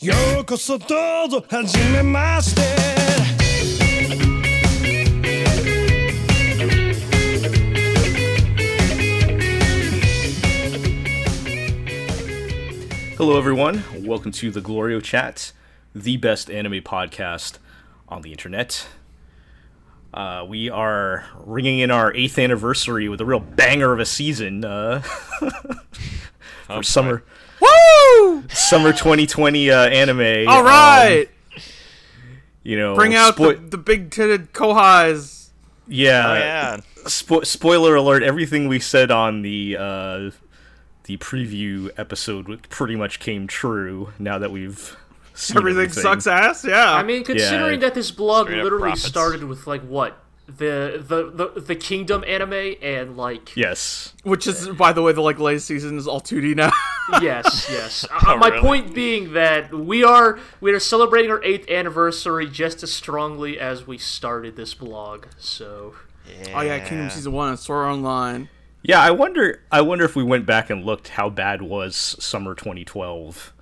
ようこそどうぞはじめまして。 Hello, everyone. Welcome to the Glorio Chat, the best anime podcast on the internet. Uh, we are ringing in our eighth anniversary with a real banger of a season uh, for summer Woo! summer 2020 uh, anime. All right. Um, you know, bring out spo- the, the big-titted kohais. yeah, Oh yeah. Spo- spoiler alert! Everything we said on the uh, the preview episode pretty much came true. Now that we've seen Everything, sucks ass. Yeah, I mean, considering Yeah. that this blog Straight literally started with like what the, the the the Kingdom anime and like Yes. which is, by the way, the like latest season is all 2D now. yes yes. Uh, my really? point being that we are we are celebrating our eighth anniversary just as strongly as we started this blog. So oh yeah, Kingdom season one on Sword Online. Yeah, I wonder. I wonder if we went back and looked how bad was summer 2012.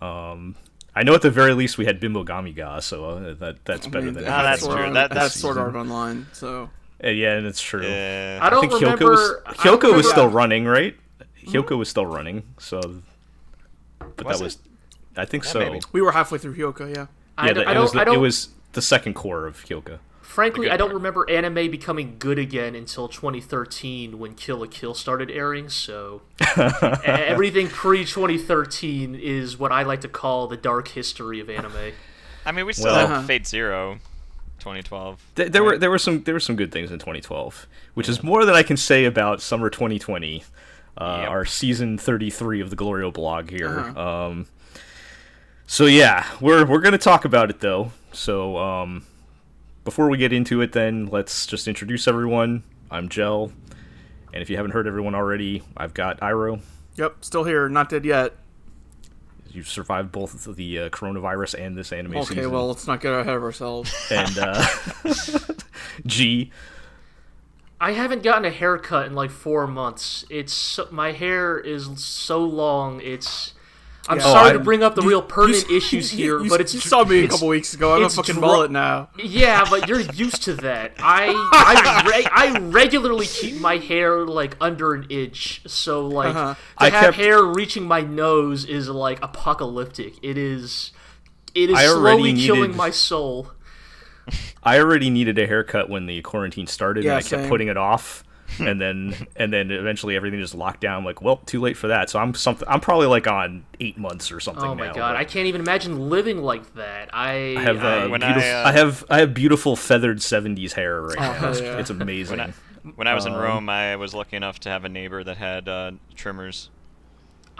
Um, I know at the very least we had Binbougami ga, so uh, that that's better than. Ah, that's Sword true. Art- That- that's that's- Sword Art Online. So Uh, yeah, and it's true. Yeah. I I don't think remember. Hyouka was I don't was remember- still running, right? Hyouka was still running, so. But Was that it? was, I think Yeah, so. maybe. we were halfway through Hyouka. Yeah. I Yeah, don't, the- I it don't, was the, I don't it was the second core of Hyouka. Frankly, I don't part. remember anime becoming good again until 2013 when Kill la Kill started airing. So everything pre 2013 is what I like to call the dark history of anime. I mean, we still Well- have Uh-huh. Fate Zero, 2012. Th- there were there were some there were some good things in 2012, which is more than I can say about summer 2020. Uh, Yep. Our season 33 of the Glorio blog here. Uh-huh. Um, so yeah, we're we're gonna talk about it though. So um, before we get into it, then let's just introduce everyone. I'm Gel, and if you haven't heard everyone already, I've got Iro. Yep, still here, not dead yet. You've survived both the uh, coronavirus and this anime Okay, season. well, let's not get ahead of ourselves. and uh, G. I haven't gotten a haircut in like four months. It's my hair is so long. It's. I'm Yeah. sorry Oh, to bring up the real pertinent You- issues you- here, you- but it's you saw me a couple weeks ago. I'm a fucking dro- mullet now. Yeah, but you're used to that. I I, re- I regularly keep my hair like under an inch, so like Uh-huh. to I have kept- hair reaching my nose is like apocalyptic. It is. It is slowly killing my soul. I already needed a haircut when the quarantine started, Yeah, and I kept putting it off. And then and then eventually everything just locked down. like, well, too late for that. So I'm something. I'm probably like on eight months or something Oh my now. god, I can't even imagine living like that. I, I have I- uh, When beautiful. I, I, uh, have I have beautiful feathered '70s hair right now. hell It's, yeah. it's amazing. When I, when I was in Um, Rome, I was lucky enough to have a neighbor that had uh, trimmers.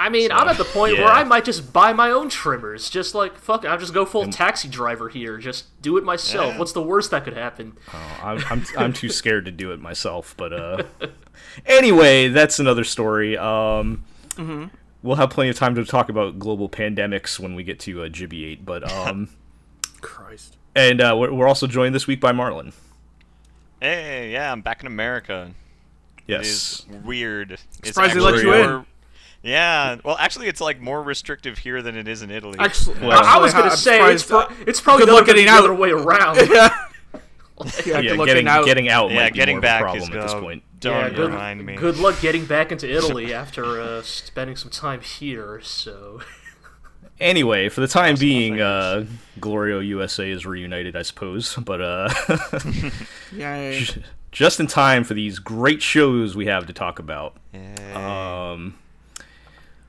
I mean, I'm at the point where. I might just buy my own trimmers. Just like fuck it, I'll just go full taxi driver here. Just do it myself. Yeah. What's the worst that could happen? I'm, I'm I'm too scared to do it myself. But uh, anyway, that's another story. Um, Mm-hmm. we'll have plenty of time to talk about global pandemics when we get to uh, Gibiate. But um, Christ. and uh, we're, we're also joined this week by Marlon. Hey, yeah, I'm back in America. Yes. It is weird. It's Surprised they let you in. More- Yeah, well, actually, it's like more restrictive here than it is in Italy. Actually, Well- I was gonna say it's, pro- it's probably good the luck other, getting the out. other way around. yeah. yeah, yeah, getting out. getting out yeah, might be getting more back of a is problem at this point. Don't yeah, good, remind me. good luck getting back into Italy after uh, spending some time here. So Anyway, for the time being, uh, Glorio USA is reunited, I suppose. But uh, Yay. just in time for these great shows we have to talk about. Yeah. Um,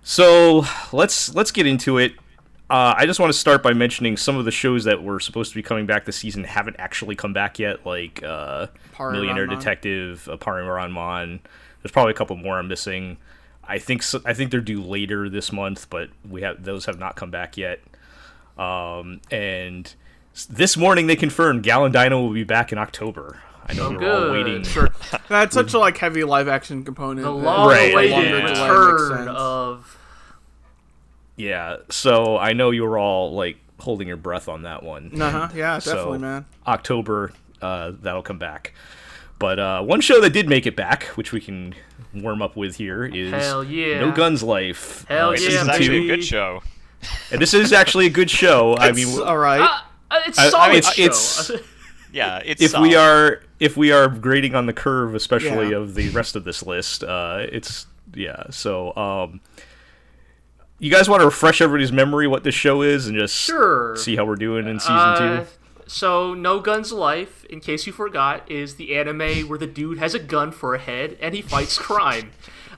so let's let's get into it. Uh, I just want to start by mentioning some of the shows that were supposed to be coming back this season haven't actually come back yet, like uh, Millionaire Ranman. Detective, uh, Parimaranman. There's probably a couple more I'm missing. I think so, I think they're due later this month, but we have those have not come back yet. Um, and this morning they confirmed Gal and Dino will be back in October. I know Oh, we were all waiting. Sure. That's such a like heavy live action component. the long-awaited Right. longer delay return of Yeah, so I know you were all like holding your breath on that one. Uh-huh. Yeah, So, definitely, man. October, uh, that'll come back. But uh, one show that did make it back, which we can warm up with here, is Hell yeah. No Guns Life. Hell uh, yeah, this is season actually two. a good show. and this is actually a good show. I mean, all right. Uh, uh, it's I- I solid mean, show. it's- Yeah, it's if we are if we are grading on the curve, especially Yeah. of the rest of this list, uh, it's yeah. So, um, you guys want to refresh everybody's memory what this show is and just Sure. see how we're doing in season Uh, two? so, No Guns Life, in case you forgot, is the anime where the dude has a gun for a head and he fights crime.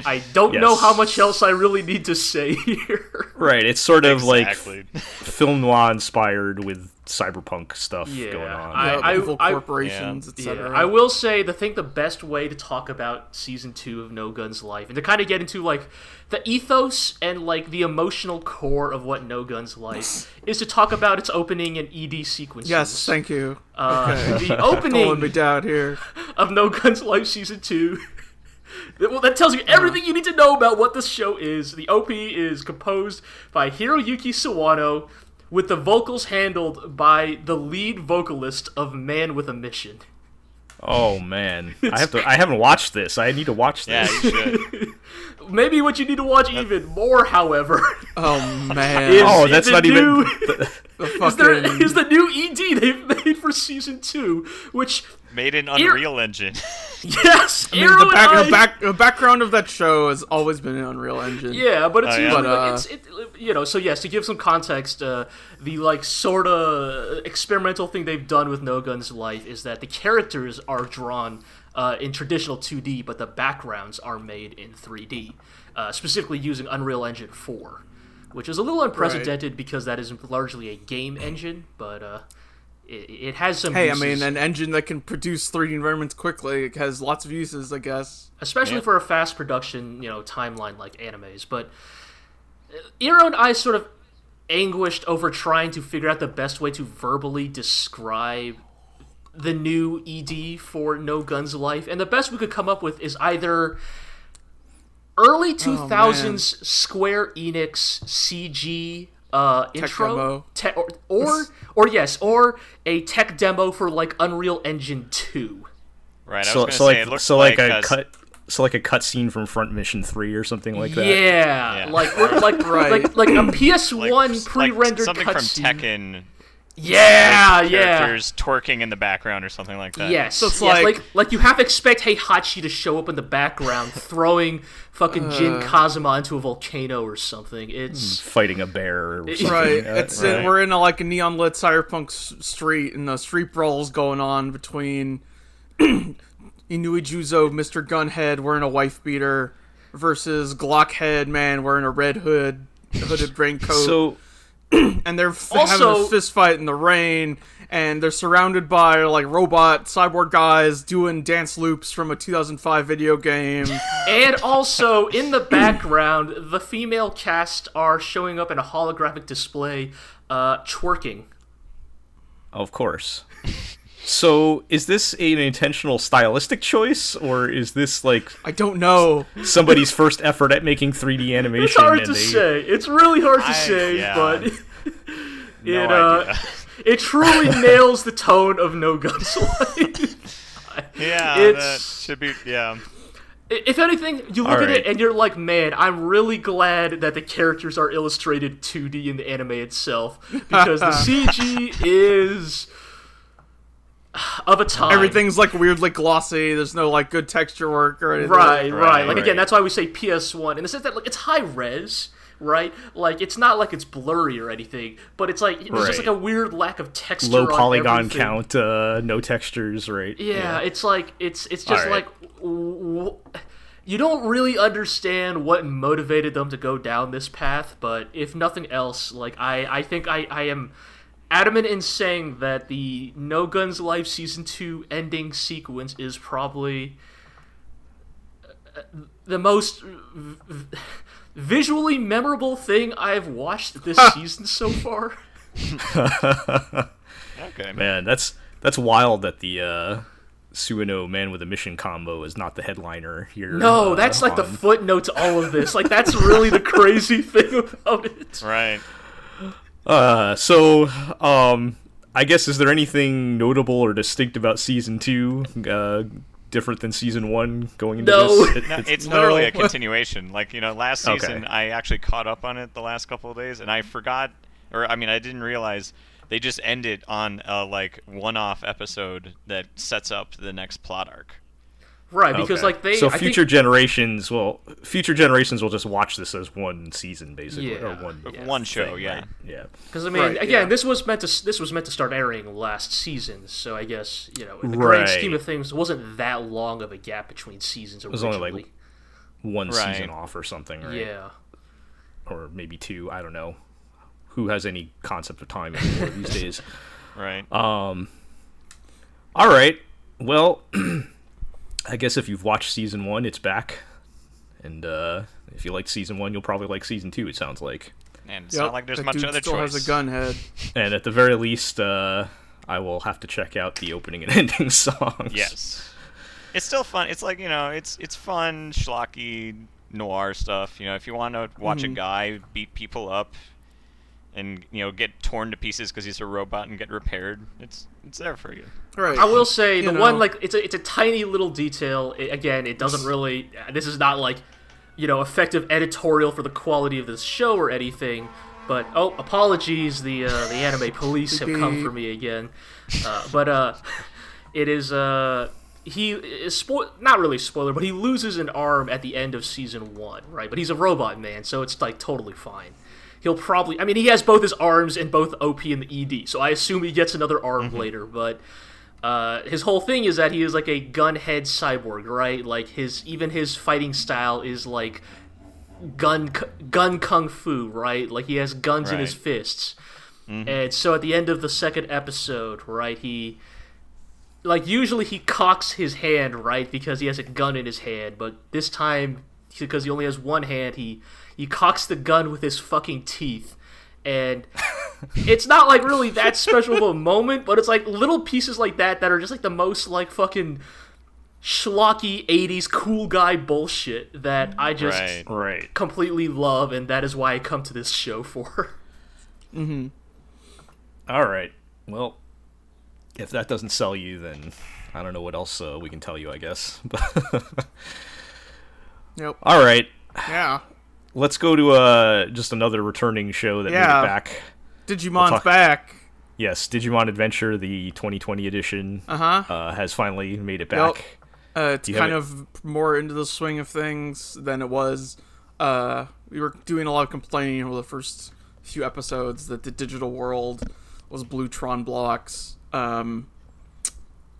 I don't know how much else I really need to say here. Right, it's sort of exactly. like film noir inspired with cyberpunk stuff Yeah, going on. I- Yeah, evil I- corporations, Yeah, etc. I will say the think the best way to talk about season two of No Guns Life and to kind of get into like the ethos and like the emotional core of what No Guns Life is to talk about its opening and ED sequences. Yes, thank you. Uh, okay. the Don't let me down here. of No Guns Life season two. Well, that tells you everything you need to know about what this show is. The OP is composed by Hiroyuki Sawano, with the vocals handled by the lead vocalist of Man with a Mission. oh man, I have to. I haven't watched this. I need to watch Yeah, this. you should. Maybe what you need to watch even more, however, Oh man. Is- oh, that's not new- even. the is, fucking is the new ED they've made for season two, which Made in Unreal Engine. yes, I mean, the, back, I- the, back, the background of that show has always been an Unreal Engine. Yeah, but it's Oh, yeah. But, uh, it's it, you know. So yes, to give some context, uh, the like sort of experimental thing they've done with No Guns Life is that the characters are drawn uh, in traditional 2D, but the backgrounds are made in 3D, uh, specifically using Unreal Engine 4, which is a little unprecedented because that is largely a game engine, but uh, it, it has some. Hey, I mean, an engine that can produce 3D environments quickly it has lots of uses, I guess. especially Yeah. for a fast production, you know, timeline like animes. But uh, Iro and I sort of anguished over trying to figure out the best way to verbally describe the new ED for No Guns Life, and the best we could come up with is either early 2000s Square Enix CG uh, intro, demo. te- or, or or yes, or a tech demo for like Unreal Engine 2. Right. I so was so gonna say like it so like, a uh, cut so like a cutscene from Front Mission Three or something like that. Yeah, Yeah. like like Right. like like a PS1 like, like pre-rendered something from cutscene. Tekken. Yeah, yeah. Characters twerking in the background or something like that. Yes, So it's yes, like- like, like you have to expect Heihachi to show up in the background throwing fucking Jin Kazama into a volcano or something. It's Fighting a bear or something. Right. uh, It's right. In, we're in a, like a neon lit cyberpunk s- street, and the street brawls going on between Inui Juzo, Mr. Gunhead wearing a wife beater, versus Glockhead man wearing a red hood, hooded raincoat. So and they're f- having a fist fight in the rain, and they're surrounded by like robot cyborg guys doing dance loops from a 2005 video game. and also in the background, the female cast are showing up in a holographic display, uh, twerking. Of course. So, is this an intentional stylistic choice, or is this like I don't know. somebody's first effort at making 3D animation? It's hard and to they- say. It's really hard to I- say, yeah. but No it uh, it truly nails the tone of No Guns Life. yeah, it's- that should be. Yeah. if anything, you look All at it and you're like, man, I'm really glad that the characters are illustrated 2D in the anime itself because the CG is of a time. Everything's like weirdly glossy. There's no like good texture work or anything. Right, right. Right, Like right. again, that's why we say PS1 in the sense that like it's high res, right? Like it's not like it's blurry or anything, but it's like there's just like a weird lack of texture. Low on polygon everything. count, uh, no textures, right? Yeah, it's like it's it's just Alright. like w- w- you don't really understand what motivated them to go down this path, but if nothing else, like I I think I I am adamant in saying that the No Guns Life season 2 ending sequence is probably uh, the most v- v- visually memorable thing I've watched this season so far. Okay. Man, that's that's wild that the uh, Sawano Man with a Mission combo is not the headliner here. No, uh, that's like the on- footnote to all of this. Like that's really the crazy thing about it. Right. Uh, so, um, I guess is there anything notable or distinct about season two? Uh, different than season one going into No. this? It- No, it's- it's literally a continuation. Like you know, last Okay. season I actually caught up on it the last couple of days, and I forgot, or I mean, I didn't realize they just ended on a like one-off episode that sets up the next plot arc. Right, because okay. like they so I think- future generations will future generations will just watch this as one season basically or one Yeah. One show, thing, yeah. right? yeah Because I mean, Right, again, yeah. this was meant to this was meant to start airing last season, so I guess you know, in the grand scheme of things, it wasn't that long of a gap between seasons It was only, like, one Right. season off or something right yeah, or maybe two I don't know who has any concept of time anymore these days Right. Um. all right well I guess if you've watched season one it's back and uh if you liked season one you'll probably like season two it sounds like and it's Yep, not like there's much other still choice. has a gun head. and at the very least uh I will have to check out the opening and ending songs Yes. It's still fun. It's like you know, it's it's fun, schlocky noir stuff. You know, if you want to watch a guy beat people up and you know get torn to pieces because he's a robot and get repaired, it's it's there for you. Right. I will say You the know. one like it's a it's a tiny little detail. It, again, it doesn't really. This is not like you know effective editorial for the quality of this show or anything. But oh, apologies, the uh, the anime police have come for me again. Uh, but uh, it is uh he is spo- not really spoiler, but he loses an arm at the end of season one, right? But he's a robot man, so it's like totally fine. He'll probably, I mean, he has both his arms and both OP and the ED, so I assume he gets another arm later. But uh, his whole thing is that he is like a gunhead cyborg, right? Like his even his fighting style is like gun gun kung fu, right? Like he has guns in his Right. fists. And so at the end of the second episode, right, he like usually he cocks his hand, right, because he has a gun in his hand, but this time because he only has one hand, he he cocks the gun with his fucking teeth. And it's not like really that special of a moment, but it's like little pieces like that that are just like the most like fucking schlocky 80s cool guy bullshit that I just Right. right completely love and that is why I come to this show for. All right. Well, if that doesn't sell you, then I don't know what else uh, we can tell you. I guess. Yep. All right. Yeah. Let's go to uh, just another returning show that made Yeah. it back. Digimon's talk- back. Yes, Digimon Adventure, the 2020 edition, Uh-huh. uh, has finally made it Yep. back. Uh, it's kind it- of more into the swing of things than it was. Uh, we were doing a lot of complaining over the first few episodes that the digital world was Bluetron blocks, um,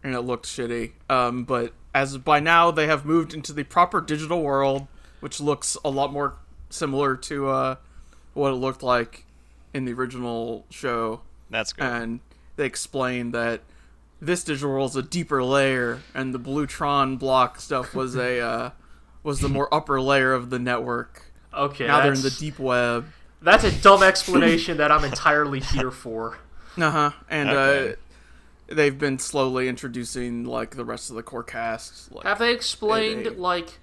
and it looked shitty. Um, but as by now they have moved into the proper digital world, which looks a lot more similar to uh, what it looked like in the original show That's good. and they explained that this digital world is a deeper layer, and the Bluetron block stuff was a uh, was the more upper layer of the network. Okay, Now they're in the deep web. that's a dumb explanation that I'm entirely here for. Uh huh. And Okay. uh, they've been slowly introducing like the rest of the core cast. Like, Have they explained They- they- like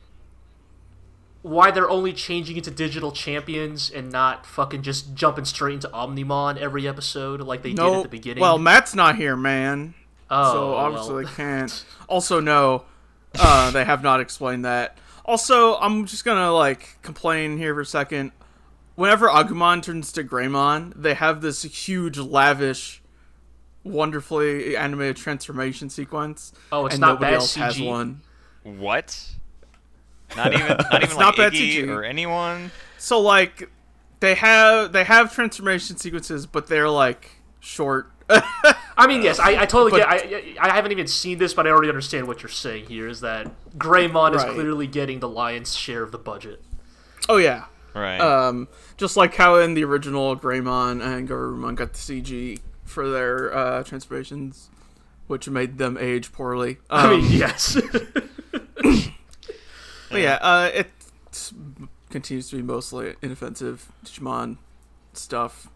why they're only changing into digital champions and not fucking just jumping straight into Omnimon every episode like they did at the beginning? well, Matt's not here, man. oh, so obviously well. they can't. Also, no, uh, they have not explained that. Also, I'm just gonna like complain here for a second. Whenever Agumon turns to Greymon, they have this huge, lavish, wonderfully animated transformation sequence. Oh, it's and not nobody bad else has CG. one. what? Not even not even like not bad Iggy CG. or anyone. So like, they have they have transformation sequences, but they're like short. I mean, yes, I, I totally But- get. I, I haven't even seen this, but I already understand what you're saying here. Is that Greymon is clearly getting the lion's share of the budget? oh yeah, Right. um, just like how in the original Greymon and Garurumon got the CG for their uh, transformations, which made them age poorly. Um, I mean, yes. but yeah, uh, it continues to be mostly inoffensive Digimon stuff.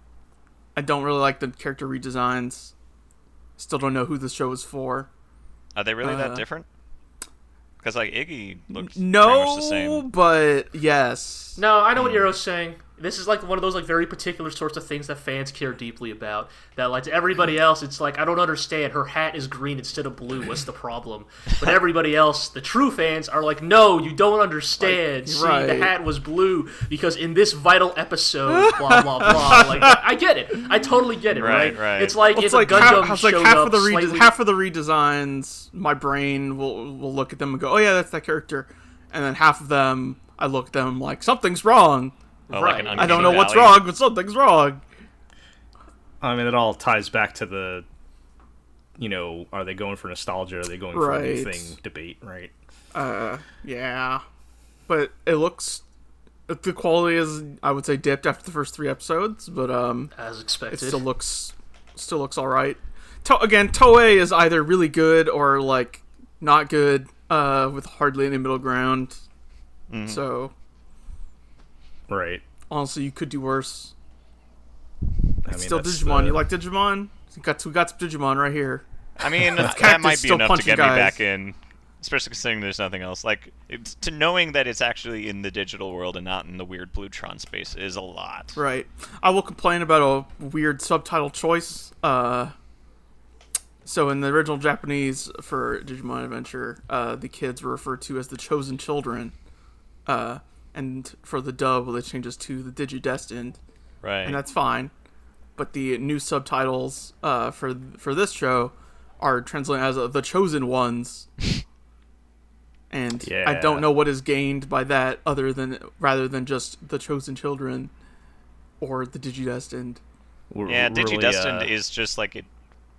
I don't really like the character redesigns. Still don't know who the show is for. Are they really uh, that different? Because like Iggy looks pretty much the No, same. but yes. no, I know what Iro's saying. This is like one of those like very particular sorts of things that fans care deeply about. That like to everybody else, it's like I don't understand. Her hat is green instead of blue. What's the problem? But everybody else, the true fans, are like, no, you don't understand. See, the hat was blue because in this vital episode, blah blah blah. Like I get it. I totally get it. Right. Right, right. It's like Well, if it's like a Gundam half, it's like half up of the rede- slightly- half of the redesigns. My brain will will look at them and go, "Oh yeah, that's that character," and then half of them, I look at them like something's wrong. Like an Right. I don't Uncanny know what's Valley. wrong, but something's wrong. I mean, it all ties back to the, you know, are they going for nostalgia? Are they going for a new Right. thing debate? Right. Uh, yeah, but it looks the quality is I would say dipped after the first three episodes, but um, as expected, it still looks still looks all right. To- again, Toei is either really good or like not good, uh, with hardly any middle ground. So Right. honestly, you could do worse. I mean, Still Digimon. the- You like Digimon? We got we got some Digimon right here. I mean, that might be enough to get guys. me back in, especially considering there's nothing else. Like, it's, to knowing that it's actually in the digital world and not in the weird Blutron space is a lot. Right. I will complain about a weird subtitle choice. Uh, so in the original Japanese for Digimon Adventure, uh, the kids were referred to as the chosen children. Uh, and for the dub, well, they changes to the Digidestined, Right. and that's fine. But the new subtitles uh, for for this show are translated as uh, the chosen ones. And I don't know what is gained by that other than rather than just the chosen children or the Digidestined. we're yeah, really, Digidestined uh, is just like it.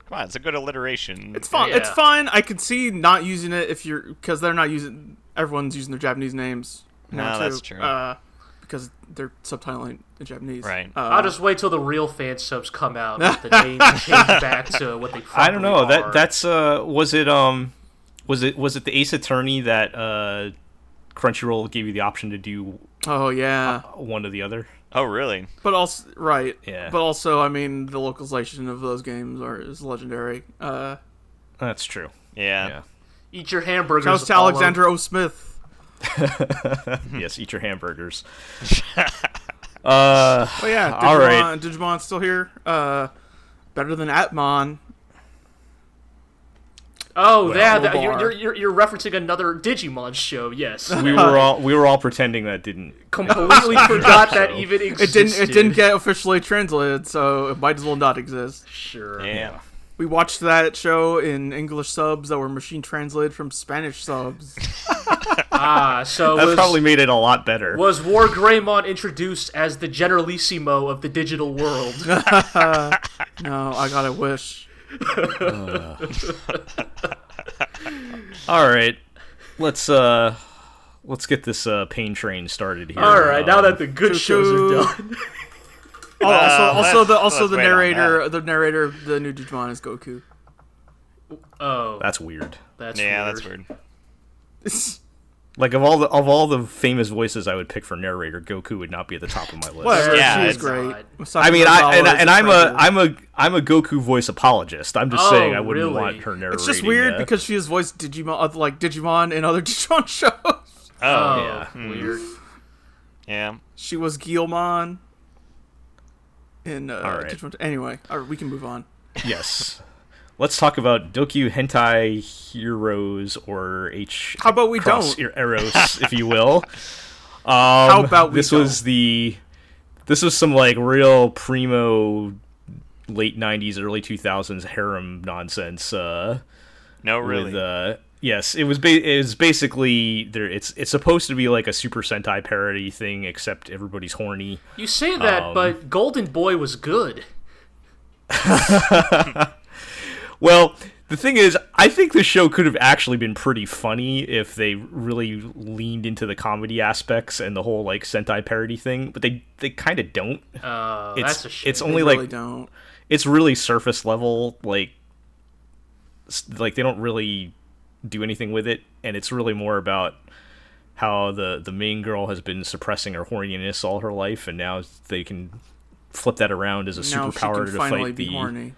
Come on, it's a good alliteration. It's fine. It's fine. I could see not using it if you're because they're not using. Everyone's using their Japanese names. Now, No, that's true. Uh, because they're subtitling in Japanese. Right. Uh, I'll just wait till the real fan subs come out the names changed back to what they probably I don't know. are. That that's uh was it um was it was it the Ace Attorney that uh Crunchyroll gave you the option to do oh yeah. one or the other? oh, really? But also right. Yeah. But also, I mean, the localization of those games are is legendary. Uh, That's true. Yeah. Yeah. Eat your hamburgers. shouts to Alexander O. Smith. yes, eat your hamburgers. uh But yeah, Digimon, All right. Digimon's still here. Uh, better than Appmon. Oh, yeah, that, you're, you're, you're, you're referencing another Digimon show, yes. we were all we were all pretending that didn't Completely forgot that So- even It didn't. It didn't get officially translated, so it might as well not exist. Sure. Yeah. We watched that show in English subs that were machine translated from Spanish subs. Ah, so that was, probably made it a lot better. was War Greymon introduced as the Generalissimo of the digital world? No, I gotta wish. All right. Let's uh let's get this uh pain train started here. All right, now Um, that the good shows are done. Oh, also, also the also the narrator, the narrator, of the new Digimon is Goku. Oh, that's weird. that's Yeah, weird. that's weird. Like of all the of all the famous voices I would pick for narrator, Goku would not be at the top of my list. Whatever, Yeah, she is it's great. not. I mean, I and, and I'm a incredible. I'm a I'm a Goku voice apologist. I'm just Oh, saying I wouldn't really? want her narrating. It's just weird uh, because she has voiced Digimon, uh, like Digimon in other Digimon shows. Oh, Oh, Yeah. weird. yeah. She was Guilmon in uh, All right. Digimon. Anyway, all right, we can move on. yes. Let's talk about Dokyu Hentai Heroes or H. How about we Cross don't? Eros, if you will. Um, How about we this was the this was some like real primo late '90s, early 2000s harem nonsense. Uh, No, really. With, uh, yes, it was. Ba- it was basically there. It's it's supposed to be like a Super Sentai parody thing, except everybody's horny. You say that, Um, but Golden Boy was good. Well, the thing is, I think the show could have actually been pretty funny if they really leaned into the comedy aspects and the whole like Sentai parody thing, but they they kind of don't. Uh, It's that's a shame. it's They only really like don't. it's really surface level like like they don't really do anything with it and it's really more about how the the main girl has been suppressing her horniness all her life and now they can flip that around as a Now she superpower can to finally fight be the horny.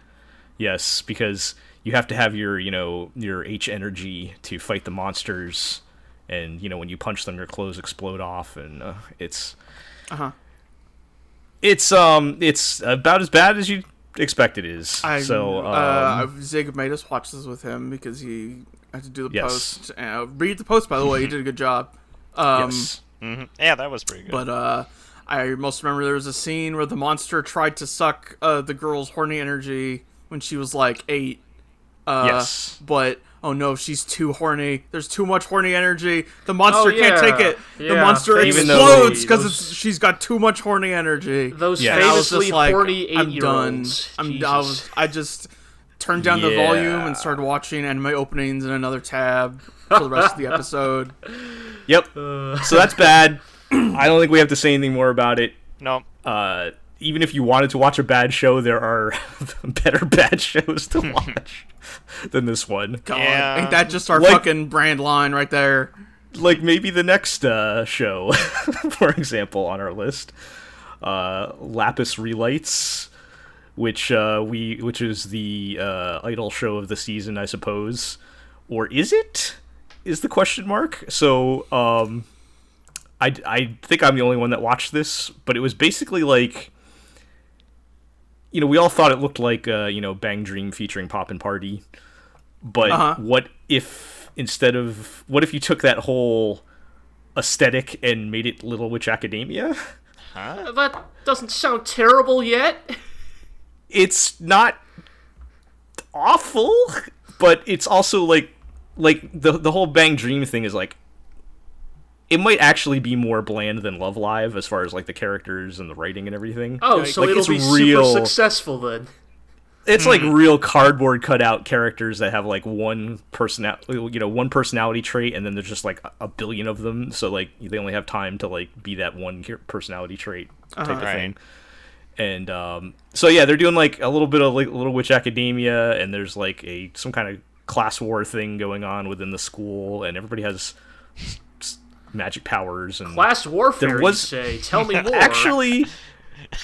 yes because you have to have your you know your h energy to fight the monsters and you know when you punch them your clothes explode off and uh, it's Uh huh. It's um, it's about as bad as you expect it is. I, so um, uh, Zig made us watch this with him because he had to do the Yes. post. Uh, read the post, by the way. He did a good job. Um, yes, hmm Yeah, that was pretty good. But uh, I most remember there was a scene where the monster tried to suck uh, the girl's horny energy when she was like eight. Uh, Yes. But oh no, she's too horny. There's too much horny energy. The monster Oh, can't take it. the monster Even explodes because she's got too much horny energy. Those Yeah. And I was famously just like, horny I'm done. eight-year-olds. I'm. I was. I just turned down the volume and started watching anime openings in another tab for the rest of the episode. yep. Uh. So that's bad. I don't think we have to say anything more about it. no, Uh, even if you wanted to watch a bad show, there are better bad shows to watch than this one. God, Yeah. ain't that just our Like- fucking brand line right there? like maybe the next uh, show, for example, on our list, uh, Lapis Relights, which uh, we which is the uh, idol show of the season, I suppose, or is it? Is the question mark? So, um, I I think I'm the only one that watched this, but it was basically like. You know, we all thought it looked like, uh, you know, Bang Dream featuring Poppin' Party, but Uh-huh. what if instead of what if you took that whole aesthetic and made it Little Witch Academia? that doesn't sound terrible yet. It's not awful, but it's also like like the the whole Bang Dream thing is like it might actually be more bland than Love Live as far as like the characters and the writing and everything. Oh, so Like, it'll it's be real- super successful then. it's like real cardboard cutout characters that have like one personality you know one personality trait and then there's just like a- a billion of them. So like they only have time to like be that one personality trait type of thing. And um so yeah they're doing like a little bit of like little witch academia and there's like a some kind of class war thing going on within the school and everybody has s- s- magic powers and Class warfare, There you was- say? Tell me more. actually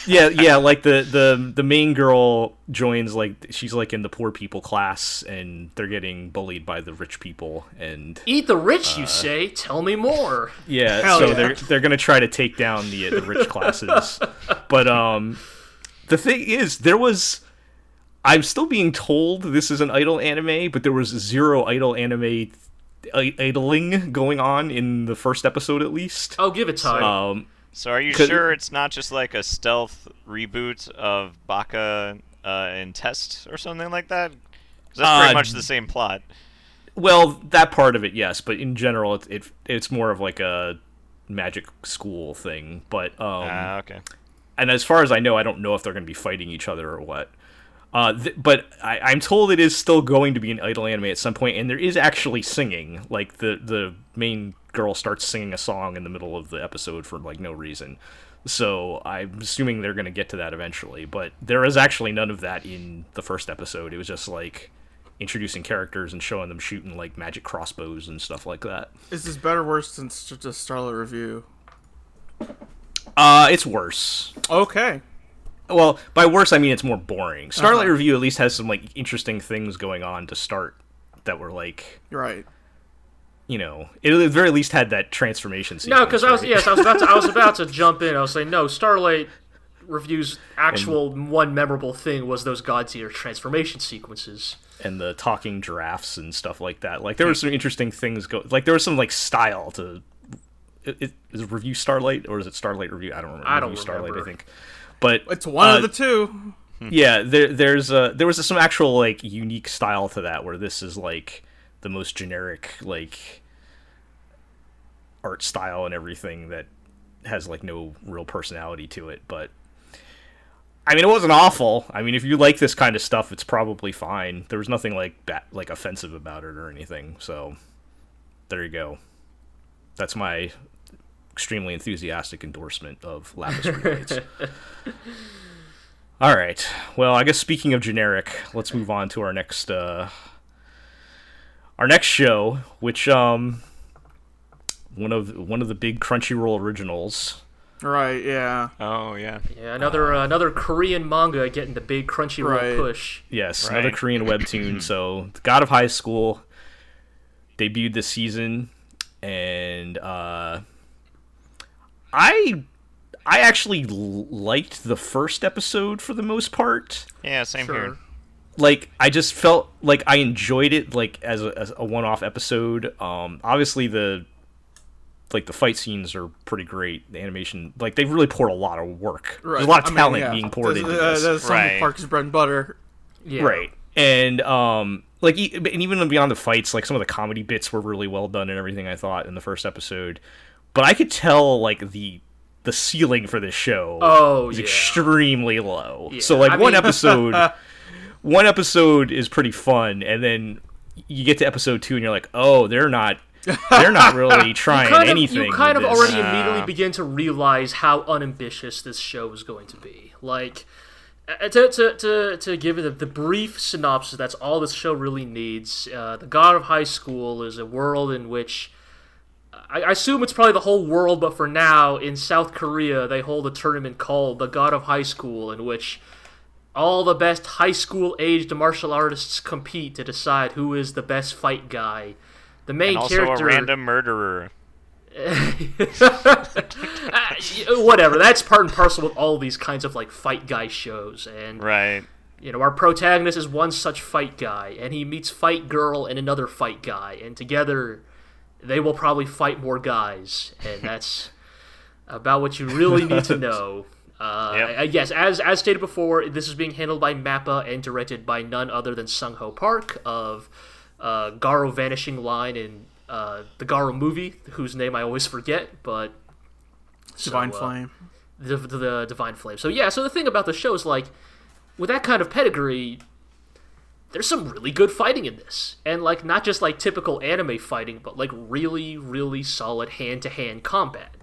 yeah yeah like the the the main girl joins like she's like in the poor people class and they're getting bullied by the rich people and eat the rich, uh, you say? Tell me more. yeah Hell so yeah. they're they're gonna try to take down the the rich classes but um the thing is there was i'm still being told this is an idol anime but there was zero idol anime i- idling going on in the first episode at least Oh, give it time. um So are you sure it's not just like a stealth reboot of Baka uh, and Test or something like that? Because that's pretty Uh, much the same plot. Well, that part of it, yes, but in general, it, it it's more of like a magic school thing. But um, Ah, okay. and as far as I know, I don't know if they're going to be fighting each other or what. Uh, th- but I, I'm told it is still going to be an idol anime at some point, and there is actually singing. Like the the main girl starts singing a song in the middle of the episode for like no reason. So I'm assuming they're going to get to that eventually. But there is actually none of that in the first episode. It was just like introducing characters and showing them shooting like magic crossbows and stuff like that. Is this better or worse than just Starlight Revue? Uh, it's worse. Okay. Well, by worse I mean it's more boring. Starlight uh-huh. Revue at least has some like interesting things going on to start that were like, right. you know, it at the very least had that transformation sequence. no, because I was yes, I was about to I was about to jump in. I was saying no. Starlight Revue's actual one memorable thing was those God tier transformation sequences. and the talking giraffes and stuff like that. Like there were some interesting things go. Like there was some like style to. It, it, is it Revue Starlight or is it Starlight Revue? I don't remember. I don't Revue Starlight, I think. But It's one uh, of the two. yeah there there's uh there was some actual like unique style to that where this is like the most generic like art style and everything that has like no real personality to it but I mean, it wasn't awful. I mean, if you like this kind of stuff, it's probably fine. There was nothing like ba- like offensive about it or anything. So, there you go. That's my extremely enthusiastic endorsement of Lapis Relights. All right. Well, I guess speaking of generic, let's move on to our next uh our next show, which um one of one of the big Crunchyroll originals. Right, yeah. Oh yeah. Yeah, another uh, another Korean manga getting the big Crunchyroll Right. push. Yes, Right. another Korean webtoon. so, The God of High School debuted this season, and uh, I I actually l- liked the first episode for the most part. Yeah, same Sure. here. Like I just felt like I enjoyed it like as a, as a one-off episode. Um, obviously the like the fight scenes are pretty great. The animation, like they've really poured a lot of work. There's a lot of I mean, talent yeah. being poured That's- into uh, this. That's some Right. Park's bread and butter. Yeah. right and um like e- and even beyond the fights like some of the comedy bits were really well done and everything i thought in the first episode but i could tell like the the ceiling for this show Oh, is yeah. extremely low Yeah, so like I one mean- episode one episode is pretty fun and then you get to episode two and you're like oh they're not they're not really trying Kind of, anything you kind of this. already immediately begin to realize how unambitious this show is going to be. Like, uh, to, to, to, to give it the, the brief synopsis, that's all this show really needs. Uh, the God of High School is a world in which I, I assume it's probably the whole world, but for now, in South Korea, they hold a tournament called the God of High School, in which all the best high school aged martial artists compete to decide who is the best fight guy. The main And also character, a random murderer. Ah, whatever. That's part and parcel with all these kinds of like fight guy shows, and Right. you know our protagonist is one such fight guy, and he meets fight girl and another fight guy, and together they will probably fight more guys, and that's about what you really need to know. Uh, Yep. I- I- yes, as as stated before, this is being handled by Mappa and directed by none other than Sung Ho Park of uh, Garo Vanishing Line and uh, the Garo movie, whose name I always forget, but Divine So, uh, Flame. the, the divine flame. So yeah, so the thing about the show is like, with that kind of pedigree, there's some really good fighting in this, and like not just like typical anime fighting, but like really, really solid hand-to-hand combat,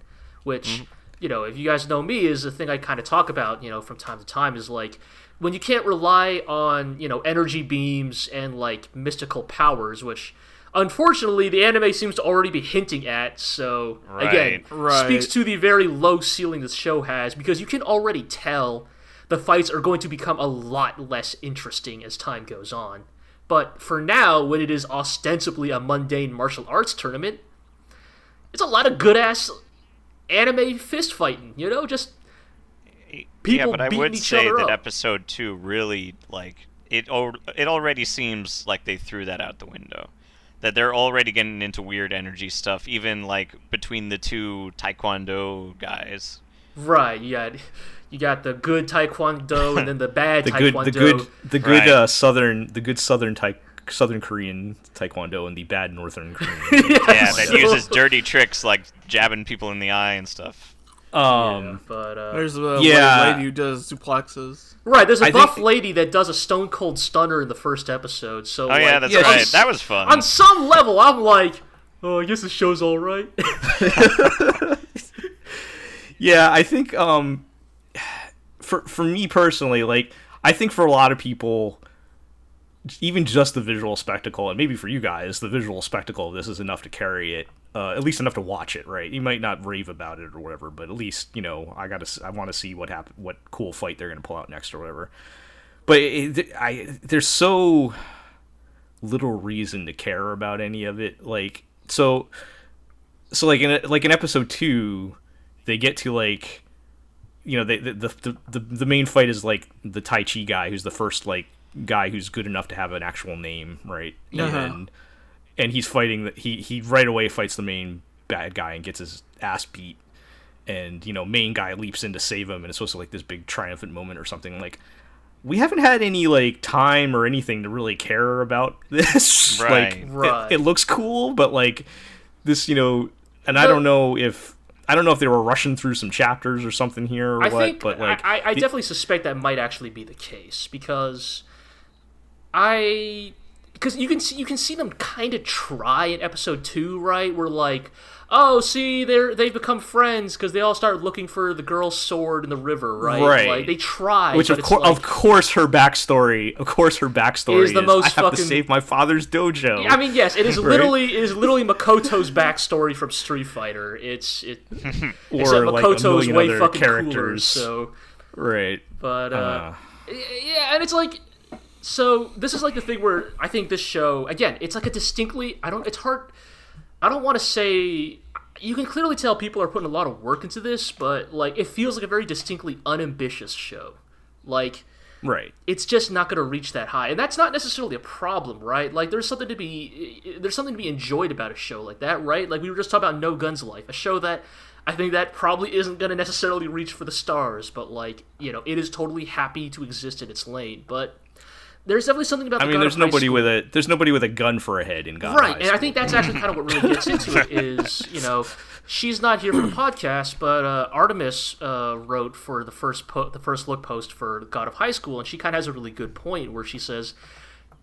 which mm-hmm. you know, if you guys know me, is the thing I kind of talk about, you know, from time to time is like when you can't rely on you know energy beams and like mystical powers, which. Unfortunately, the anime seems to already be hinting at. So again, Right. Right. speaks to the very low ceiling this show has because you can already tell the fights are going to become a lot less interesting as time goes on. But for now, when it is ostensibly a mundane martial arts tournament, it's a lot of good ass anime fist fighting, you know, just yeah, people but I would say that up. episode two really like it. It already seems like they threw that out the window. That they're already getting into weird energy stuff, even like between the two Taekwondo guys. right. Got you got the good taekwondo and then the bad the good taekwondo. the good the good Right. uh, southern the good southern tai- southern korean taekwondo and the bad northern korean Yeah, that So- uses dirty tricks like jabbing people in the eye and stuff. um But uh, There's the yeah. lady who does suplexes. right, there's a I buff think- lady that does a stone cold stunner in the first episode. So Oh like, yeah, that's Yeah, right. That was fun. on some level, I'm like, oh, I guess the show's all right. Yeah, I think um for for me personally, like I think for a lot of people even just the visual spectacle and maybe for you guys, the visual spectacle of this is enough to carry it. Uh, at least enough to watch it, right? You might not rave about it or whatever, but at least you know I got to. I want to see what happen, what cool fight they're gonna pull out next or whatever. But it, I there's so little reason to care about any of it. Like so, so like in like in episode two, they get to like you know they, the, the the the main fight is like the tai chi guy who's the first like guy who's good enough to have an actual name right? Uh-huh. and and he's fighting the, he he right away fights the main bad guy and gets his ass beat. And you know main guy leaps in to save him and it's supposed to like this big triumphant moment or something. Like we haven't had any like time or anything to really care about this. Like Right. it- it looks cool but like this you know and i don't know if i don't know if they were rushing through some chapters or something here or I what think but like I, I, the- definitely suspect that might actually be the case because I because you can see you can see them kind of try in episode two, right? Where like, oh, see, they're they've become friends because they all start looking for the girl's sword in the river, right? Right. Like they try, which of course like, of course her backstory of course her backstory Is the most i have to save my father's dojo I mean, yes, it is Right? literally it is literally Makoto's backstory from Street Fighter. It's it, or except like Makoto's way other fucking cooler. characters So, right but uh, uh, yeah, and it's like so this is like the thing where I think this show again, it's like a distinctly I don't it's hard I don't want to say you can clearly tell people are putting a lot of work into this, but like it feels like a very distinctly unambitious show. Like Right. it's just not going to reach that high and that's not necessarily a problem right like there's something to be there's something to be enjoyed about a show like that right like we were just talking about no guns life a show that i think that probably isn't going to necessarily reach for the stars but like you know it is totally happy to exist in its lane but there's definitely something about I mean, there's nobody School- with a there's nobody with a gun for a head in God. right High and i think that's actually kind of what really gets into it is you know she's not here for the podcast but uh, artemis uh, wrote for the first po- the first look post for god of high school and she kind of has a really good point where she says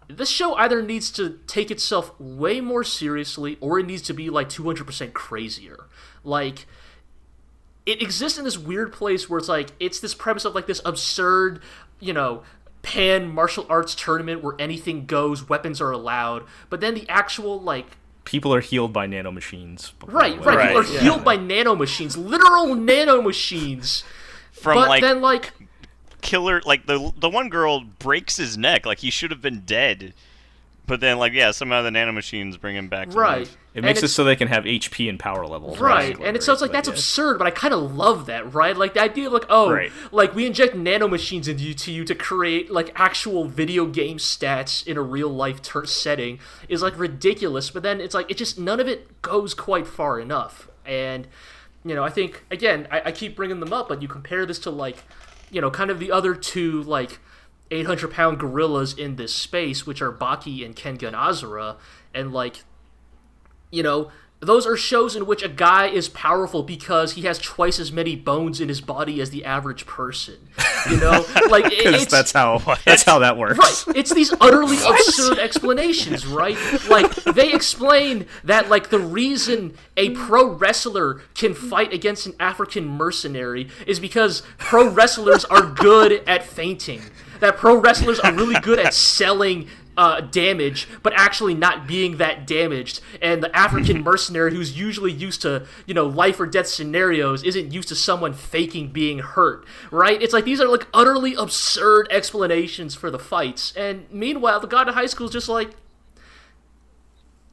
this show either needs to take itself way more seriously or it needs to be like 200% crazier like it exists in this weird place where it's like it's this premise of like this absurd you know pan martial arts tournament where anything goes weapons are allowed but then the actual like people are healed by nanomachines. right right, Right, people are yeah. healed by nanomachines literal nanomachines From but like then like killer, like the the one girl breaks his neck, like he should have been dead. But then, like, yeah, somehow the nanomachines bring him back to right life. It And makes it so they can have HP and power levels. Right, and it sounds like that's yeah. absurd, but I kind of love that, right? Like the idea of like, oh, Right. like we inject nanomachines into you, to you to create like actual video game stats in a real life ter- setting is like ridiculous. But then it's like it just none of it goes quite far enough. And you know, I think again, I, I keep bringing them up, but you compare this to like, you know, kind of the other two like 800 pound gorillas in this space, which are Baki and Kengan Ashura, and like you know, those are shows in which a guy is powerful because he has twice as many bones in his body as the average person. You know, like it- it's that's how that's how that works. right. It's these utterly absurd explanations, right? Like they explain that like the reason a pro wrestler can fight against an African mercenary is because pro wrestlers are good at fainting. That pro wrestlers are really good at selling uh, damage, but actually not being that damaged. And the African mercenary, who's usually used to, you know, life or death scenarios, isn't used to someone faking being hurt, right? It's like these are like utterly absurd explanations for the fights. And meanwhile, the God of High School is just like,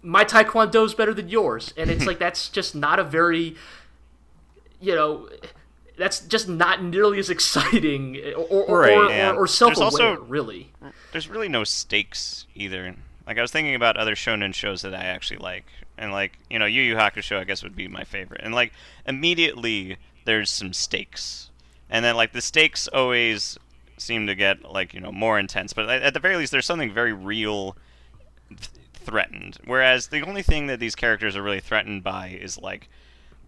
my taekwondo's better than yours. And it's like, that's just not a very, you know, that's just not nearly as exciting or, or, Right, or, yeah. or, or self-aware, also- really. There's really no stakes either. Like I was thinking about other shonen shows that I actually like, and like you know, Yu Yu Hakusho I guess would be my favorite. And like immediately there's some stakes, and then like the stakes always seem to get like you know more intense. But at at the very least, there's something very real th- threatened. Whereas the only thing that these characters are really threatened by is like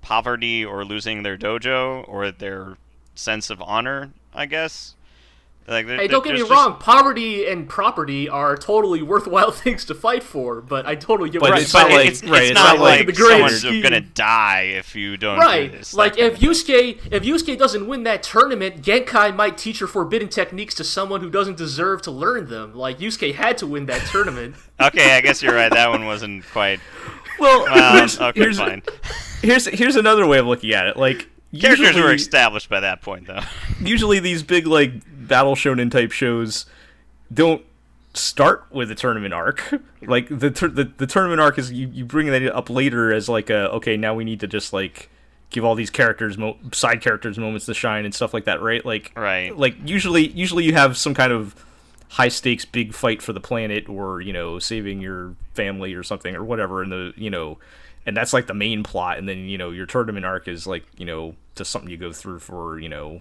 poverty or losing their dojo or their sense of honor, I guess. Like, there- Hey, don't get me just- wrong. Poverty and property are totally worthwhile things to fight for, but I totally get But what it's you're not saying. like- it's, right, it's it's not not like like the grand someone's scheme. gonna die if you don't Right, do this. like if of thing. Yusuke if Yusuke doesn't win that tournament, Genkai might teach her forbidden techniques to someone who doesn't deserve to learn them. Like Yusuke had to win that tournament. Okay, I guess you're right. That one wasn't quite. Well, Well, here's, okay, here's, fine. here's here's another way of looking at it. Like Characters usually, were established by that point, though. usually these big like battle shonen type shows don't start with a tournament arc. Like the tur- the, the tournament arc is you, you bring that up later as like a okay now we need to just like give all these characters mo- side characters moments to shine and stuff like that, right? Like Right. Like usually usually you have some kind of high stakes big fight for the planet or you know saving your family or something or whatever and the you know and that's like the main plot and then you know your tournament arc is like you know just something you go through for you know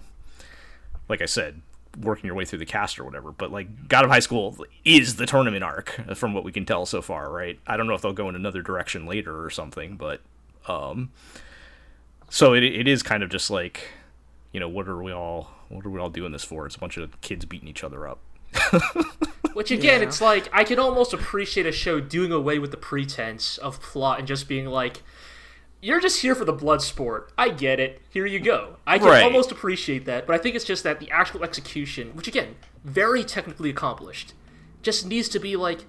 like I said, working your way through the cast or whatever. But like God of High School is the tournament arc, from what we can tell so far, right? I don't know if they'll go in another direction later or something, but um, so it it is kind of just like, you know, what are we all what are we all doing this for? It's a bunch of kids beating each other up. Which again, it's like I can almost appreciate a show doing away with the pretense of plot and just being like, "You're just here for the blood sport." I get it. Here you go. I can Right. almost appreciate that, but I think it's just that the actual execution, which again, very technically accomplished, just needs to be like.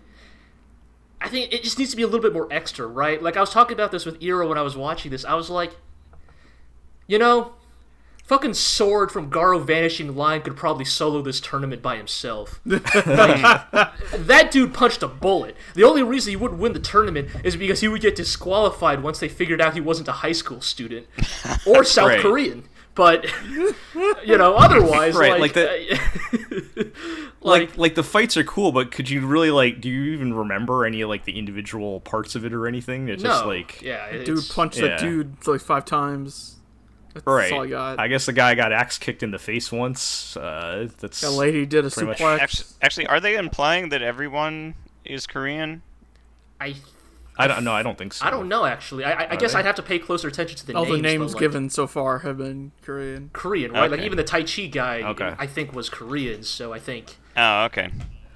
I think it just needs to be a little bit more extra, right? Like I was talking about this with Ira when I was watching this. I was like, you know, Fucking Sword from Garo Vanishing Line could probably solo this tournament by himself. Like, that dude punched a bullet. The only reason he wouldn't win the tournament is because he would get disqualified once they figured out he wasn't a high school student or South Right. Korean. But you know, otherwise, Right, like, like uh, like, like like the fights are cool, but could you really like? Do you even remember any like the individual parts of it or anything? It's no, just like yeah, Dude punched yeah. that dude like five times. That's right. all I got. I guess the guy got axe kicked in the face once. Uh, that's that lady did a pretty much- suplex. Actually, actually, are they implying that everyone is Korean? I I don't know. I don't think so. I don't know actually. I, I, I guess they? I'd have to pay closer attention to the all names. the names but, like, given so far have been Korean. Korean, right? Like even the Tai Chi guy, Okay. I think was Korean. So I think, Oh, okay.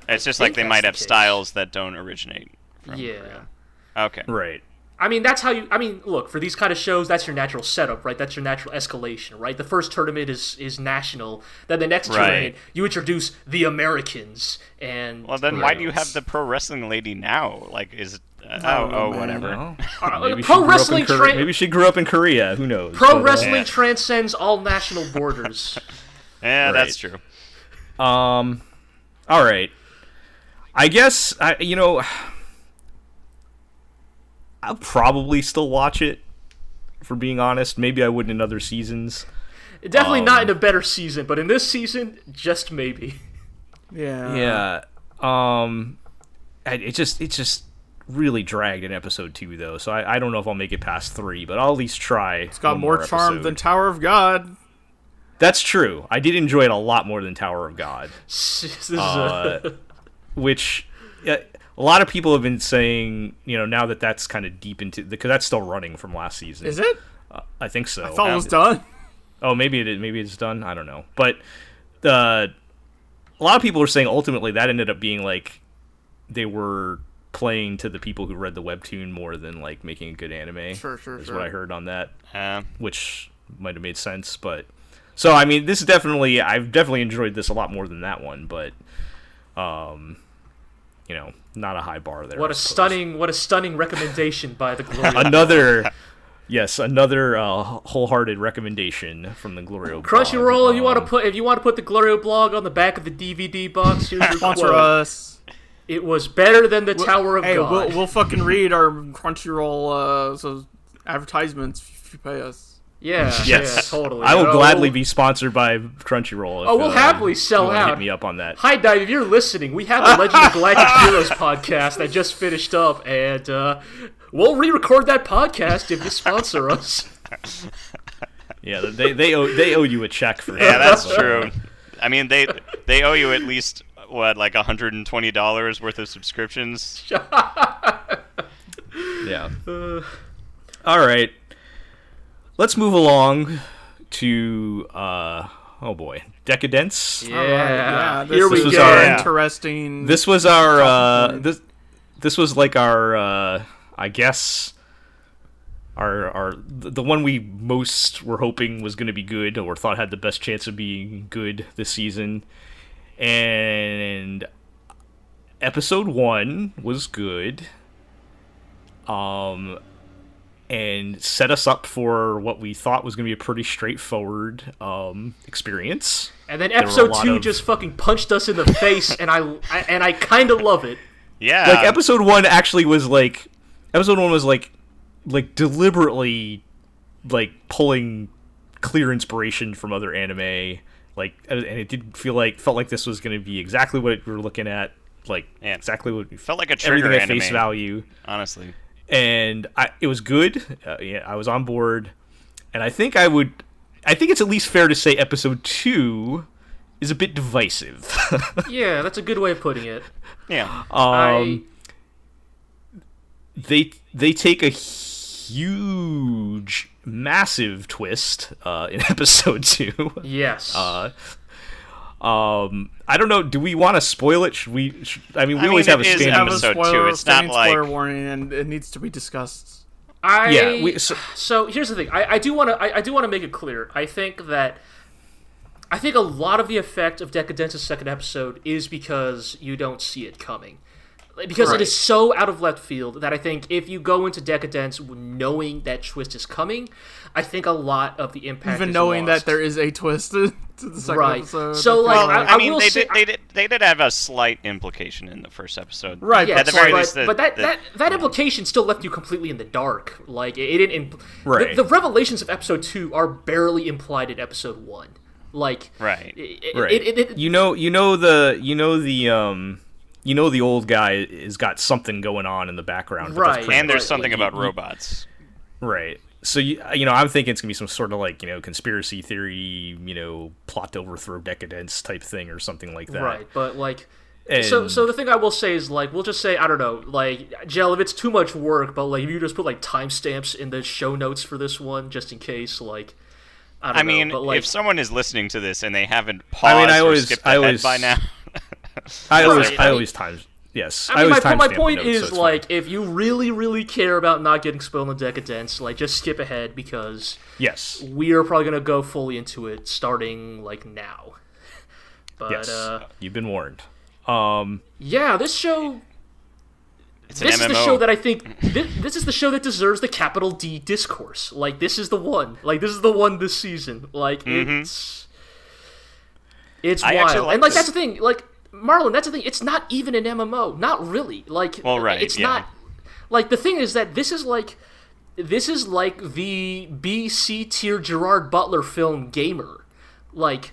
It's just like they might the have case. styles that don't originate from yeah. Korea. Okay. Right. I mean, that's how you. I mean, look for these kind of shows. That's your natural setup, right? That's your natural escalation, right? The first tournament is is national. Then the next Right. tournament, you introduce the Americans, and Well, then why do you have the pro wrestling lady now? Like, is uh, oh, oh, whatever. Well, Uh, maybe pro grew up in wrestling Kore- tra- Maybe she grew up in Korea. Who knows? pro But, wrestling yeah. transcends all national borders. Yeah, that's true. Um, all right. I guess I, you know, I'll probably still watch it. For being honest, maybe I wouldn't in other seasons. Definitely not Um, in a better season, but in this season, just maybe. Yeah. Yeah. Um, it just it just really dragged in episode two though, so I, I don't know if I'll make it past three, but I'll at least try. It's got more charm than Tower of God. That's true. I did enjoy it a lot more than Tower of God. this is a, uh, which a lot of people have been saying, you know, now that that's kind of deep into because that's still running from last season. Is it? I think so. I thought it was done. Oh, maybe it is- maybe it's done. I don't know, but uh, a lot of people are saying ultimately that ended up being like they were playing to the people who read the webtoon more than like making a good anime. Sure, sure, is sure. what I heard on that, Uh, which might have made sense, but. So I mean, this is definitely I've definitely enjoyed this a lot more than that one, but um, you know, not a high bar there. what I a suppose. stunning, what a stunning recommendation by the Glory. another yes another uh, wholehearted recommendation from the Glorio. Crunchyroll, if you want to Um, put if you want to put the Glorio blog on the back of the DVD box, here's your Sponsor quote. us. It was better than the Tower of hey, God. we'll, we'll fucking read our Crunchyroll uh, so advertisements if you pay us. Yeah, Yes, yeah, totally. I will Oh, gladly be sponsored by Crunchyroll. If, Oh, we'll uh, happily if you sell wanna out. Hit me up on that. Hi, Dive, if you're listening, we have the Legend of Galactic Heroes podcast that just finished up, and uh, we'll re-record that podcast if you sponsor us. Yeah, they they owe they owe you a check for that. yeah, that's true. I mean, they they owe you at least what, like hundred and twenty dollars worth of subscriptions. Yeah. All right. Let's move along to uh oh boy, Decadence. Yeah, yeah, this, here this we was go. our Yeah. interesting. This was our uh this this was like our uh I guess our our the the one we most were hoping was going to be good or thought had the best chance of being good this season. And episode 1 was good. Um and set us up for what we thought was going to be a pretty straightforward um experience. And then episode two of- just fucking punched us in the face, and I, I and I kind of love it. Yeah, like episode one actually was like episode one was like like deliberately like pulling clear inspiration from other anime like and it did feel like felt like this was going to be exactly what we were looking at like Yeah. exactly what we felt like a trigger everything at anime. face value honestly. And I, it was good. Uh, yeah i was on board. And i think i would i think it's at least fair to say episode two is a bit divisive. Yeah, that's a good way of putting it. Yeah, um they they take a huge massive twist uh, in episode two. Yes. uh, um i don't know do we want to spoil it should we should, i mean we I always mean, have a it is standing episode spoiler, two, it's not standing spoiler like- warning, and it needs to be discussed. I yeah, we- so- so, here's the thing. I, I do want to I, I do want to make it clear. I think that I think a lot of the effect of Decadence's second episode is because you don't see it coming. because Right. it is so out of left field that I think if you go into Decadence knowing that twist is coming, I think a lot of the impact Even is knowing lost. that there is a twist to the second Right. episode. So, like, Well, I- I, I mean, will they say- did, they did they did have a slight implication in the first episode. right, Yeah, but At the very but, least, the- but that, the- that that implication still left you completely in the dark. Like it, it didn't. Impl- Right. The, the revelations of episode two are barely implied in episode one. Like Right. it, Right. It, it, it, you know, you know the, you know the, um, you know the old guy has got something going on in the background. Right. and there's something like, about you- robots. Right. So you you know I'm thinking it's gonna be some sort of like you know conspiracy theory you know plot to overthrow decadence type thing or something like that. right, but like. And, So, so the thing I will say is like we'll just say I don't know like Jell if it's too much work but like if you just put like timestamps in the show notes for this one just in case like I, don't I know, mean, but, like, if someone is listening to this and they haven't paused I mean, I or always- skipped I always- by now, I always Right, I I always times yes I mean, my, always my timestamp point notes, so is fine. like if you really really care about not getting spoiled in decadence like just skip ahead because yes we are probably gonna go fully into it starting like now. But yes uh, you've been warned. Um yeah, this show. it's an This is MMO. the show that I think. This, this is the show that deserves the capital D discourse. Like this is the one. Like this is the one this season. Like it's. It's Mm-hmm. I wild, like and like this. that's the thing. Like Marlon, that's the thing. It's not even an MMO. Not really. Like Well, right, It's yeah. not. Like the thing is that this is like. This is like the B C tier Gerard Butler film Gamer, like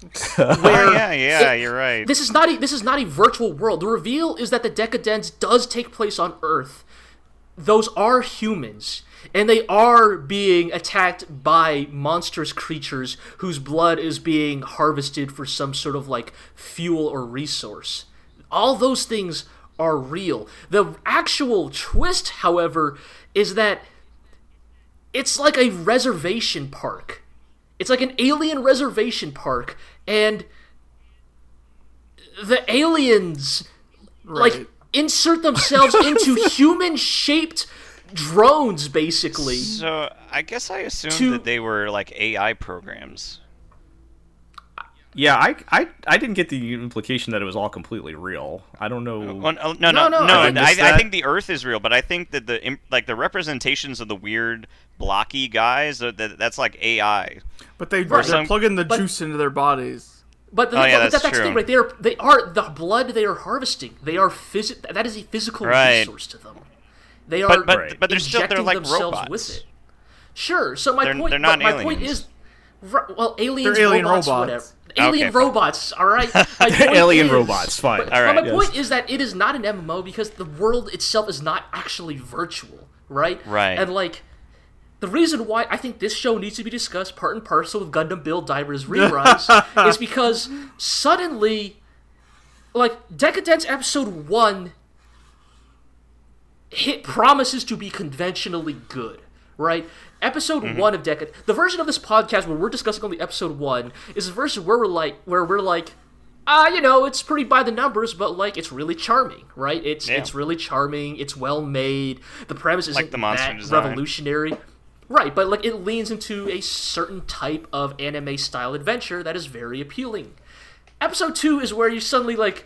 where Oh, yeah, yeah, it- you're right. this is not a, this is not a virtual world. The reveal is that the decadence does take place on Earth. Those are humans, and they are being attacked by monstrous creatures whose blood is being harvested for some sort of like fuel or resource. All those things are real. The actual twist, however, is that it's like a reservation park. It's like an alien reservation park, and the aliens right. like insert themselves into human-shaped drones, basically. So I guess I assumed To- that they were like AI programs. yeah I, I I didn't get the implication that it was all completely real. I don't know. Well, no, no, no, no, no. I I, I, think the Earth is real, but I think that the like the representations of the weird blocky guys uh, that that's like AI. but they Right. they're Some- plugging the but- juice into their bodies. But the, Oh, yeah, but that's that, that's the thing, true. right? They are they are the blood they are harvesting. They are phys- That is a physical Right. resource to them. They are But but Right. but they're still they're injecting like themselves robots. with it. Sure. So my They're- point, they're not but my point aliens. is, well, aliens, They're alien robots, robots. whatever. Alien Okay. robots. All right. Alien is- robots, fine. But, All but my yes. point is that it is not an MMO because the world itself is not actually virtual, right? Right. And like. The reason why I think this show needs to be discussed part and parcel with Gundam Build Divers Re-Rise is because suddenly, like, Decadence Episode 1 hit promises to be conventionally good, right? Episode Mm-hmm. one of Decad, the version of this podcast where we're discussing only episode one is a version where we're like, where we're like, ah, you know, it's pretty by the numbers, but like, it's really charming, right? It's Yeah. it's really charming. It's well made. The premise isn't the monster that design. revolutionary. Right, but like it leans into a certain type of anime style adventure that is very appealing. Episode 2 is where you suddenly like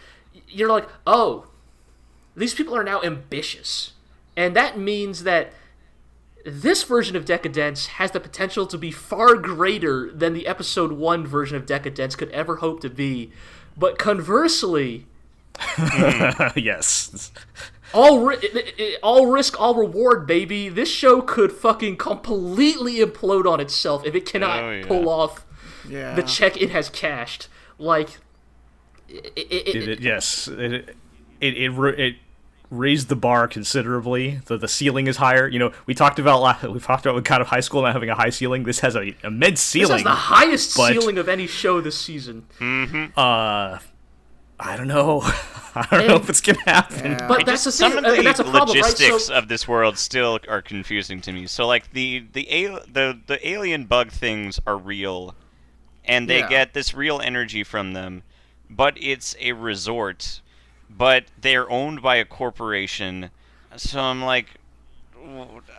you're like, "Oh, these people are now ambitious." And that means that this version of Decadence has the potential to be far greater than the episode 1 version of Decadence could ever hope to be. But conversely, yes. all ri- i- i- all risk, all reward, baby. This show could fucking completely implode on itself if it cannot Oh, yeah. pull off Yeah. the check it has cashed. Like, it, it, it, It, it- yes, it it it, it raised the bar considerably. The the ceiling is higher. You know, we talked about la- we talked about kind of high school not having a high ceiling. This has a immense this ceiling. This has the highest but- ceiling of any show this season. uh, I don't know. I don't know if it's gonna happen. Yeah. But It that's just- the thing, some of the that's a problem, right? logistics So, of this world still are confusing to me. So like the the al- the the alien bug things are real, and they Yeah. get this real energy from them, but it's a resort, but they're owned by a corporation. So I'm like,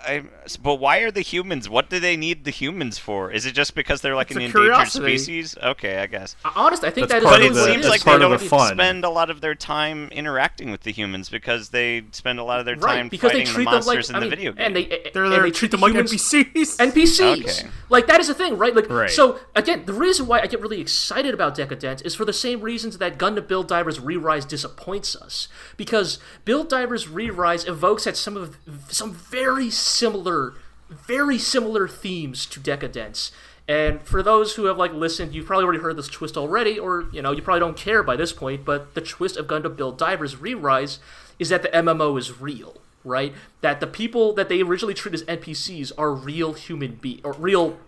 I, but why are the humans? What do they need the humans for? Is it just because they're like It's an endangered curiosity. species? Okay, I guess. Uh, honest, I think That's that is part But of it the- seems like they don't fun. spend a lot of their time interacting with the humans because they spend a lot of their time right because they fighting treat the them like monsters I in mean, the video game. and they They're and there they treat treat the them like NPCs. NPCs. Okay. Like that is the thing, right? Like Right. so again, the reason why I get really excited about Decadent is for the same reasons that Gundam Build Divers Re-Rise disappoints us. Because Build Divers Re-Rise evokes at some of some very similar very similar themes to Decadence. And for those who have like listened, you've probably already heard this twist already, or you know, you probably don't care by this point, but the twist of Gundam Build Divers Re-Rise is that the MMO is real right? That the people that they originally treat as NPCs are real human be or real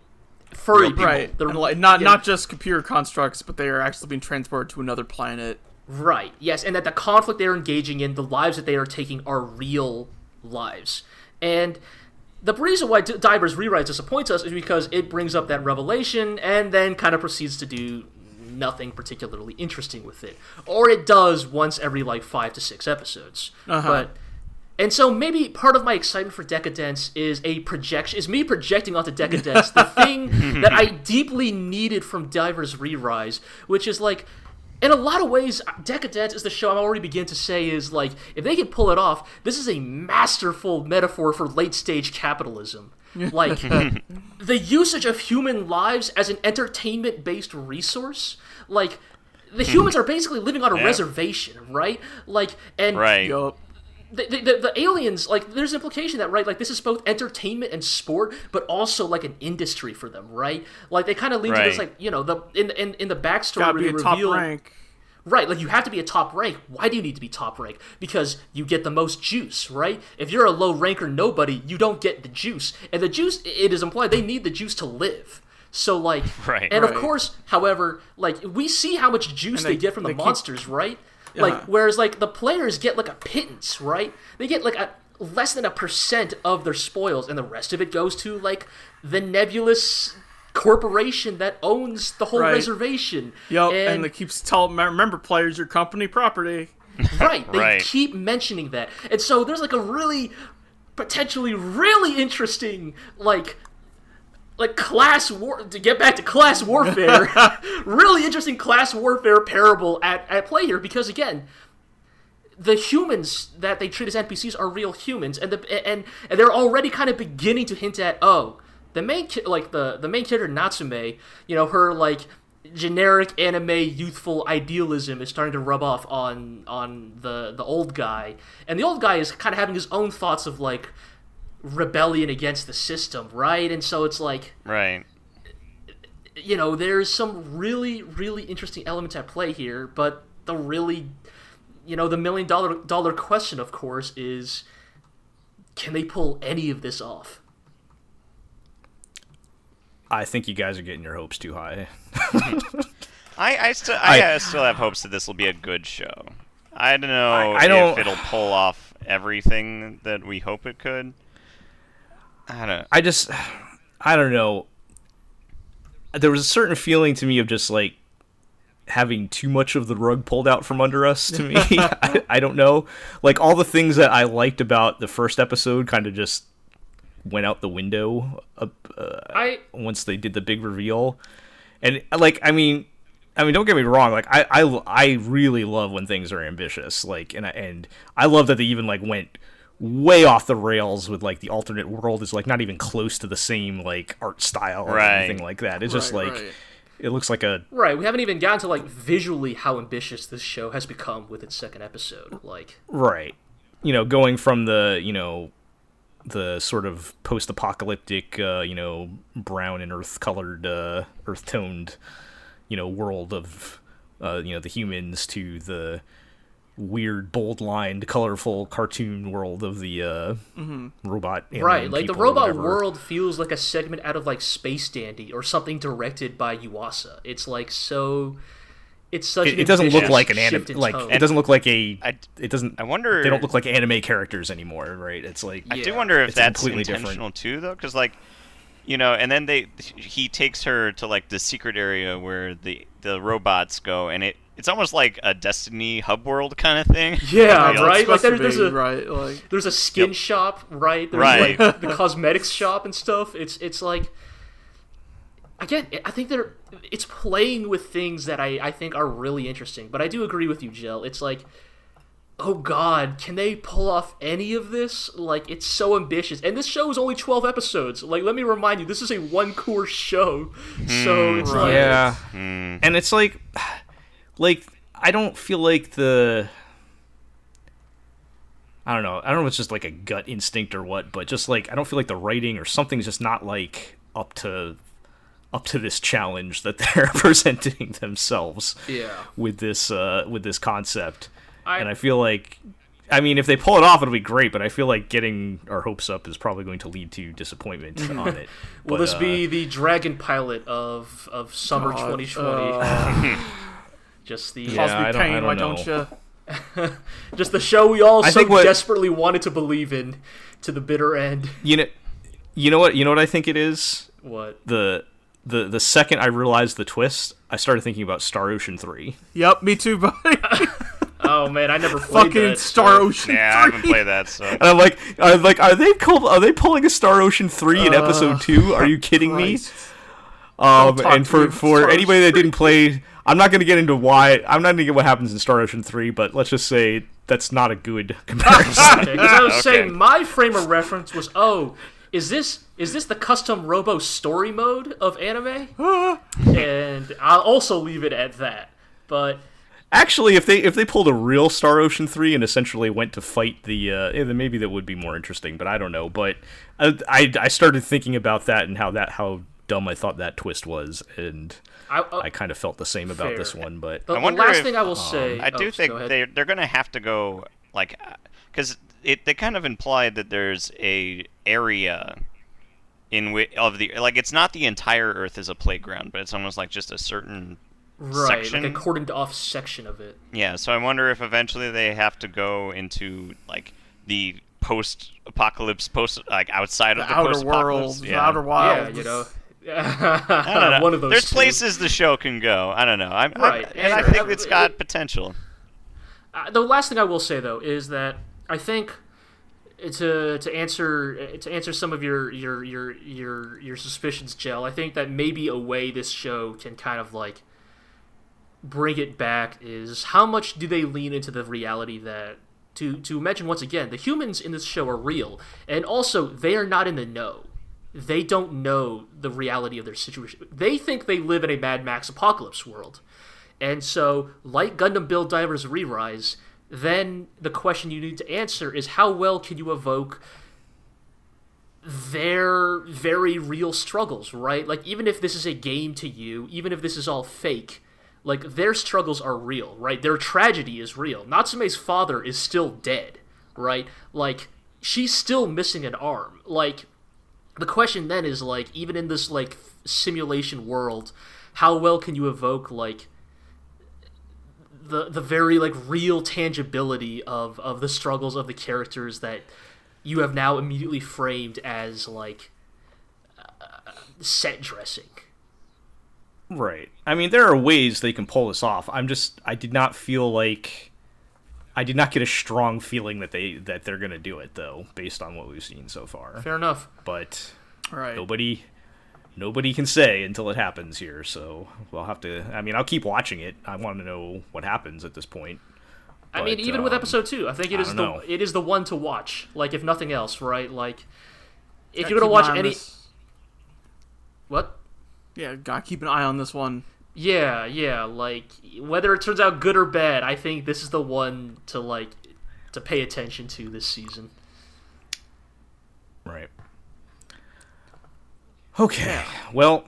furry people. right. They're like, not yeah, not just computer constructs, but they are actually being transported to another planet. right. Yes, and that the conflict they're engaging in, the lives that they are taking, are real lives. And the reason why D- Divers Re-Rise disappoints us is because it brings up that revelation and then kind of proceeds to do nothing particularly interesting with it, or it does once every like five to six episodes. Uh-huh. But And so maybe part of my excitement for Decadence is a projection is me projecting onto Decadence the thing that I deeply needed from Divers Re-Rise, which is like in a lot of ways, Decadence is the show I'm already beginning to say is like if they can pull it off, this is a masterful metaphor for late stage capitalism. Like the usage of human lives as an entertainment based resource, like the hmm. humans are basically living on a Yeah. reservation, right? Like and right. Yup. the, the, the, the aliens like there's an implication that right like this is both entertainment and sport but also like an industry for them right? Like they kind of lead to this like you know the in in, in the backstory Gotta be they a top reveal rank. right like you have to be a top rank. Why do you need to be top rank? Because you get the most juice right? If you're a low rank or nobody you don't get the juice. And the juice it is implied they need the juice to live. So like Right. and of course however like we see how much juice they, they- get from the they keep- monsters right like Uh-huh. whereas like the players get like a pittance right they get like a less than a percent of their spoils and the rest of it goes to like the nebulous corporation that owns the whole Right. reservation Yup. and, And, it keeps telling remember players your company property. right they Right. keep mentioning that and so there's like a really potentially really interesting like like class war to get back to class warfare really interesting class warfare parable at, at play here because again the humans that they treat as npcs are real humans and the and and they're already kind of beginning to hint at oh the main ki- like the the main character natsume you know her like generic anime youthful idealism is starting to rub off on on the the old guy. And the old guy is kind of having his own thoughts of like rebellion against the system right and so it's like Right. you know, there's some really, really interesting elements at play here, but the really, you know, the million dollar dollar question, of course, is can they pull any of this off? I think you guys are getting your hopes too high. I, I still I, I- uh, still have hopes that this will be a good show. I don't know I- I don't- if it'll pull off everything that we hope it could. I don't. I just, I don't know. There was a certain feeling to me of just like having too much of the rug pulled out from under us. To me, I, I don't know. Like all the things that I liked about the first episode kind of just went out the window uh, uh, I once they did the big reveal. And like, I mean, I mean, don't get me wrong. Like, I, I, I really love when things are ambitious. Like, and I, and I love that they even like went way off the rails with like the alternate world is like not even close to the same like art style or Right. anything like that. It's just like right. it looks like a right, we haven't even gotten to like visually how ambitious this show has become with its second episode. Like, right. You know, going from the you know the sort of post-apocalyptic, uh, you know, brown and earth-colored, uh, earth-toned, you know, world of, uh, you know, the humans to the weird, bold-lined, colorful cartoon world of the uh, robot. right, like the robot world feels like a segment out of like Space Dandy or something directed by Yuasa. It's like so. It's such. It, an it doesn't look like an anime. shift Like tone. it doesn't look like a. I- it doesn't. I wonder. They don't look like anime characters anymore, right? It's like I do wonder if It's that's completely different. intentional too, though, because like, you know, and then they he takes her to like the secret area where the the robots go, and it it's almost like a Destiny hub world kind of thing. Yeah, You know, right? Like, supposed there- there's be, a- right, like There's a skin Yep. shop, right? There's Right. like the cosmetics shop and stuff. It's it's like again, I think they're it's playing with things that I I think are really interesting. But I do agree with you, Jill. It's like oh god, can they pull off any of this? Like it's so ambitious. And this show is only 12 episodes. Like let me remind you, this is a one course show. So hmm. it's like Yeah. Hmm. And it's like like I don't feel like the I don't know. I don't know if it's just like a gut instinct or what, but just like I don't feel like the writing or something's just not like up to up to this challenge that they're presenting themselves yeah. with this uh with this concept. I- and I feel like I mean, if they pull it off, it'll be great. But I feel like getting our hopes up is probably going to lead to disappointment on it. Will But, this uh, be the Dragon pilot of of summer God, 2020? Uh, just the Yeah, cause me I don't- I don't why know. don't you? just the show we all I so what- desperately wanted to believe in to the bitter end. you know, you know what, you know what I think it is. What? the the the second I realized the twist, I started thinking about Star Ocean three. Yep, me too, buddy. Oh man, I never played Fucking that, Star so- Ocean Yeah, I 3. haven't played that, so And I'm like, I'm like, are they pull, are they pulling a Star Ocean three in episode two? Are you kidding Christ. me? Um, and for for Star anybody that didn't play, I'm not going to get into why. I'm not going to get what happens in Star Ocean three, but let's just say that's not a good comparison. Okay, 'cause I was Okay. saying my frame of reference was oh, is this is this the custom Robo story mode of anime? and I'll also leave it at that. But Actually, if they if they pulled a real Star Ocean three and essentially went to fight the, uh, eh, then maybe that would be more interesting. But I don't know. But I, I I started thinking about that and how that how dumb I thought that twist was, and I, uh, I kind of felt the same about Fair. this one. But the, I the last if- thing I will say, I do oh, think go ahead. they they're gonna have to go like because it they kind of implied that there's a area in which of the like it's not the entire Earth as a playground, but it's almost like just a certain right, section. like according to off section of it. yeah. So I wonder if eventually they have to go into like the post-apocalypse, post like outside The of the outer post-apocalypse. world, the yeah. outer wild. Yeah, you know. I don't know. One of those. There's two. places the show can go. I don't know. I'm, I'm- Right, and I think it's got potential. Uh, the last thing I will say though is that I think to to answer to answer some of your your your your your suspicions, Gel. I think that maybe a way this show can kind of like bring it back is how much do they lean into the reality that to to mention once again the humans in this show are real and also they are not in the know they don't know the reality of their situation they think they live in a mad max apocalypse world and so, like Gundam Build Divers Re-Rise, then the question you need to answer is how well can you evoke their very real struggles, right? Like, even if this is a game to you, even if this is all fake, like, their struggles are real, right? Their tragedy is real. Natsume's father is still dead, right? Like, she's still missing an arm. Like, the question then is, like, even in this, like, simulation world, how well can you evoke, like, the the very like real tangibility of of the struggles of the characters that you have now immediately framed as like uh, set dressing. right, I mean, there are ways they can pull this off. I'm just, I did not feel like. I did not get a strong feeling that they that they're gonna do it though, based on what we've seen so far. Fair enough. But Right. nobody nobody can say until it happens here so we'll have to i mean i'll keep watching it i want to know what happens at this point I mean, But, even with um, episode two, I think it I is the know. it is the one to watch. Like, if nothing else, right? Like, if Gotta you're gonna watch an eye on any this. what? Yeah, gotta keep an eye on this one. Yeah, yeah. Like, whether it turns out good or bad, I think this is the one to like to pay attention to this season. right okay well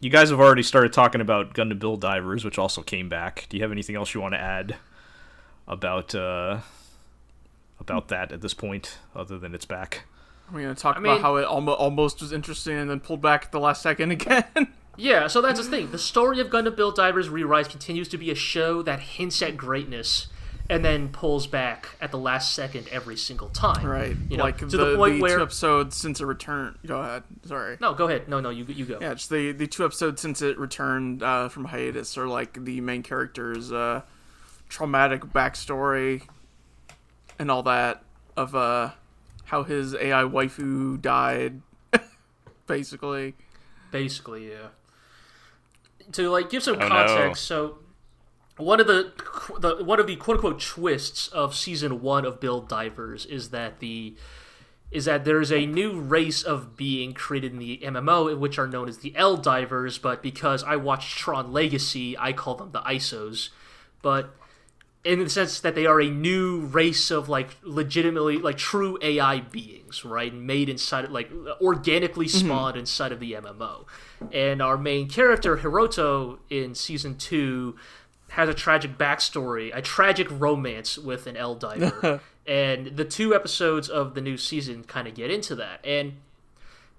you guys have already started talking about gundam build divers which also came back do you have anything else you want to add about uh about that at this point other than it's back We're gonna talk I about mean- how it almost almost was interesting and then pulled back at the last second again. Yeah, so that's the thing. The story of Gundam Build Divers Re-Rise continues to be a show that hints at greatness and then pulls back at the last second every single time. Right. You know, like to the, the, point the where two episodes since it returned. Go ahead. Sorry. no, go ahead. No, no, you you go. Yeah, just the the two episodes since it returned uh, from hiatus are like the main character's uh, traumatic backstory and all that of uh how his AI waifu died, basically. basically yeah to like give some Oh, no. context so one of the, the one of the quote unquote twists of season one of build divers is that the is that there's a new race of being created in the MMO which are known as the EL-Divers but because I watched Tron Legacy I call them the ISOs but in the sense that they are a new race of like legitimately like true AI beings, right? Made inside of like organically mm-hmm. spawned inside of the MMO. And our main character, Hiroto, in season two, has a tragic backstory, a tragic romance with an EL-Diver. and the two episodes of the new season kind of get into that. And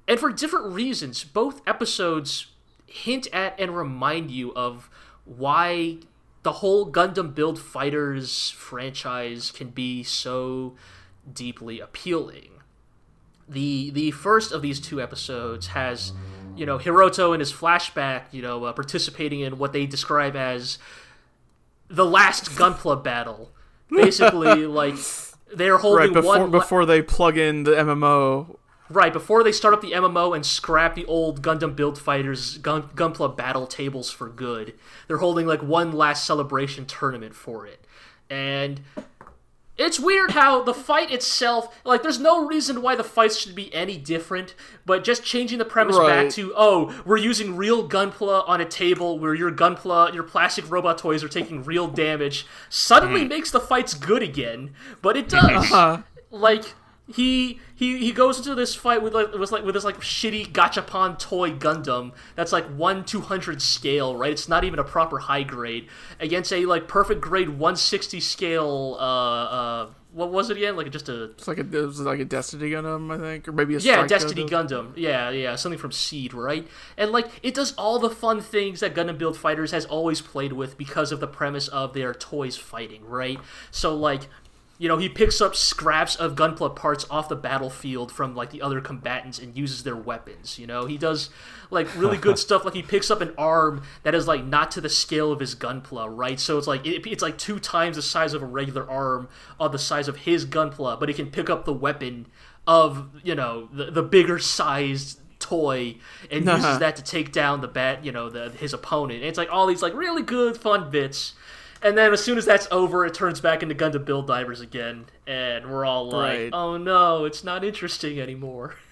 and for different reasons, both episodes hint at and remind you of why the whole Gundam Build Fighters franchise can be so deeply appealing. The the first of these two episodes has, you know, Hiroto in his flashback, you know, uh, participating in what they describe as the last Gunpla battle. Basically, like they're holding Right before one before they plug in the MMO. Right, before they start up the MMO and scrap the old Gundam Build Fighters Gun- Gunpla battle tables for good, they're holding like one last celebration tournament for it. And it's weird how the fight itself, like, there's no reason why the fights should be any different, but just changing the premise back to, oh, we're using real Gunpla on a table where your Gunpla, your plastic robot toys are taking real damage, suddenly makes the fights good again. But it does Uh, like he he he goes into this fight with like was like with this like shitty gachapon toy Gundam that's like one two hundred scale, right? It's not even a proper high grade against a like perfect grade one sixty scale. Uh, uh, what was it again? Like just a it's like a it was like a Destiny Gundam, I think, or maybe a yeah, Strike Destiny Gundam. Gundam. Yeah, yeah, something from Seed, right? And like it does all the fun things that Gundam Build Fighters has always played with because of the premise of their toys fighting, right? So like you know, he picks up scraps of gunpla parts off the battlefield from like the other combatants and uses their weapons. You know, he does like really good stuff. Like he picks up an arm that is like not to the scale of his gunpla, right? So it's like it, it's like two times the size of a regular arm on the size of his gunpla, but he can pick up the weapon of you know the, the bigger sized toy and Uh-huh. uses that to take down the bat you know the his opponent and it's like all these like really good fun bits and then as soon as that's over it turns back into Gundam Build Divers again. And we're all like Right. oh no it's not interesting anymore.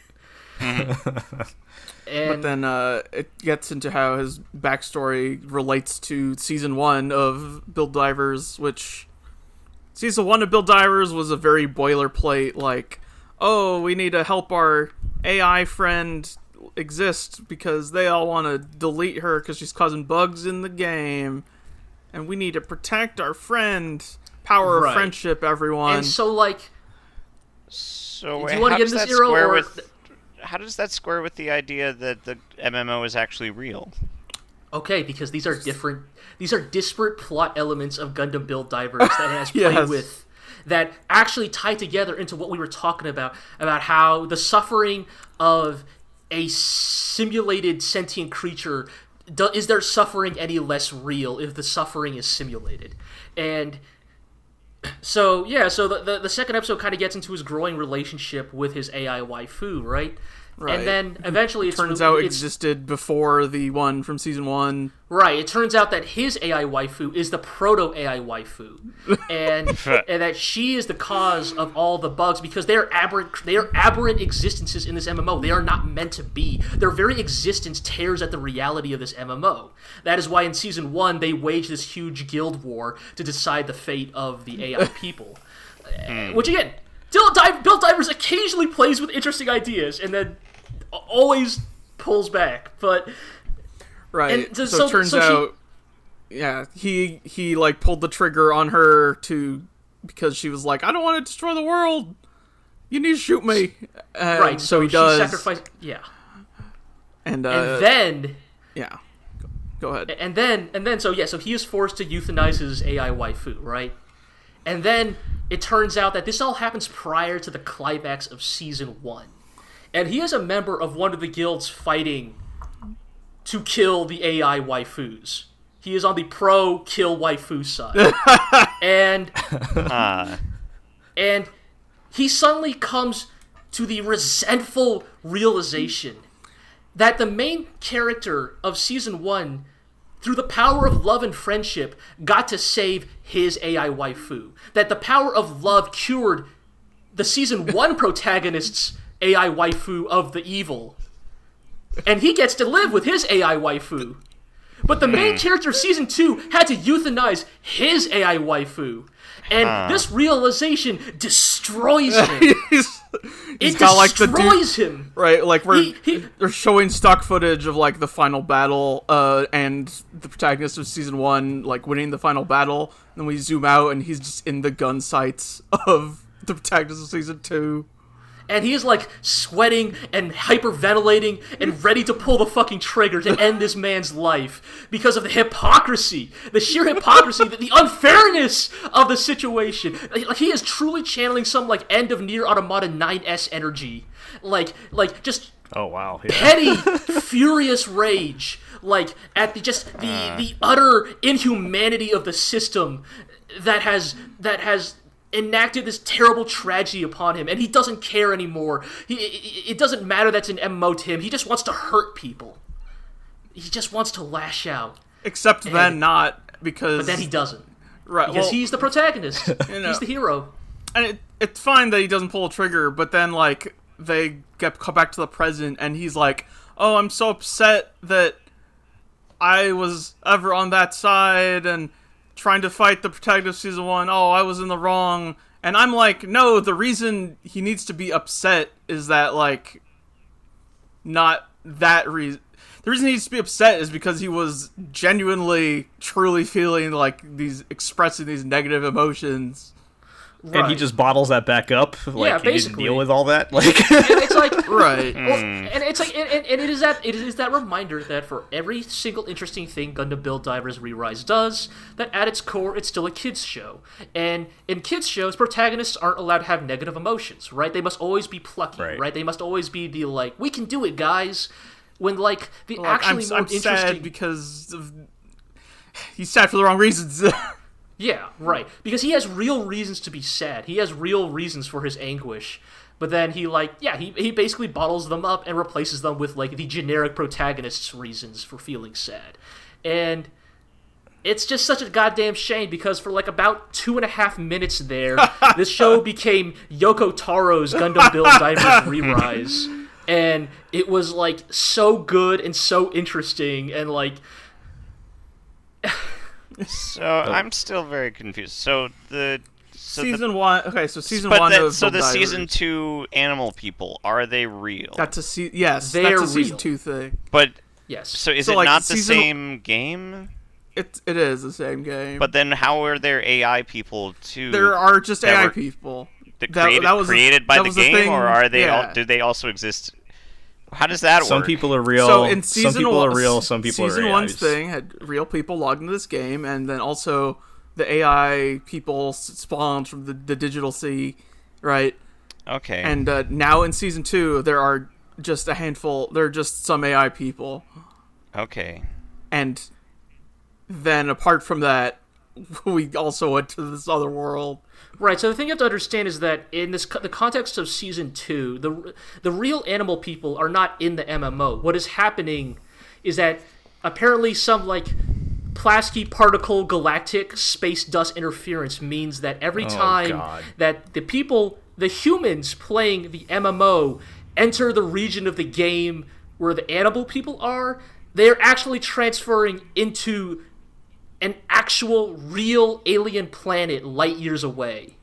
And But then uh, it gets into how his backstory relates to season one of Build Divers, which season one of Build Divers was a very boilerplate, like, oh, we need to help our AI friend exist because they all want to delete her because she's causing bugs in the game, and we need to protect our friend. Power Right. of friendship, everyone. and so like So Do you wanna how get does into that Zero, or- with? How does that square with the idea that the MMO is actually real? Okay, because these are different. These are disparate plot elements of Gundam Build Divers that it has played Yes. with that actually tie together into what we were talking about about how the suffering of a simulated sentient creature do, is their suffering any less real if the suffering is simulated? And so yeah so the, the, the second episode kind of gets into his growing relationship with his ai waifu right Right. and then eventually it's turns mo- out it's, existed before the one from season one. Right. It turns out that his AI waifu is the proto AI waifu, and and that she is the cause of all the bugs because they are aberrant. They are aberrant existences in this MMO. They are not meant to be. Their very existence tears at the reality of this MMO. That is why in season one they wage this huge guild war to decide the fate of the AI people. Uh, Which again, Bill, Dive, Build Divers occasionally plays with interesting ideas and then always pulls back, but. Right. And so, so- it turns so she- out, yeah, he he like pulled the trigger on her to because she was like, I don't want to destroy the world. You need to shoot me. And Right, So, he she does. sacrificed. Yeah, and uh, and then yeah, go ahead. and then and then so yeah, so he is forced to euthanize his AI waifu, right? And then it turns out that this all happens prior to the climax of season one. And he is a member of one of the guilds fighting to kill the AI waifus. He is on the pro kill waifu side. and Ah, and he suddenly comes to the resentful realization that the main character of season one, through the power of love and friendship, got to save his AI waifu. That the power of love cured the season one protagonist's AI waifu of the evil. And he gets to live with his AI waifu. But the main hmm. character of season two had to euthanize his AI waifu. And this realization destroys him. It got like the dude, destroys him. right? Like we're He- he- they're showing stock footage of like the final battle, uh, and the protagonist of season one like winning the final battle. And then we zoom out, and he's just in the gun sights of the protagonist of season two. And he's like sweating and hyperventilating and ready to pull the fucking trigger to end this man's life because of the hypocrisy, the sheer hypocrisy, the, the unfairness of the situation. Like he is truly channeling some like end of Nier Automata 9S energy. Like like just Oh wow. Yeah. petty, furious rage, like at the just the uh. the utter inhumanity of the system that has that has enacted this terrible tragedy upon him, and he doesn't care anymore. He, it, it doesn't matter that's an MMO to him. He just wants to hurt people. He just wants to lash out, Except then not because but then he doesn't right because well, he's the protagonist. know. He's the hero. and it, it's fine that he doesn't pull a trigger, but then like they get come back to the present, and he's like, "Oh, I'm so upset that I was ever on that side and trying to fight the protagonist of season one. Oh, I was in the wrong." And I'm like, "No, the reason he needs to be upset is that like not that reason." The reason he needs to be upset is because he was genuinely, truly feeling like these, expressing these negative emotions. And he just bottles that back up. Like Yeah, he didn't basically. deal with all that. Like it's like Right. Hmm. Well, and it's like, and, and and it is that it is that reminder that for every single interesting thing Gundam Build Divers Re-Rise does, that at its core it's still a kids show. And in kids shows, protagonists aren't allowed to have negative emotions, right? They must always be plucky, Right. right? They must always be the like, we can do it, guys. When like the Like, I'm, actually more I'm interesting, sad because of, he's sad for the wrong reasons. Yeah, right. Because he has real reasons to be sad. He has real reasons for his anguish. But then he like yeah, he he basically bottles them up and replaces them with like the generic protagonist's reasons for feeling sad. And it's just such a goddamn shame because for like about two and a half minutes there, this show became Yoko Taro's Gundam Build Divers Re-Rise. And it was like so good and so interesting and like so I'm still very confused. So the so the, season one. Okay, so season but one the, so the Divers. season two animal people are they real? That's a se- yes. They're that's a season real. two thing. but yes. so is So, it like, not the season- same game? It it is the same game. But then how are there AI people too? there are just AI were- people. that that- created, that was a- by that the was game, thing- or are they? yeah. All, do they also exist? How does that some work? Some people are real. So in season some people one, are real. Some people season are one's AIs. thing had real people logged into this game, and then also the AI people spawned from the, the digital sea, right? Okay. And uh, now in season two, there are just a handful. There are just some AI people, okay. and then apart from that, we also went to this other world. Right. So the thing you have to understand is that in this the context of season two, the the real animal people are not in the MMO. What is happening is that apparently some like Plavsky particle galactic space dust interference means that every oh, time God. that the people, the humans playing the MMO, enter the region of the game where the animal people are, they're actually transferring into an actual real alien planet light years away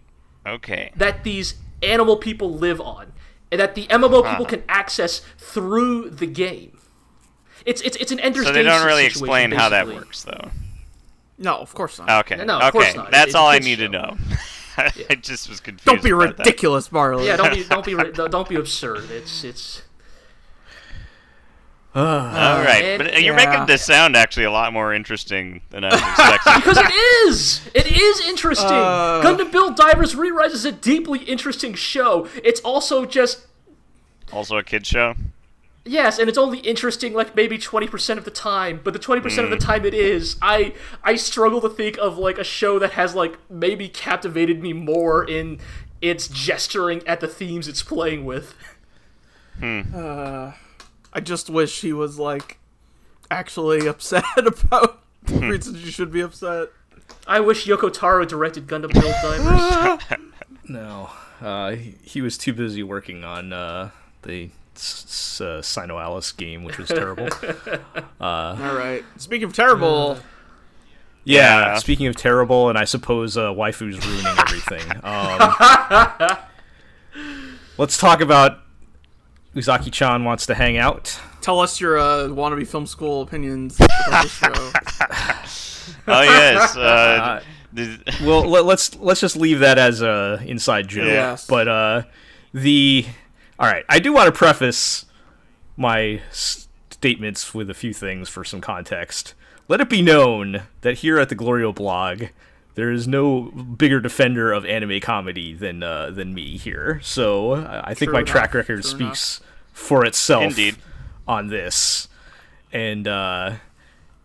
Okay. that these animal people live on and that the MMO people can access through the game. It's it's it's an Ender's So they don't really situation, explain how that works, though. No, of course not. Okay. No, of okay. course not. That's It's all I kid's need to know. I just was confused. Don't be about that. ridiculous, Barley. Yeah, don't be don't be don't be absurd. It's it's All right, and- but you're yeah. making this sound actually a lot more interesting than I was expecting. Because it is! It is interesting! Uh. Gundam Build Divers Re-Rise is a deeply interesting show. It's also just also a kid show. Yes, and it's only interesting like maybe 20% of the time, but the 20% of Mm. the time it is, I I struggle to think of like a show that has like maybe captivated me more in its gesturing at the themes it's playing with. I just wish he was like actually upset about the reasons you should be upset. I wish Yoko Taro directed Gundam Build Divers. No, uh, he, he was too busy working on uh, the s- s- uh, SINoALICE game, which was terrible. All right. Speaking of terrible, yeah, Yeah. Speaking of terrible, and I suppose uh, waifu's ruining everything. Um, let's talk about Uzaki-chan wants to hang out. tell us your uh, wannabe film school opinions show. Oh yes. Uh, th- well let, let's let's just leave that as a inside joke Yes. but uh the all right i do want to preface my statements with a few things for some context let it be known that here at the glorio blog there is no bigger defender of anime comedy than uh, than me here so i I think True my enough, track record true speaks for itself Indeed. on this and uh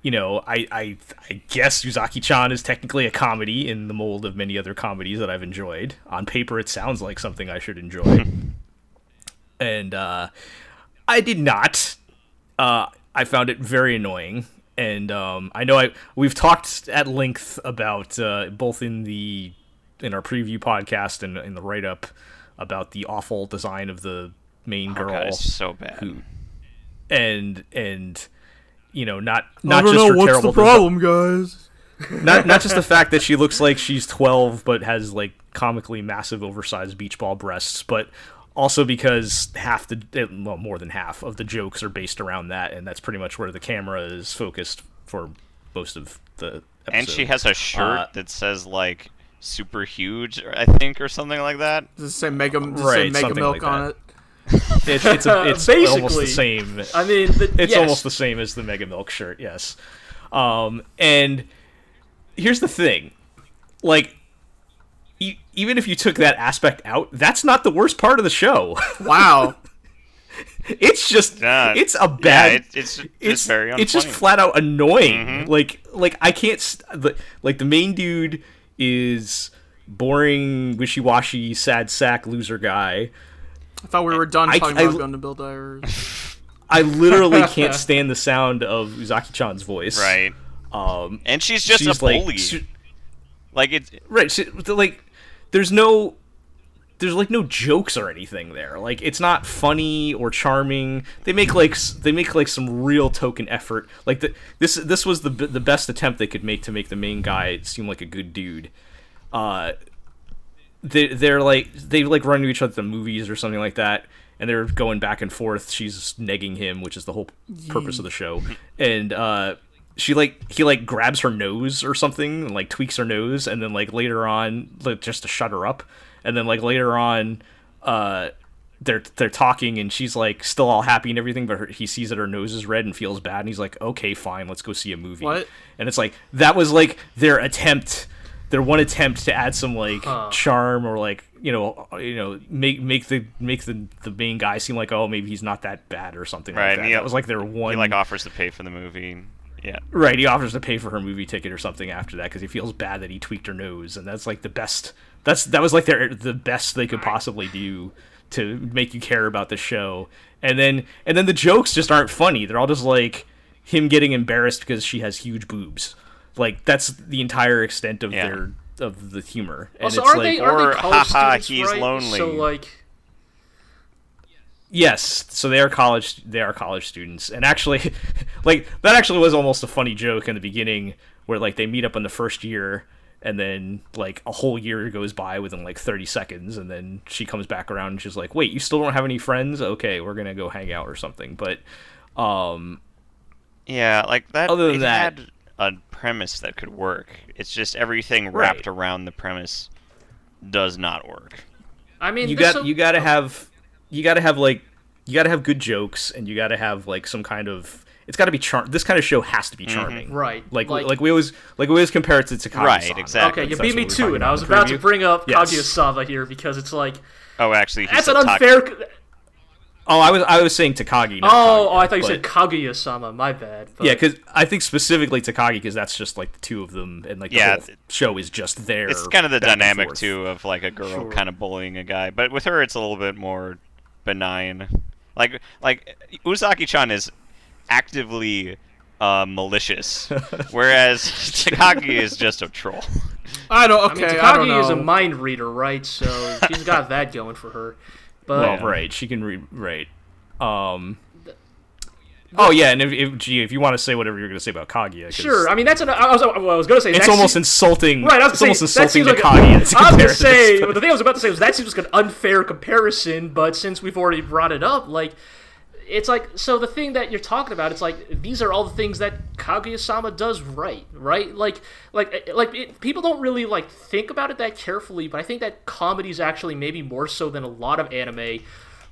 you know, I, I I guess Uzaki-chan is technically a comedy in the mold of many other comedies that I've enjoyed. On paper, it sounds like something I should enjoy, and uh, I did not. Uh, I found it very annoying, and um, I know I we've talked at length about uh, both in the in our preview podcast and in the write up about the awful design of the main oh girl god, it's so bad. who and and you know not I not don't just know her what's terrible the problem, guys. not not just the fact that she looks like she's 12 but has like comically massive oversized beach ball breasts but also because half the eh, well more than half of the jokes are based around that and that's pretty much where the camera is focused for most of the episode. And she has a shirt Uh, that says like super huge, I think, or something like that. Does it say Mega, does it Right, say Mega Milk like on that. it? it's it's, a, it's almost Basically. the same I mean, the, It's yes. almost the same as the Mega Milk shirt, yes. Um, and here's the thing, like, e- even if you took that aspect out, that's not the worst part of the show. Wow. it's just, Yeah, it's a bad. Yeah, it, it's just it's very it's just flat out annoying. Mm-hmm. Like like I can't st- the, like the main dude is boring, wishy washy, sad sack loser guy. I thought we were done I- talking I- about Gundam Build Divers. I literally can't stand the sound of Uzaki-chan's voice. right. Um, And she's just she's a like bully. she- Like it's right so, the- like there's no there's like no jokes or anything there. Like it's not funny or charming. They make like they make like some real token effort. Like the, this this was the the best attempt they could make to make the main guy seem like a good dude. Uh they they're like they like run into each other at the movies or something like that and they're going back and forth. She's negging him which is the whole purpose of the show. And uh she like he like grabs her nose or something and like tweaks her nose and then like later on like just to shut her up and then like later on uh they're they're talking and she's like still all happy and everything but her, he sees that her nose is red and feels bad and he's like okay fine let's go see a movie What? and it's like that was like their attempt their one attempt to add some like Huh. charm or like you know you know make make the make the the main guy seem like oh maybe he's not that bad or something Right, like and that he- that was like their one he like offers to pay for the movie. Yeah. Right, he offers to pay for her movie ticket or something after that because he feels bad that he tweaked her nose, and that's like the best. That's that was like their the best they could possibly do to make you care about the show. And then and then the jokes just aren't funny. They're all just like him getting embarrassed because she has huge boobs. Like that's the entire extent of Yeah. their of the humor. And Also, it's are like, they are or, they college haha, students, he's right? lonely. So like, Yes, so they are college. They are college students, and actually, like that actually was almost a funny joke in the beginning, where like they meet up in the first year, and then like a whole year goes by within like thirty seconds, and then she comes back around and she's like, "Wait, you still don't have any friends? Okay, we're gonna go hang out or something." But, um, Yeah, like that. Other than it that- had a premise that could work. It's just everything wrapped Right. around the premise does not work. I mean, you got so- you got to have you got to have like you got to have good jokes and you got to have like some kind of it's got to be charm. This kind of show has to be mm-hmm. charming, Right. Like, Like- like we always like we always compare it to Takagi. Right, exactly. Okay, you beat me we're to it. I was in the about to bring up Yes. Kaguya-sama here because it's like Oh, actually, he that's an Tak- unfair. Oh, I was I was saying Takagi. not Oh, Kaguya, oh, I thought you but- said Kaguya-sama. My bad. But Yeah, because I think specifically Takagi, because that's just like the two of them, and like the Yeah, whole show is just there. It's kind of the dynamic too of like a girl Sure. kind of bullying a guy, but with her it's a little bit more benign. Like like Uzaki-chan is actively uh, malicious, whereas Takagi is just a troll. I don't. I mean, Okay, I, don't Takagi know. is a mind reader, right? So she's got that going for her. But Well, right, she can read right. Um. Oh yeah, and if, if gee, if you want to say whatever you're going to say about Kaguya, sure. I mean, that's an. I was, I was going to say. it's almost seems- insulting. Right, I was it's saying, almost insulting to like Kaguya. to I was compare gonna say, the thing I was about to say was that seems like an unfair comparison. But since we've already brought it up, like, it's like so the thing that you're talking about, it's like these are all the things that Kaguya-sama does right, right? Like, like, eh, like it, people don't really like think about it that carefully, but I think that comedies actually maybe more so than a lot of anime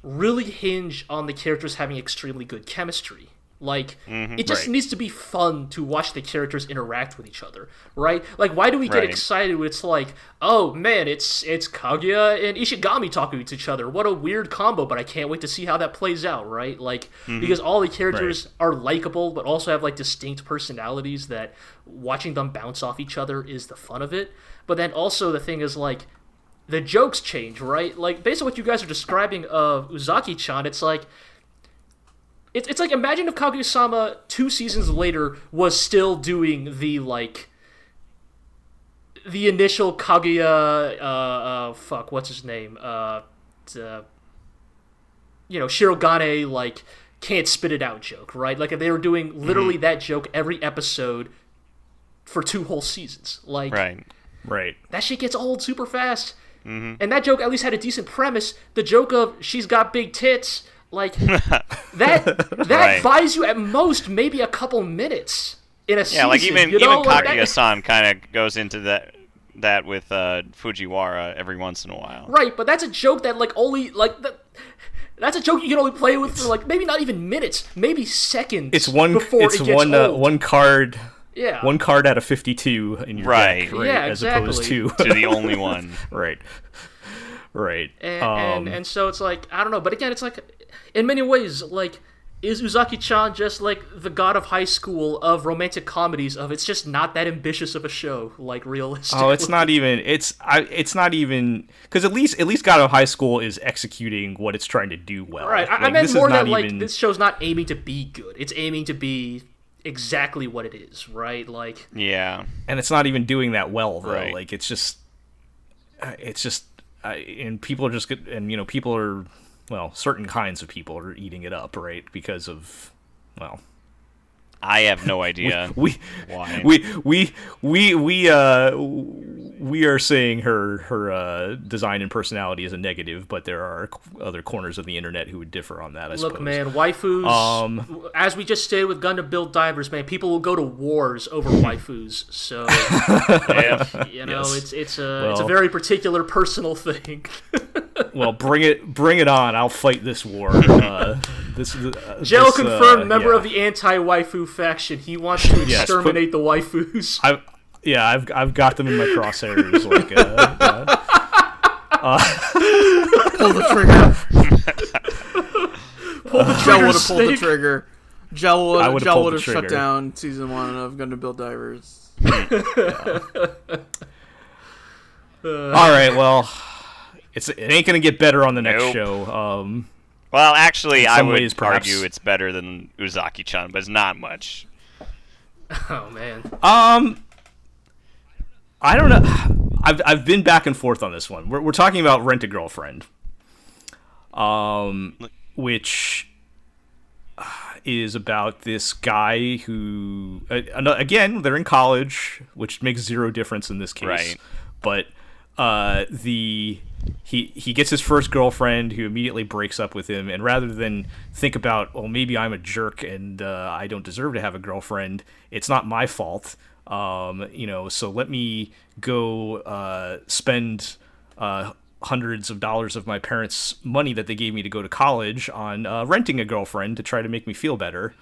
really hinge on the characters having extremely good chemistry. Like mm-hmm. it just Right. needs to be fun to watch the characters interact with each other, right? Like why do we get Right. excited when it's like, oh man, it's it's Kaguya and Ishigami talking to each other. What a weird combo, but I can't wait to see how that plays out, right? Like mm-hmm. because all the characters are likable but also have like distinct personalities that watching them bounce off each other is the fun of it. But then also the thing is like the jokes change, right? Like based on what you guys are describing of Uzaki-chan, it's like it's, it's like imagine if Kaguya-sama two seasons later was still doing the like the initial Kaguya uh uh fuck what's his name uh, uh you know Shirogane like can't spit it out joke right like they were doing literally that joke every episode for two whole seasons like Right. right. that shit gets old super fast. And that joke at least had a decent premise. The joke of she's got big tits, like that that Right. buys you at most maybe a couple minutes in a season. Yeah, season. like even you know? even like Kaguya-san kind of goes into that that with uh, Fujiwara every once in a while. Right, but that's a joke that like only like that. That's a joke you can only play with for like maybe not even minutes, maybe seconds. It's one. before It's it gets one. Uh, old. one card. Yeah. One card out of fifty-two in your Right. deck, right? Yeah, as exactly. opposed to To the only one. right. Right. and, um, and and so it's like I don't know, but again, it's like in many ways, like is Uzaki-chan just like the god of high school of romantic comedies? Of it's just not that ambitious of a show, like realistically. Oh, it's not even. It's I. It's not even because at least at least God of High School is executing what it's trying to do well. right. I, I meant this is more not that like this show's not aiming to be good; it's aiming to be exactly what it is, right? Like Yeah. and it's not even doing that well though. Right. Like it's just, uh, it's just, uh, and people are just good, and you know, people are, well, certain kinds of people are eating it up, right? Because of, well, I have no idea. we, Why? we, we, we, we, uh, we are saying her her uh, design and personality is a negative, but there are other corners of the internet who would differ on that. I Look, suppose. man, waifus. Um, as we just stated with Gundam Build Divers, man, people will go to wars over waifus. So Yeah. you know, Yes. it's it's a it's a very particular personal thing. Well, bring it, bring it on! I'll fight this war. Uh, this, uh, Gel this, confirmed, uh, member yeah. of the anti-waifu faction. He wants to Yes, put- exterminate the waifus. I've yeah, I've I've got them in my crosshairs. Like, uh, uh, Pull the trigger. Pull the Gel trigger, would have pulled the trigger. Gel would would've Gel would have shut down season one of Gundam Build Divers. all right, well, it's it ain't gonna get better on the next Nope. show. Um, Well, actually, I would ways, perhaps. argue it's better than Uzaki-chan, but it's not much. Oh man, um, I don't know. I've I've been back and forth on this one. We're we're talking about Rent a Girlfriend, um, which uh, is about this guy who uh, again they're in college, which makes zero difference in this case. Right. But uh, the he he gets his first girlfriend who immediately breaks up with him, and rather than think about well maybe I'm a jerk and uh, I don't deserve to have a girlfriend, it's not my fault. Um, you know, so let me go uh, spend uh, hundreds of dollars of my parents' money that they gave me to go to college on uh, renting a girlfriend to try to make me feel better,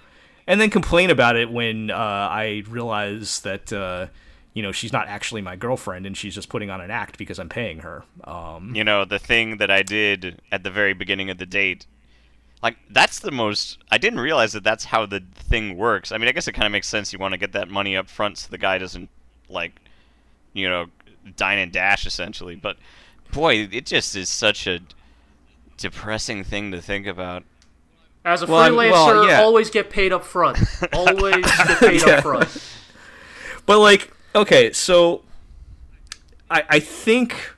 and then complain about it when uh, I realize that uh, you know she's not actually my girlfriend and she's just putting on an act because I'm paying her. Um, You know, the thing that I did at the very beginning of the date. Like that's the most I didn't realize that that's how the thing works. I mean, I guess it kind of makes sense you want to get that money up front so the guy doesn't like you know, dine and dash essentially, but boy, it just is such a depressing thing to think about. As a Well, freelancer, well, yeah. always get paid up front. Always get paid Yeah. up front. But like, okay, so I I think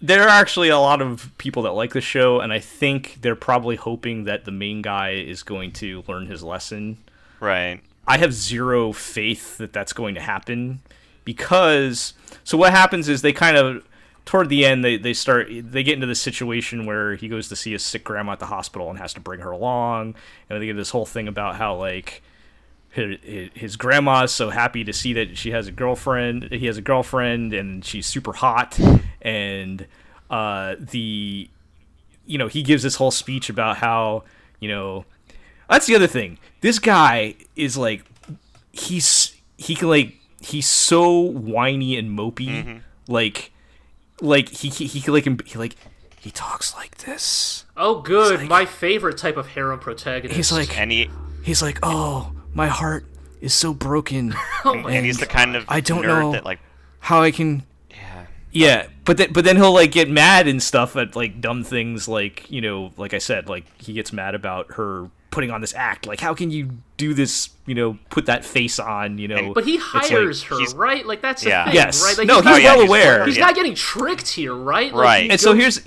there are actually a lot of people that like the show, and I think they're probably hoping that the main guy is going to learn his lesson. Right. I have zero faith that that's going to happen because so what happens is they kind of toward the end they, they start they get into this situation where he goes to see his sick grandma at the hospital and has to bring her along and they get this whole thing about how like his, his grandma so happy to see that she has a girlfriend he has a girlfriend and she's super hot. And uh the you know he gives this whole speech about how you know that's the other thing. This guy is like he's he can like he's so whiny and mopey. Like like he he, he can like he like he talks like this. Oh, good. like- My favorite type of harem protagonist. he's like And he he's like oh my heart is so broken oh and he's the kind of I don't nerd know. that like how i can yeah. yeah but then but then he'll like get mad and stuff at like dumb things like you know like i said like he gets mad about her putting on this act like how can you do this you know put that face on you know But he It's like- hires her, he's- right? Like that's the Yeah. thing, Yes. right? Like, No, he's, he's well he's- aware. he's yeah. not getting tricked here, right? Like, Right. he and so here's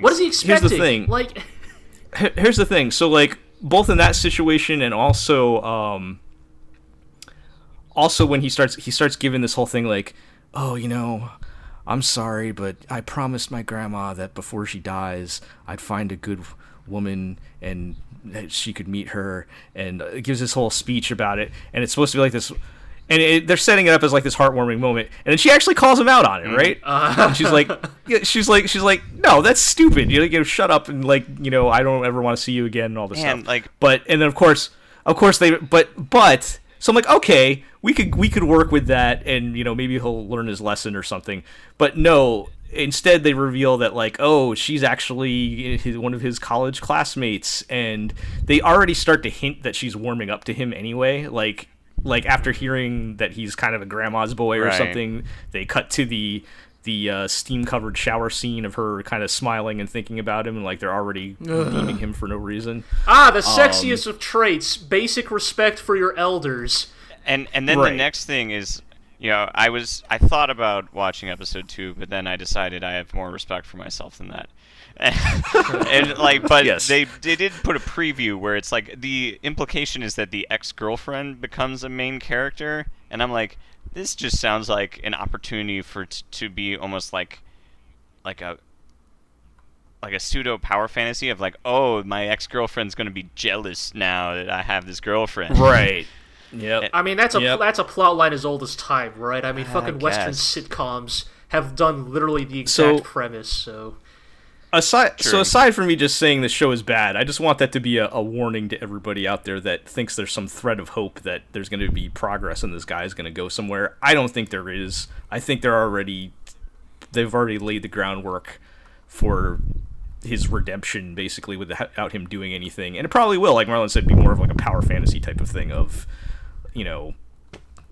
what is he expecting here's expecting? the thing. Like, here's the thing. So like both in that situation and also um also when he starts he starts giving this whole thing like, "Oh, you know, I'm sorry, but I promised my grandma that before she dies, I'd find a good woman and that she could meet her." And it gives this whole speech about it, and it's supposed to be like this and it, they're setting it up as like this heartwarming moment, and then she actually calls him out on it, mm-hmm. right? And uh-huh. she's like, she's like, she's like, no, that's stupid. You know, you shut up and like, you know, I don't ever want to see you again and all this Man, stuff. like- but and then of course, of course they, but but so I'm like, okay, we could we could work with that, and you know, maybe he'll learn his lesson or something. But no. Instead, they reveal that like, oh, she's actually his, one of his college classmates, and they already start to hint that she's warming up to him anyway. Like, like after hearing that he's kind of a grandma's boy or Right. something, they cut to the the uh, steam covered shower scene of her kind of smiling and thinking about him, and like they're already beaming him for no reason. ah, the sexiest of traits: basic respect for your elders. and and then Right. the next thing is you know i was i thought about watching episode two but then i decided i have more respect for myself than that and like but Yes. they they did put a preview where it's like the implication is that the ex-girlfriend becomes a main character and i'm like this just sounds like an opportunity for t- to be almost like like a like a pseudo power fantasy of like oh my ex-girlfriend's going to be jealous now that i have this girlfriend Right. Yep. I mean, that's a Yep. that's a plot line as old as time, right? I mean, fucking Western sitcoms have done literally the So- exact premise. So aside so aside from me just saying the show is bad i just want that to be a, a warning to everybody out there that thinks there's some thread of hope that there's going to be progress and this guy is going to go somewhere. I don't think there is. I think they're already they've already laid the groundwork for his redemption basically without him doing anything. And it probably will like marlon said be more of like a power fantasy type of thing of you know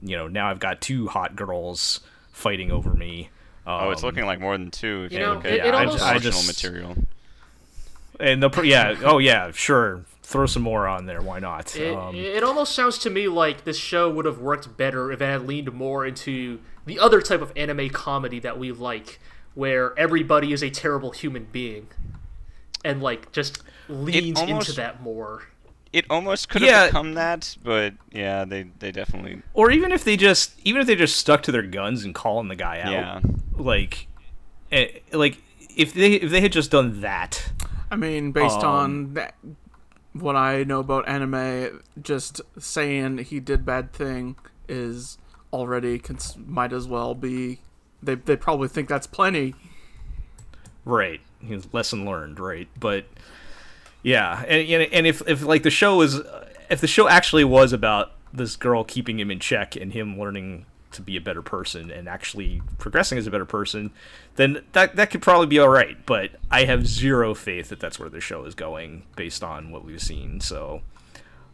you know now i've got two hot girls fighting over me Oh, it's Um, looking like more than two. If You you, know, look at it- it almost- I promotional just- material. And they'll, pr- yeah, oh yeah, sure. Throw some more on there. Why not? it, Um, it almost sounds to me like this show would have worked better if it had leaned more into the other type of anime comedy that we like, where everybody is a terrible human being, and like just leans into that more. It almost could have Yeah. become that, but yeah, they they definitely or even if they just, even if they just stuck to their guns and calling the guy out, yeah. like, eh, like if they if they had just done that, I mean, based Um, on that, what I know about anime, just saying he did bad thing is already cons- might as well be. They they probably think that's plenty. right. His lesson learned, right? But yeah, and and, if if like the show is if the show actually was about this girl keeping him in check and him learning to be a better person and actually progressing as a better person, then that that could probably be all right. But I have zero faith that that's where the show is going based on what we've seen. So,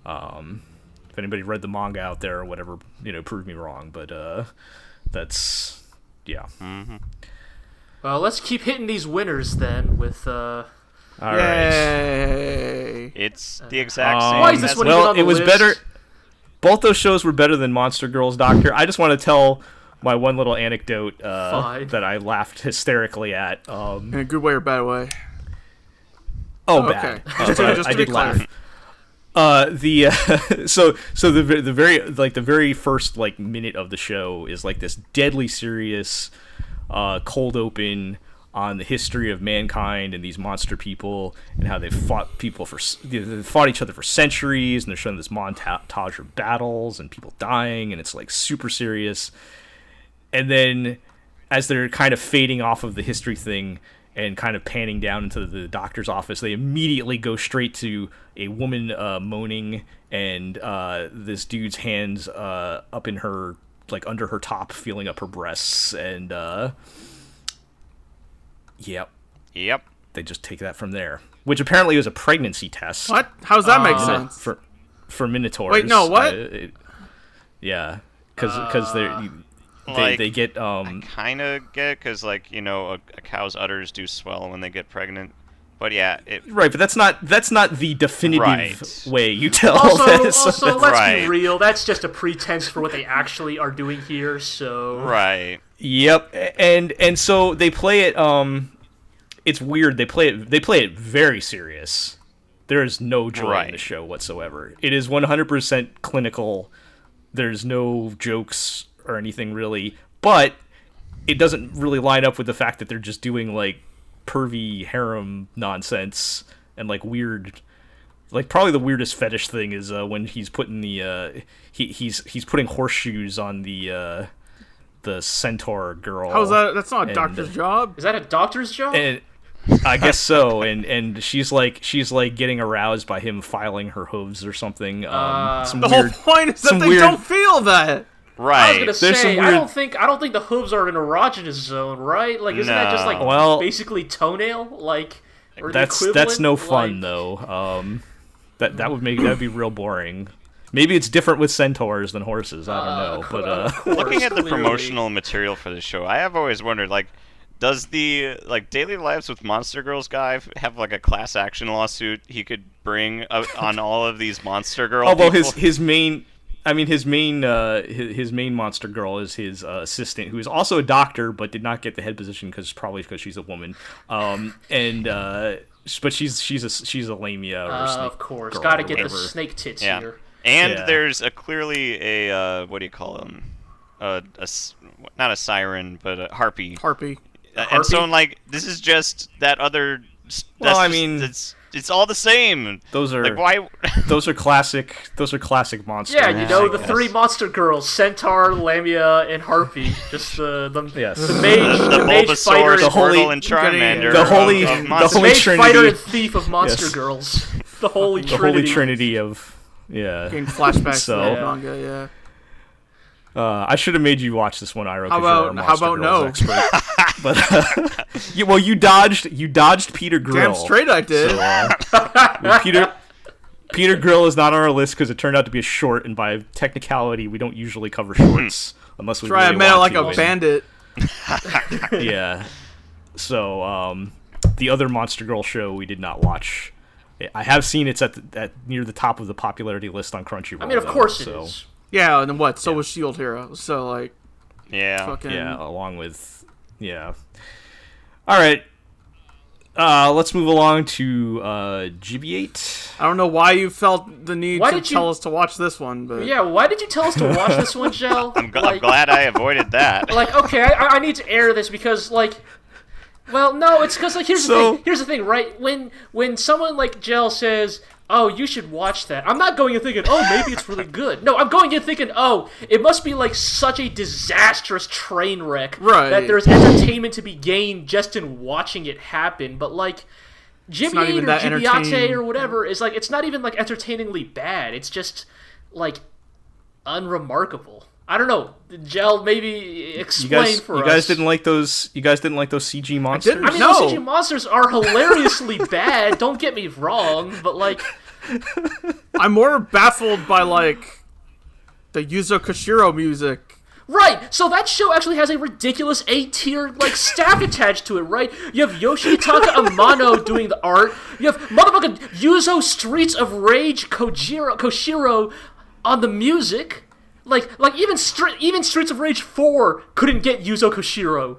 um, if anybody read the manga out there or whatever, you know, prove me wrong. But uh, that's yeah. Well, let's keep hitting these winners then with uh All right. Yay! It's the exact Um, same. Why is this as- one even well, on the it was list? better. Both those shows were better than Monster Girls Doctor. I just want to tell my one little anecdote uh, that I laughed hysterically at. Um, In a good way or bad way. oh, Oh, bad. okay. Uh, Just to- just I to be did clear. laugh. Uh, the uh, so so the the very like the very first like minute of the show is like this deadly serious, uh, cold open on the history of mankind and these monster people and how they've fought people for they've fought each other for centuries and they're showing this montage of battles and people dying and it's like super serious. And then as they're kind of fading off of the history thing and kind of panning down into the doctor's office, they immediately go straight to a woman uh, moaning and uh, this dude's hands uh, up in her, like under her top, feeling up her breasts, and uh, yep, Yep. they just take that from there. Which apparently was a pregnancy test What? How does that make Uh, sense? for for minotaurs. Wait, no, what? Uh, it- yeah, because they're. They, Like, they get um Kind of get because like you know a, a cow's udders do swell when they get pregnant. But yeah, it Right, but that's not that's not the definitive Right. way you tell Also, this. also let's Right. be real. That's just a pretense for what they actually are doing here. So right. yep, and and so they play it. Um, it's weird. They play it. They play it very serious. There is no joy in the show whatsoever. It is one hundred percent clinical. There's no jokes or anything really, but it doesn't really line up with the fact that they're just doing like pervy harem nonsense and like weird like probably the weirdest fetish thing is uh, when he's putting the uh, he, he's he's putting horseshoes on the uh, the centaur girl. How's that? That's not a and- doctor's job. is that a doctor's job? And I guess so. And and she's like she's like getting aroused by him filing her hooves or something. Um, Uh, some The weird. whole point is that they weird- don't feel that. Right. I was gonna There's say some I don't think I don't think the hooves are an erogenous zone, right? Like, isn't that just like Well- basically toenail? Like, or That's that's no fun Like, though. Um, that that would make that would be real boring. Maybe it's different with centaurs than horses. I don't know, but uh, Looking at the promotional material for the show, I have always wondered like. Does the like Daily Lives with Monster Girls guy have like a class action lawsuit he could bring uh, on all of these Monster Girl? although people? his his main I mean his main uh his, his main monster girl is his uh, assistant who is also a doctor but did not get the head position because probably because she's a woman um and uh but she's she's a she's a lamia or Uh, snake of course, girl gotta or get the snake tits Yeah. here. And Yeah. there's a clearly a uh, what do you call them? Uh, a s- not a siren, but a harpy. Harpy. Uh, and so? I'm like, this is just that other. s- Well, that's I just- mean- it's it's all the same. those are Like why? those are classic those are classic monsters Yeah, you know I the guess. three monster girls: Centaur, Lamia, and Harpy. Just the the, Yes. the mage, the, the mage Bulbasaur, fighter, The holy- Squirtle, and Charmander. the holy- of the the holy mage Trinity. fighter and thief of monster Yes. girls. The holy the trinity. holy trinity of yeah Getting flashbacks So- to the Yeah. manga, yeah. uh, I should have made you watch this one Iro How 'cause you're our about- how about no? Expert. but you, well you dodged you dodged Peter Grill Damn straight I did. So, uh, Peter Peter Grill is not on our list because it turned out to be a short, and by technicality, we don't usually cover shorts unless we. Try I really meant it like to, a and- bandit. Yeah. So, um, the other Monster Girl show we did not watch. I have seen it's at, the, at near the top of the popularity list on Crunchyroll. I mean, of though, course it so, is. Yeah, and then what? So was Shield Hero. So like, Yeah. fucking. Yeah, along with yeah. All right. Uh, let's move along to uh, Gibiate. I don't know why you felt the need Why to did you- tell us to watch this one, but Yeah, why did you tell us to watch this one, Gel? I'm, gl- I'm glad I avoided that. like okay I, I need to air this because like well no it's because like here's the So- thing here's the thing right when when someone like Gel says oh, you should watch that. I'm not going in thinking, oh, maybe it's really good. No, I'm going in thinking, oh, it must be like such a disastrous train wreck Right. that there's entertainment to be gained just in watching it happen. But like. Jimmy or that Jimmy entertaining. or whatever is like it's not even like entertainingly bad. It's just like unremarkable. I don't know. Gel, maybe You explain guys, for you us. guys didn't like those. You guys didn't like those CG monsters. didn't. I mean, No. those CG monsters are hilariously bad. Don't get me wrong, but like, I'm more baffled by like the Yuzo Koshiro music. right? So that show actually has a ridiculous A tier like staff attached to it, right? You have Yoshitaka Amano doing the art. You have motherfucking Yuzo Streets of Rage Kojiro Koshiro on the music. Like, like even Stre- even Streets of Rage Four couldn't get Yuzo Koshiro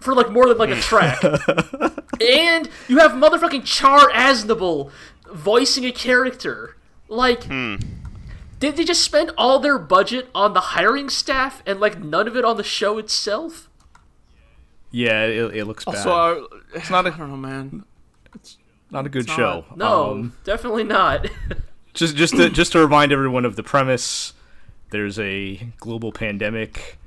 for like more than like a track. and you have motherfucking Char Aznable voicing a character. Like, did they just spend all their budget on the hiring staff and like none of it on the show itself? Yeah, it, it looks bad. So uh, it's not I a don't know, man. not a good not. show. No, Um, definitely not. just just to, just to remind everyone of the premise. There's a global pandemic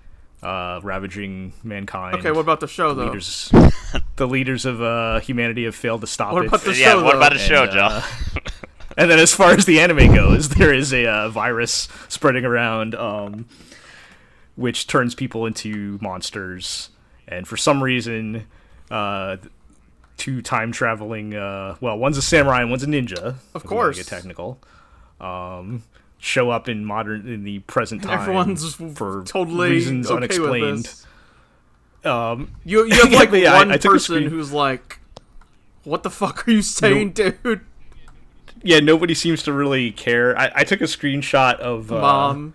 uh, ravaging mankind. Okay, what about the show though? leaders? the leaders of uh, humanity have failed to stop What it. about the yeah, show, what though? about the show, And, Joe? uh, And then, as far as the anime goes, there is a uh, virus spreading around, um, which turns people into monsters. And for some reason, uh, two time traveling, uh, well, one's a samurai and one's a ninja. Of if we wanna course. get technical. Um, show up in modern in the present time. Everyone's for totally reasons okay unexplained. Um, You you have like yeah, one I took person who's like, "What the fuck are you saying, dude?" yeah, nobody seems to really care. I, I took a screenshot of uh, Mom.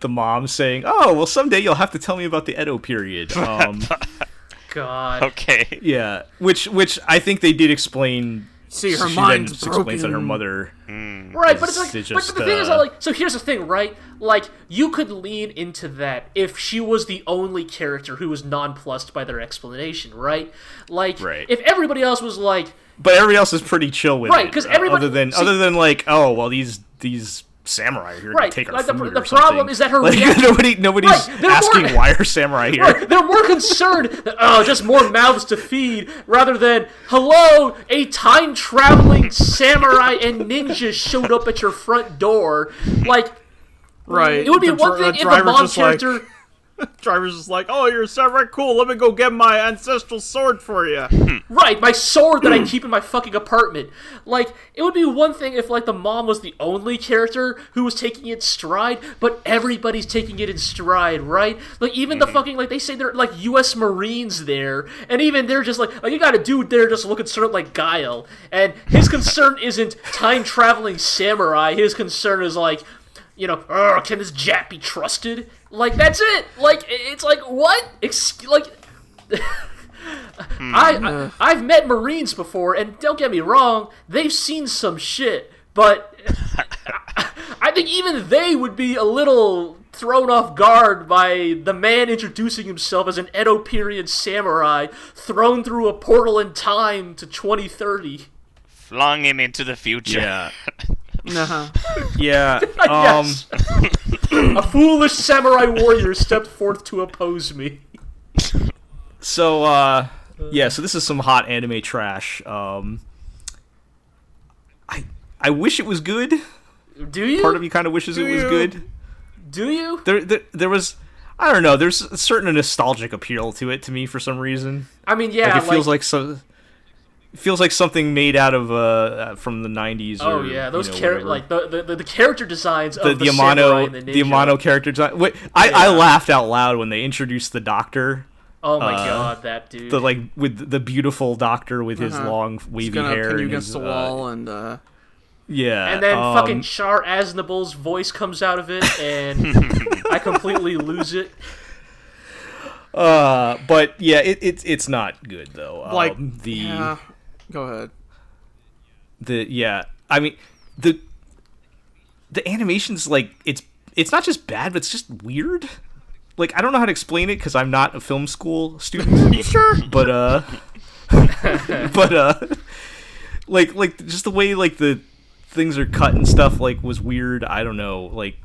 the mom saying, "Oh, well, someday you'll have to tell me about the Edo period." Um, God. Okay. yeah, which which I think they did explain. See, her she mind's then explains that her broken. mother. Right, but it's like, It's but just, the thing is, like, so here's the thing, right? Like, you could lean into that if she was the only character who was nonplussed by their explanation, right? Like, Right. if everybody else was like, But everybody else is pretty chill with it. Right, it. 'cause uh, everybody- other than see- other than like, oh, well, these these samurai are here Right, to take our like, the- food the or problem is that her like, reaction- nobody nobody's Right, they're asking more- why are samurai here. Right, they're more concerned that oh, just more mouths to feed, rather than hello, a time traveling samurai and ninja showed up at your front door. Like, Right. it would be The one thing the if the driver's mom just like- character. Driver's just like, "Oh, you're a samurai. Cool. Let me go get my ancestral sword for you." Hmm. Right, my sword that I hmm. keep in my fucking apartment. Like, it would be one thing if, like, the mom was the only character who was taking it stride, but everybody's taking it in stride, right? Like, even the hmm. fucking, like, they say they're, like, U.S. Marines there, and even they're just like, like, you got a dude there just looking sort of like Guile, and his concern isn't time traveling samurai, his concern is, like, you know, "Ugh, can this Jap be trusted? Like, that's it! Like, it's like, what? Ex- like, I, I hmm. I've met Marines before, and don't get me wrong, they've seen some shit, but I think even they would be a little thrown off guard by the man introducing himself as an Edo period samurai thrown through a portal in time to 2030. Flung him into the future. Yeah, Nah. yeah. Um, a foolish samurai warrior stepped forth to oppose me. So uh yeah, so this is some hot anime trash. Um I I wish it was good. Do you? Part of me kind of wishes it was you? good. Do you? There, there there was I don't know, there's a certain nostalgic appeal to it to me for some reason. I mean, yeah, Like it feels like so it feels like something made out of uh from the 90s Oh or, yeah, those you know, char- like the, the, the, the character designs the, of the, the Amano and the, the. Amano character design. Wait, I, I laughed out loud when they introduced the doctor. Oh my uh, god, that dude. The like with the beautiful doctor with his Uh-huh. long wavy He's gonna hair pin you and against his, the uh, wall and uh, yeah, and then um, fucking Char Aznable's voice comes out of it, and I completely lose it. Uh, but yeah, it, it's it's not good though. like um, the yeah. Go ahead. the yeah, I mean the the animation's like it's it's not just bad, but it's just weird. Like I don't know how to explain it because I'm not a film school student. Sure? but uh, but uh, like like just the way like the things are cut and stuff like was weird. I don't know. Like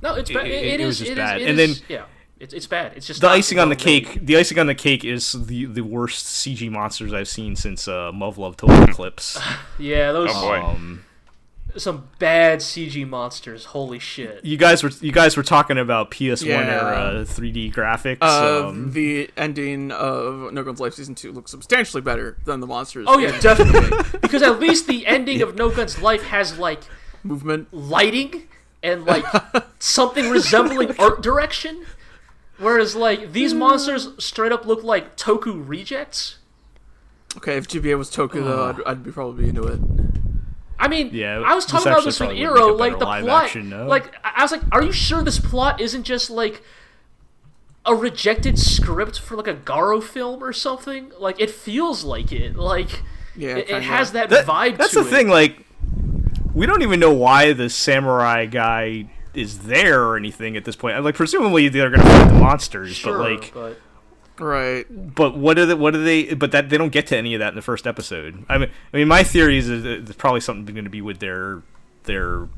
No, it's bad. It- It, it- it it is. was just it is- bad. it And is- then- yeah, it's it's bad. It's just the icing on the well made. cake. The icing on the cake is the the worst CG monsters I've seen since uh, Muv-Luv Total Eclipse. Yeah, those Oh, boy. Um, some bad CG monsters. Holy shit. you guys were you guys were talking about PS1 Yeah. era 3D graphics. Uh, um, the ending of No Guns Life season two looks substantially better than the monsters. Oh yeah, definitely. because at least the ending of No Guns Life has like movement. lighting and like something resembling art direction. Whereas like these hmm. monsters straight up look like Toku rejects. Okay, if Gibiate was Toku though, I'd, I'd be probably into it. I mean, Yeah, I was talking about this with probably Iro, like the plot. action, no? Like I I was like, are you sure this plot isn't just like a rejected script for like a Garo film or something? Like it feels like it. Like Yeah, it, it has that, that- vibe. That's the it. thing. Like, we don't even know why the samurai guy is there or anything at this point. Like, presumably they're gonna fight the monsters, Sure, but like, but Right. but what are the what are they? But that they don't get to any of that in the first episode. I mean, I mean, my theory is that it's probably something going to be with their their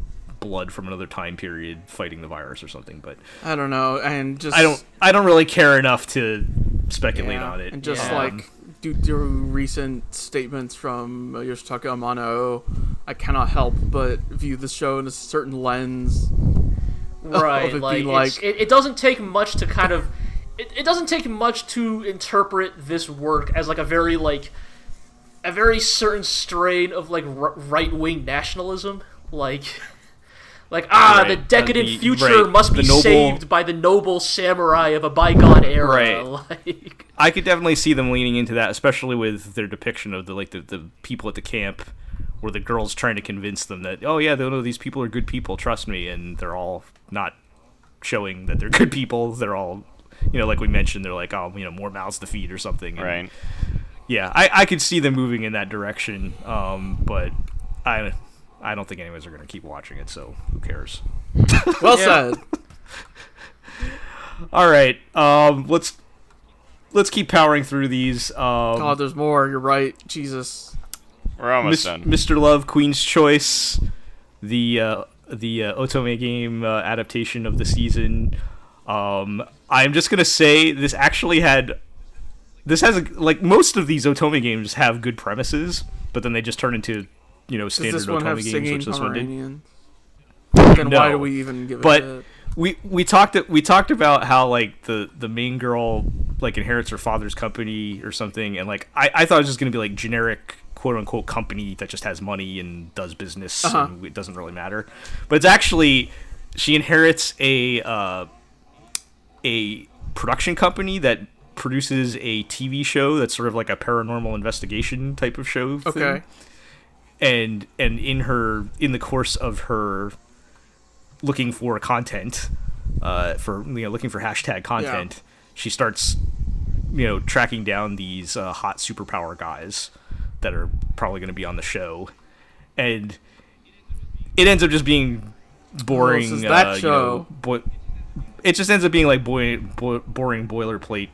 blood from another time period fighting the virus or something. But I don't know, and just I don't I don't really care enough to speculate yeah, on it. and just Yeah. like due to recent statements from Yoshitaka Amano, I cannot help but view the show in a certain lens. Right like, like- it, it doesn't take much to kind of it, it doesn't take much to interpret this work as like a very like a very certain strain of like r- right-wing nationalism like like ah Right, the uh, decadent the- future right, must be noble- saved by the noble samurai of a bygone era Right. like I could definitely see them leaning into that, especially with their depiction of the like the, the people at the camp, where the girls trying to convince them that oh yeah, no, these people are good people, trust me, and they're all not showing that they're good people. They're all, you know, like we mentioned, they're like oh you know more mouths to feed or something. and- Right. Yeah, I, I could see them moving in that direction, um, but I I don't think anyways are gonna keep watching it, so who cares? Well said. All right, um, let's let's keep powering through these. Um, God, there's more. You're right. Jesus. We're almost Mis- done. Mr. Love, Queen's Choice, the uh, the uh, Otome game uh, adaptation of the season. Um, I'm just gonna say this actually had this has a, like most of these Otome games have good premises, but then they just turn into you know standard Otome games, which this one did. Then why do we even give But- it? we we talked we talked about how like the the main girl like inherits her father's company or something and like I, I thought it was just gonna be like generic quote unquote company that just has money and does business Uh-huh. and it doesn't really matter but it's actually she inherits a uh, a production company that produces a TV show that's sort of like a paranormal investigation type of show thing Okay. and and in her in the course of her looking for content uh, for you know looking for hashtag content she starts you know tracking down these uh, hot superpower guys that are probably going to be on the show and it ends up just being boring is that uh, you show. know, boi- it just ends up being like boi- bo- boring boilerplate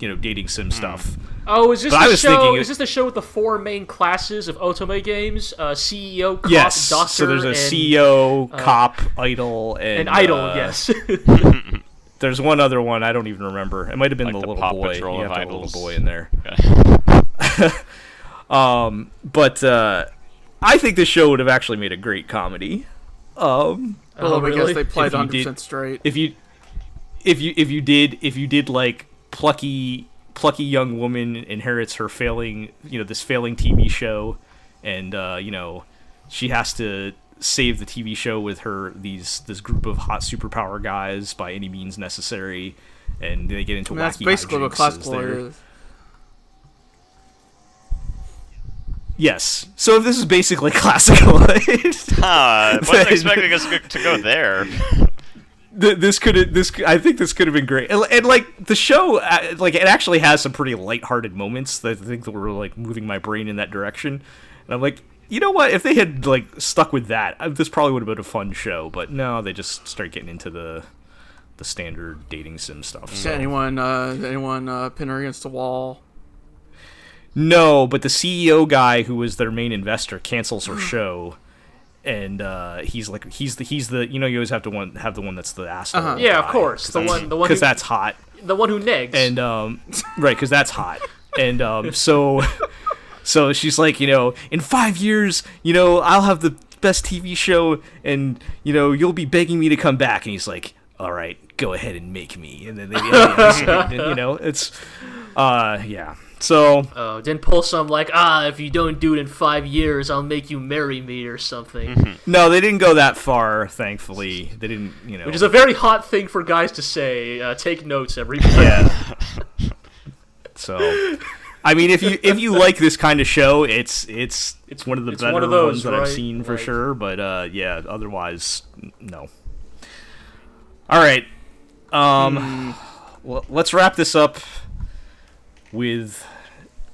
you know dating sim stuff oh is this But the show Is this the show with the four main classes of otome games uh, ceo cop yes doctor so there's a and, CEO cop idol and and idol uh, yes There's one other one I don't even remember. It might have been Like the, the little Paw boy. Patrol you have to have idols. little boy in there. Okay. But uh, I think this show would have actually made a great comedy. Um, Well, Oh, I guess they played If you 100 did- percent straight. if you, if you, if you did, if you did like plucky, plucky young woman inherits her failing, you know, this failing TV show, and uh, you know, she has to save the TV show with her these this group of hot superpower guys by any means necessary, and they get into I mean, that's wacky basically what hijinks as classical they're- is. Yes. So if this is basically classical, Huh, wasn't expecting us to go there. th- this could have this I think this could have been great. And, and, like the show, uh, like it actually has some pretty lighthearted moments that I think that were like moving my brain in that direction. And I'm like, you know what? If they had like stuck with that, uh, this probably would have been a fun show. But no, they just start getting into the the standard dating sim stuff. Did So. anyone, uh, anyone uh, pin her against the wall? No, but the CEO guy who was their main investor cancels her show, and uh, he's like he's the he's the you know you always have to one have the one that's the asshole. Uh-huh. Yeah, of course. The one, the one, because that's hot the one who negs. and um, right because that's hot and um, so so she's like you know in five years you know I'll have the best TV show and you know you'll be begging me to come back and he's like all right go ahead and make me and then they end the episode, and, you know it's uh yeah so Oh, didn't pull some like, ah, if you don't do it in five years, I'll make you marry me or something. no they didn't go that far thankfully they didn't you know Which is a very hot thing for guys to say. Uh, take notes, everybody. yeah so I mean, if you if you like this kind of show, it's it's it's one of the it's better one of those, ones that I've seen for Like- sure. But uh, yeah, otherwise, no. All right, um, well, let's wrap this up with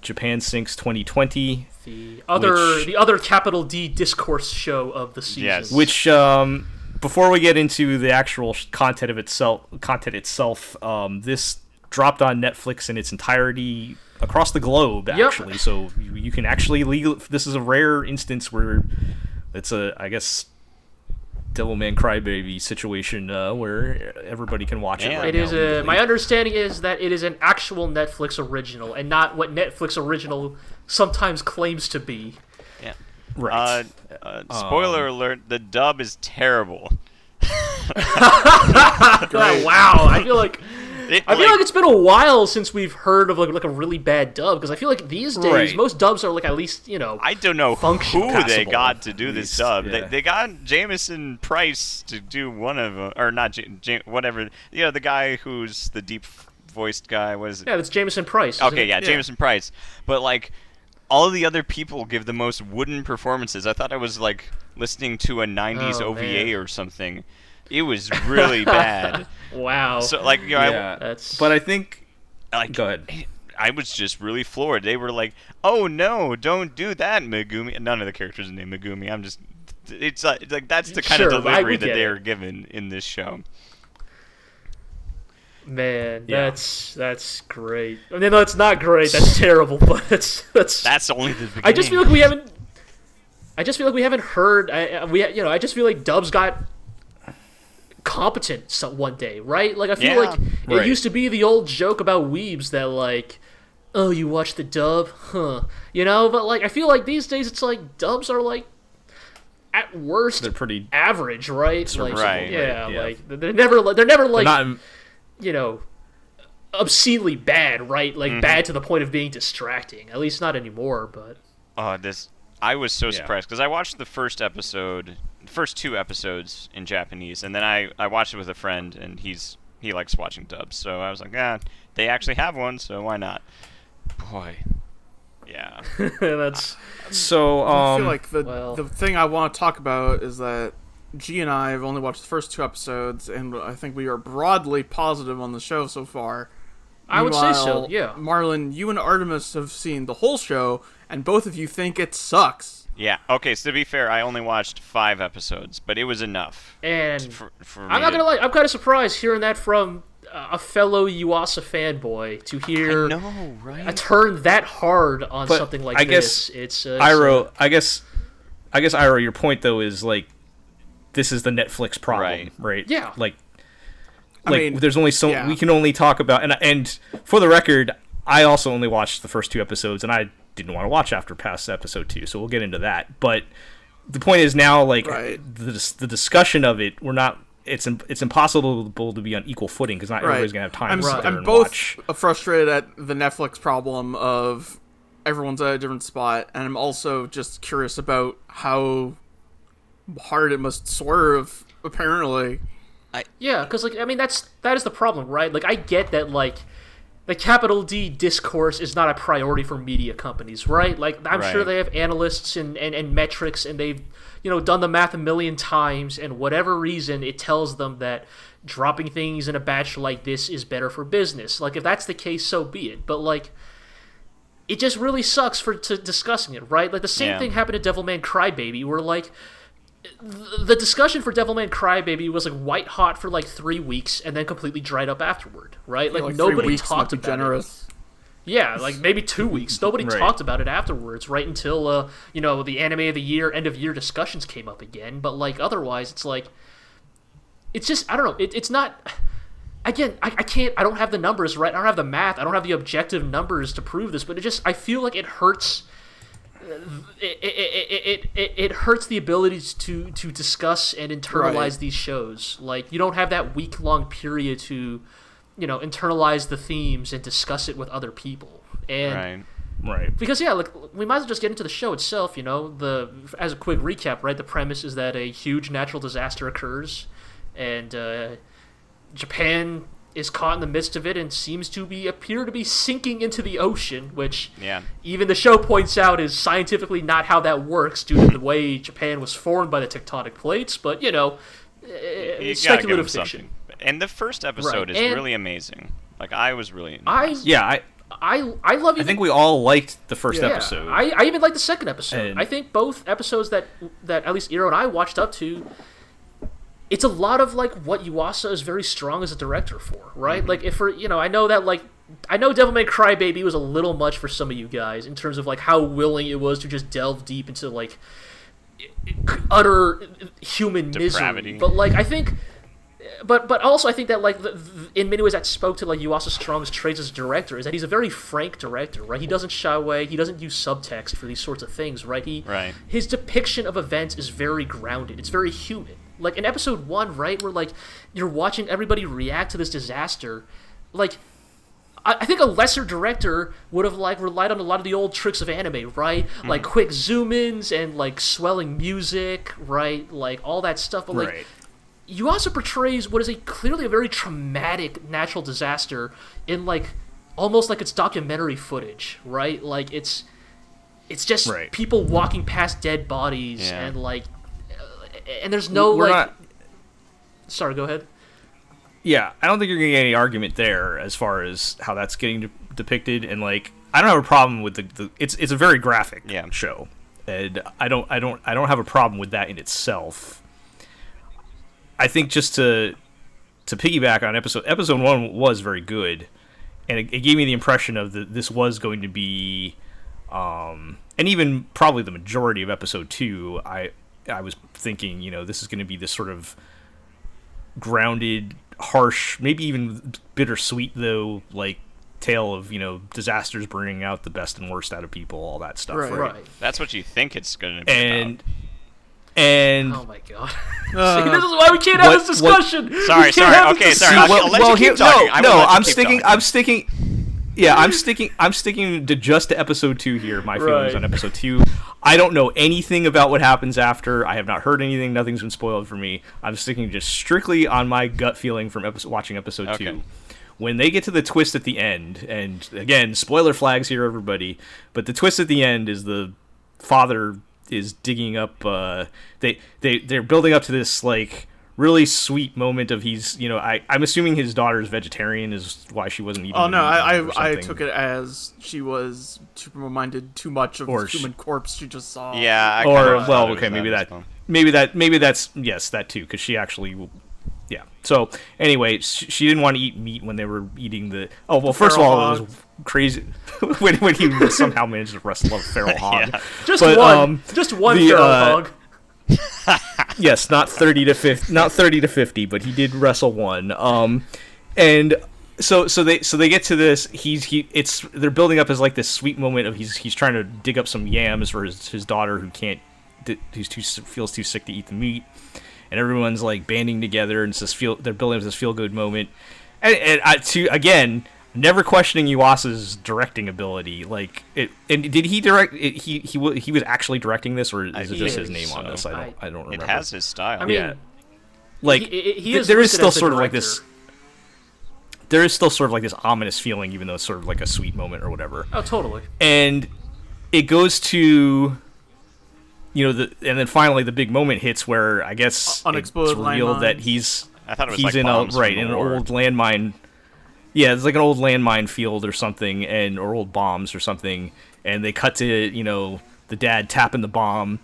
Japan Sinks 2020, The other, Which- the other capital D discourse show of the season. Yes. which um, before we get into the actual content of itself, content itself, um, this dropped on Netflix in its entirety across the globe Yep. actually so you, you can actually legal this is a rare instance where it's a i guess devilman crybaby situation uh, where everybody can watch it right It is now a. legally. My understanding is that it is an actual Netflix original, and not what Netflix original sometimes claims to be. Yeah. right Uh, uh, spoiler alert: the dub is terrible. Wow, I feel like It, I feel like it's been a while since we've heard of like, like a really bad dub because I feel like these days Right. most dubs are like at least you know. I don't know function who they got to do this least, dub. yeah. They, they got Jamieson Price to do one of them, or not, J- J- whatever. You know, the guy who's the deep voiced guy was. yeah, that's Jamieson Price. Okay, yeah, Jamieson Price. But like, all the other people give the most wooden performances. I thought I was like listening to a '90s Oh, OVA man. or something. It was really bad. Wow. So like, you know, I- yeah That's- but i think like go ahead I was just really floored. They were like, "Oh no, don't do that, Megumi." None of the characters are named Megumi. I'm just, it's like, it's like that's the kind Sure, of delivery that they it. are given in this show. Man, Yeah. that's that's great. I mean, no, it's not great. That's terrible. But that's that's. That's only the beginning. I just feel like we haven't. I just feel like we haven't heard. I, I- we you know I just feel like Dubs got competent some, one day, right? Like I feel Yeah. like it Right. used to be the old joke about weebs that like, oh, you watch the dub, huh? You know, but like I feel like these days it's like dubs are like at worst they're pretty average, right? Like, Right, yeah, right, yeah. like they're never li- they're never like not you know obscenely bad, right? Like Mm-hmm. bad to the point of being distracting. At least not anymore, but Oh, this. I was so Yeah. surprised because I watched the first episode, the first two episodes in Japanese, and then I, I watched it with a friend, and he's he likes watching dubs, so I was like, ah, they actually have one, so why not? Boy, yeah, that's so um I feel like the well- the thing I want to talk about is that G and I have only watched the first two episodes, and I think we are broadly positive on the show so far. I would say so, yeah. Marlon, you and Artemis have seen the whole show, and both of you think it sucks. Yeah. Okay, so to be fair, I only watched five episodes, but it was enough and for for I'm not to- gonna lie, I'm kind of surprised hearing that from uh, a fellow Yuasa fanboy to hear No, right? a turn that hard on But something like I this. guess It's uh, Iro, I guess, I guess Iro, your point though is like, this is the Netflix problem, Right. right? Yeah. Like, I like mean, there's only so yeah. we can only talk about, and and for the record, I also only watched the first two episodes, and I didn't want to watch after past episode two, so we'll get into that. But the point is now, like Right. the the discussion of it, we're not. It's it's impossible to be on equal footing because not Right. everybody's gonna have time I'm, to s- sit there I'm and both watch. frustrated at the Netflix problem of everyone's at a different spot, and I'm also just curious about how hard it must swerve. Apparently, I, Yeah, because like I mean that's that is the problem, right? Like I get that like the capital D discourse is not a priority for media companies, right? Like I'm sure they have analysts and, and, and metrics and they've you know done the math a million times and whatever reason it tells them that dropping things in a batch like this is better for business. Like if that's the case, so be it. But like it just really sucks for to discussing it, right? Like the same Yeah. thing happened to Devilman Crybaby, where like the discussion for Devilman Crybaby was like white hot for like three weeks and then completely dried up afterward, right? Like, like nobody three weeks talked might about generous. Yeah, like maybe two weeks. Nobody Right. talked about it afterwards, right until uh, you know the anime of the year, end of year discussions came up again. But like otherwise, it's like it's just I don't know. It, it's not. Again, I, I can't. I don't have the numbers right. I don't have the math. I don't have the objective numbers to prove this. But it just I feel like it hurts. It, it, it, it, hurts the abilities to to discuss and internalize these shows. Like you don't have that week long period to, you know, internalize the themes and discuss it with other people. And Right. Right. because yeah, like we might as well just get into the show itself. You know, the as a quick recap, right? The premise is that a huge natural disaster occurs, and uh, Japan is caught in the midst of it and seems to be appear to be sinking into the ocean, which Yeah. even the show points out is scientifically not how that works due to the way Japan was formed by the tectonic plates. But you know, You eh, gotta speculative fiction. something. And the first episode is and- really amazing. Like I was really. I Yeah, I I I love. I think we all liked the first Yeah, episode. I, I even liked the second episode. And- I think both episodes that that at least Iro and I watched up to. It's a lot of like what Yuasa is very strong as a director for, right? Mm-hmm. Like if for you know, I know that like I know Devilman Crybaby was a little much for some of you guys in terms of like how willing it was to just delve deep into like utter human Depravity. misery. But like I think but but also I think that like the, the, in many ways that spoke to like Yuasa's strongest traits as a director is that he's a very frank director, right? He doesn't shy away. He doesn't use subtext for these sorts of things, right? He Right. his depiction of events is very grounded. It's very human. Like in episode one, right, where like you're watching everybody react to this disaster, like. I think a lesser director would have like relied on a lot of the old tricks of anime, right? Hmm. Like quick zoom ins and like swelling music, right? Like all that stuff. But like right. also portrays what is a clearly a very traumatic natural disaster in like almost like it's documentary footage, right? Like it's it's just Right. people walking past dead bodies Yeah. and like and there's no We're like not sorry, go ahead. Yeah, I don't think you're getting any argument there as far as how that's getting de- depicted, and like I don't have a problem with the, the it's it's a very graphic Yeah. show, and I don't I don't I don't have a problem with that in itself. I think just to to piggyback on episode episode one was very good, and it, it gave me the impression of that this was going to be, um, and even probably the majority of episode two. I I was thinking, you know, this is going to be this sort of grounded, harsh, maybe even bittersweet though, like tale of you know disasters bringing out the best and worst out of people, all that stuff, Right. right? Right. That's what you think it's going to be And about. and Oh my god. Uh, See, this is why we can't have what- this what- discussion. Sorry, sorry, okay, sorry, See, I'll- what- I'll let you keep here, talking. no, no. I'm sticking. talking. I'm sticking. Yeah, I'm sticking. I'm sticking to just to episode two here. My feelings Right. on episode two. I don't know anything about what happens after. I have not heard anything. Nothing's been spoiled for me. I'm sticking just strictly on my gut feeling from episode, watching episode Okay. two. When they get to the twist at the end, and again, spoiler flags here, everybody. But the twist at the end is the father is digging up. Uh, they they they're building up to this like really sweet moment of he's you know I I'm assuming his daughter's vegetarian is why she wasn't eating. Oh no, I I, I took it as she was too reminded too much of Or the she- human corpse she just saw. Yeah, I or well okay maybe as that maybe that maybe that's yes that too because she actually yeah so anyway she didn't want to eat meat when they were eating the oh well first of feral all it was crazy when, when he somehow managed to wrestle a feral hog Yeah. Just But, one. um, just one the, feral uh, hog. Yes, not thirty to fifty, not thirty to fifty, but he did wrestle one. Um, and so so they so they get to this. He's he it's they're building up as like this sweet moment of he's he's trying to dig up some yams for his his daughter who can't who's too feels too sick to eat the meat, and everyone's like banding together and it's this feel they're building up this feel good moment. And, and I, to again. Never questioning Yuasa's directing ability, like it. And did he direct? It, he he he was actually directing this, or is I it just his think name on this? I don't I- I, don't remember. It has his style. I mean, yeah. like he, he, he th- is there is still as the sort of like this there is still sort of like this ominous feeling even though it's sort of like a sweet moment or whatever Oh, totally. and it goes to you know the and then finally the big moment hits where i guess Unexploded it's revealed that he's I thought it was he's like in a right in an old landmine yeah it's like an old landmine field or something and or old bombs or something and they cut to you know the dad tapping the bomb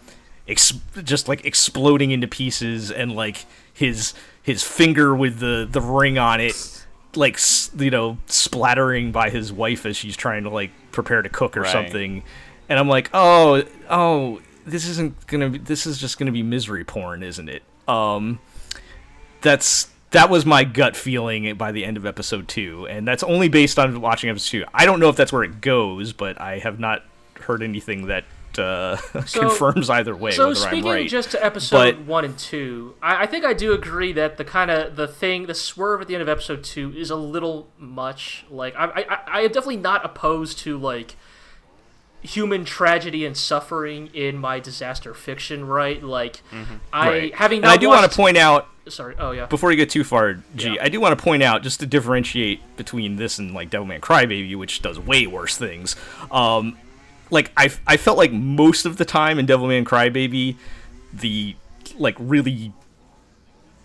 ex- just like exploding into pieces and like his his finger with the the ring on it like s- you know splattering by his wife as she's trying to like prepare to cook or Right. something and i'm like oh oh this isn't gonna be this is just gonna be misery porn isn't it um that's that was my gut feeling by the end of episode two and that's only based on watching episode two i don't know if that's where it goes but i have not heard anything that uh, So- confirms either way So whether speaking i'm right just to episode but- one and two, I, I think I do agree that the kind of the thing, the swerve at the end of episode two is a little much. Like I, I, I am definitely not opposed to like human tragedy and suffering in my disaster fiction, right? Like I Right. having not i do want to point out Sorry. Oh yeah. before you get too far, G, Yeah. I do want to point out just to differentiate between this and like Devilman Crybaby, which does way worse things. Um, like I, I felt like most of the time in Devilman Crybaby, the like really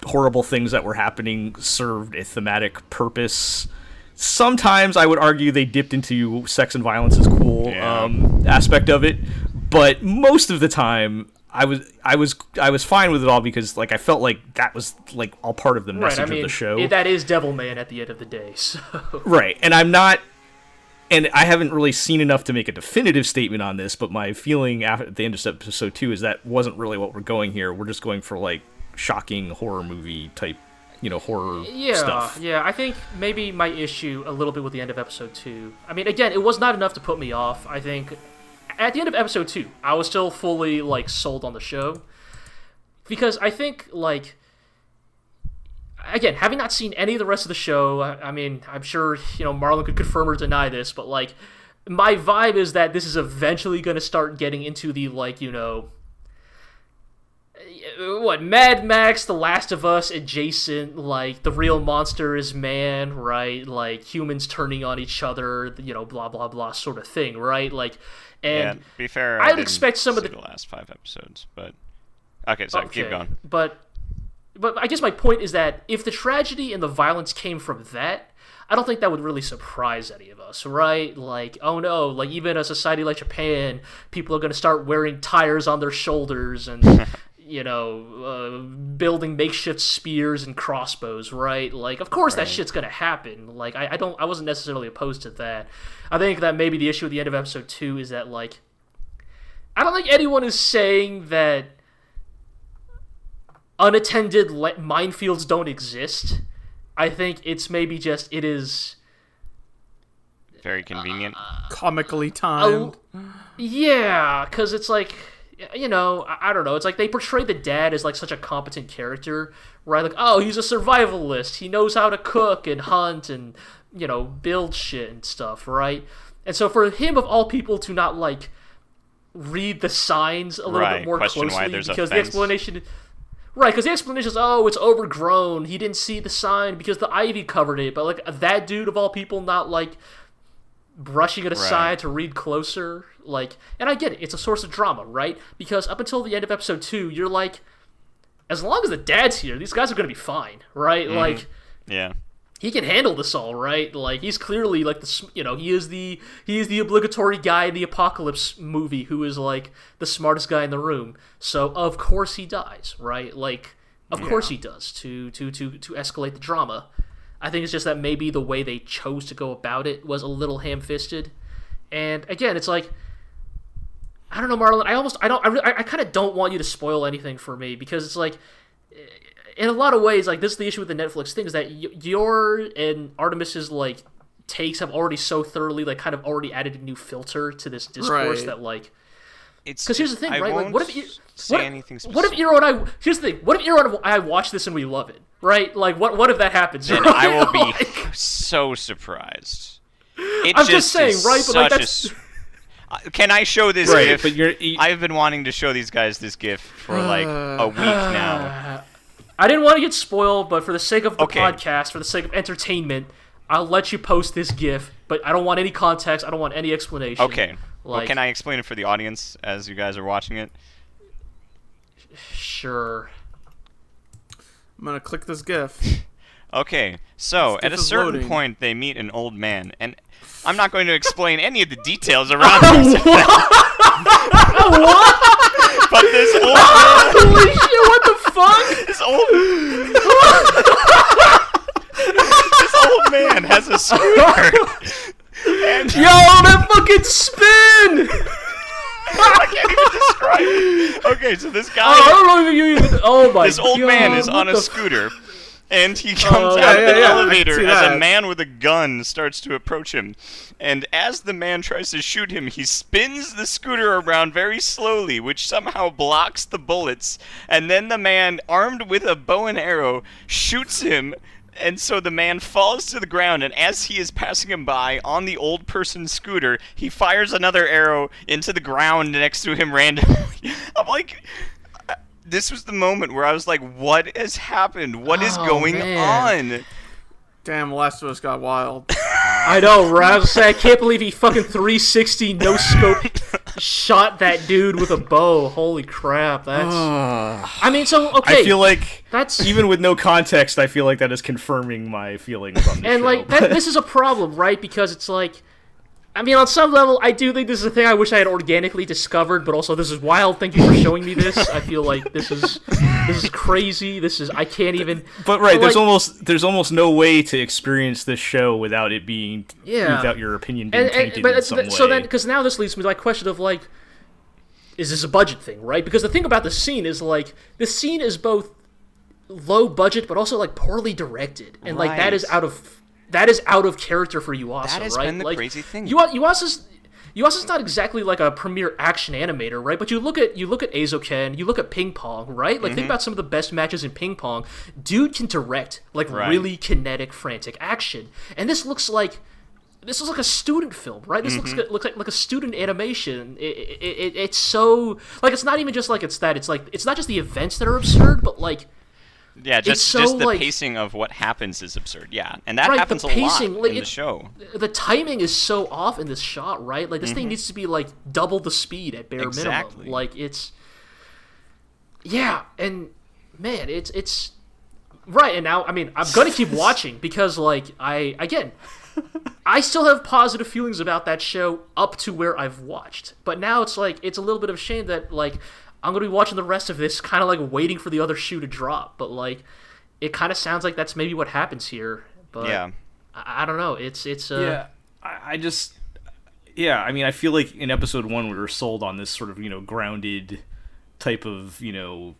horrible things that were happening served a thematic purpose. Sometimes I would argue they dipped into sex and violence is cool Yeah. um, aspect of it, but most of the time I was I was I was fine with it all because like I felt like that was like all part of the message Right. I mean, of the show. it- that is Devilman at the end of the day. So Right. And I'm not and I haven't really seen enough to make a definitive statement on this, but my feeling after at the end of episode 2 is that wasn't really what we're going here. We're just going for like shocking horror movie type, you know, horror Yeah, stuff. yeah. I think maybe my issue a little bit with the end of episode two. I mean, again, it was not enough to put me off. I think at the end of episode two, I was still fully like sold on the show because I think like again, having not seen any of the rest of the show, I, I mean, I'm sure you know Marlon could confirm or deny this, but like my vibe is that this is eventually going to start getting into the like you know what Mad Max, The Last of Us adjacent, like the real monster is man, right? Like humans turning on each other, you know, blah blah blah sort of thing, right? Like, and to be fair, I'd expect some of see the- last five episodes, but okay, so keep going. But but I guess my point is that if the tragedy and the violence came from that, I don't think that would really surprise any of us, right? Like, oh no, like even a society like Japan, people are going to start wearing tires on their shoulders and you know, uh, building makeshift spears and crossbows, right? Like, of course that shit's gonna happen. Like, I, I don't, I wasn't necessarily opposed to that. I think that maybe the issue at the end of episode two is that like, I don't think anyone is saying that unattended le- minefields don't exist. I think it's maybe just it is. Very convenient. Comically timed. Yeah, because it's like, you know, I, I don't know. It's like they portray the dad as like such a competent character, right? Like, oh, he's a survivalist. He knows how to cook and hunt and you know build shit and stuff, right? And so for him of all people to not like read the signs a little Right, bit more question why closely because the explanation. Right, because the explanation is, oh, it's overgrown. He didn't see the sign because the ivy covered it. But like that dude of all people, not like brushing it aside to read closer. Like, and I get it; it's a source of drama, right? Because up until the end of episode two, you're like, as long as the dad's here, these guys are gonna be fine, right? Mm-hmm. Like, Yeah. he can handle this all right. Like, he's clearly like the you know he is the he is the obligatory guy in the apocalypse movie who is like the smartest guy in the room. So of course he dies, right? Like, of course he does to to to to escalate the drama. I think it's just that maybe the way they chose to go about it was a little ham-fisted. And again, it's like I don't know, Marlon. I almost I don't I, really, I, kind of don't want you to spoil anything for me because it's like eh, in a lot of ways like this is the issue with the Netflix thing is that y- your and Artemis's like takes have already so thoroughly like kind of already added a new filter to this discourse Right. that like It's because here's the thing, I right? Like, what if you say what, if- anything specific? what if Iro and I? Here's the thing. What if Iro and I watch this and we love it, right? Like, what what if that happens? then right? I will be Like, so surprised. It I'm just saying, is right? But, like, that's- Uh, can I show this Right, GIF? but you're- you- I've been wanting to show these guys this GIF for like uh, a week uh, now. I didn't want to get spoiled, but for the sake of the Okay. podcast, for the sake of entertainment, I'll let you post this GIF. But I don't want any context. I don't want any explanation. Okay. well, can I explain it for the audience as you guys are watching it? Sure. I'm gonna click this GIF. Okay, so at a certain loading. point, they meet an old man, and I'm not going to explain any of the details around this. what? But this old man, holy shit! What the fuck? This old this old man has a scooter. And Yo, that fucking spin! I can't even describe it. Okay, so this guy. Oh, I don't know if you even. Oh my. God! This old God, man is on a f- scooter and he oh, comes Oh, out yeah, of the yeah, yeah, I can elevator as a man with a gun starts to approach him. And as the man tries to shoot him, he spins the scooter around very slowly, which somehow blocks the bullets. And then the man, armed with a bow and arrow, shoots him. And so the man falls to the ground, and as he is passing him by on the old person's scooter, he fires another arrow into the ground next to him randomly. I'm like, this was the moment where I was like, what has happened? What is Oh, going man. on? Damn, Last of Us got wild. I know, right? I was saying, I can't believe he fucking 360 no scope shot that dude with a bow. Holy crap! That's. I mean, so okay. I feel like that's even with no context, I feel like that is confirming my feelings on the and show. like that, this is a problem, right? Because it's like, I mean, on some level, I do think this is a thing I wish I had organically discovered, but also this is wild. Thank you for showing me this. I feel like this is this is crazy. This is I can't even. But right, there's like- almost there's almost no way to experience this show without it being Yeah. without your opinion being and, and tainted but in some but- way. so then because now this leads me to my question of like is this a budget thing right because the thing about the scene is like the scene is both low budget but also like poorly directed and like that is out of that is out of character for Yuasa That has right been the like, crazy thing. Yu- Yuasa's Yuasa's not exactly like a premier action animator, right? But you look at you look at Eizouken, you look at ping pong, right? Like Mm-hmm. think about some of the best matches in ping pong. Dude can direct like Right. really kinetic, frantic action, and this looks like this is like a student film, right? This Mm-hmm. looks looks like like a student animation. It, it, it, it's so like it's not even just like it's that. It's like it's not just the events that are absurd, but like Yeah, just so, just the like- pacing of what happens is absurd. Yeah, and that Right, the happens a lot like, in the show. the timing is so off in this shot, right? Like this Mm-hmm. thing needs to be like double the speed at bare Exactly. minimum. Like it's Yeah, and man, it's it's right, and now I mean, I'm going to keep watching because like I again, I still have positive feelings about that show up to where I've watched. But now it's like it's a little bit of a shame that like I'm going to be watching the rest of this kind of like waiting for the other shoe to drop, but like it kind of sounds like that's maybe what happens here. But Yeah. I, I don't know. It's it's uh yeah, I, I just yeah, I mean, I feel like in episode one we were sold on this sort of you know grounded type of you know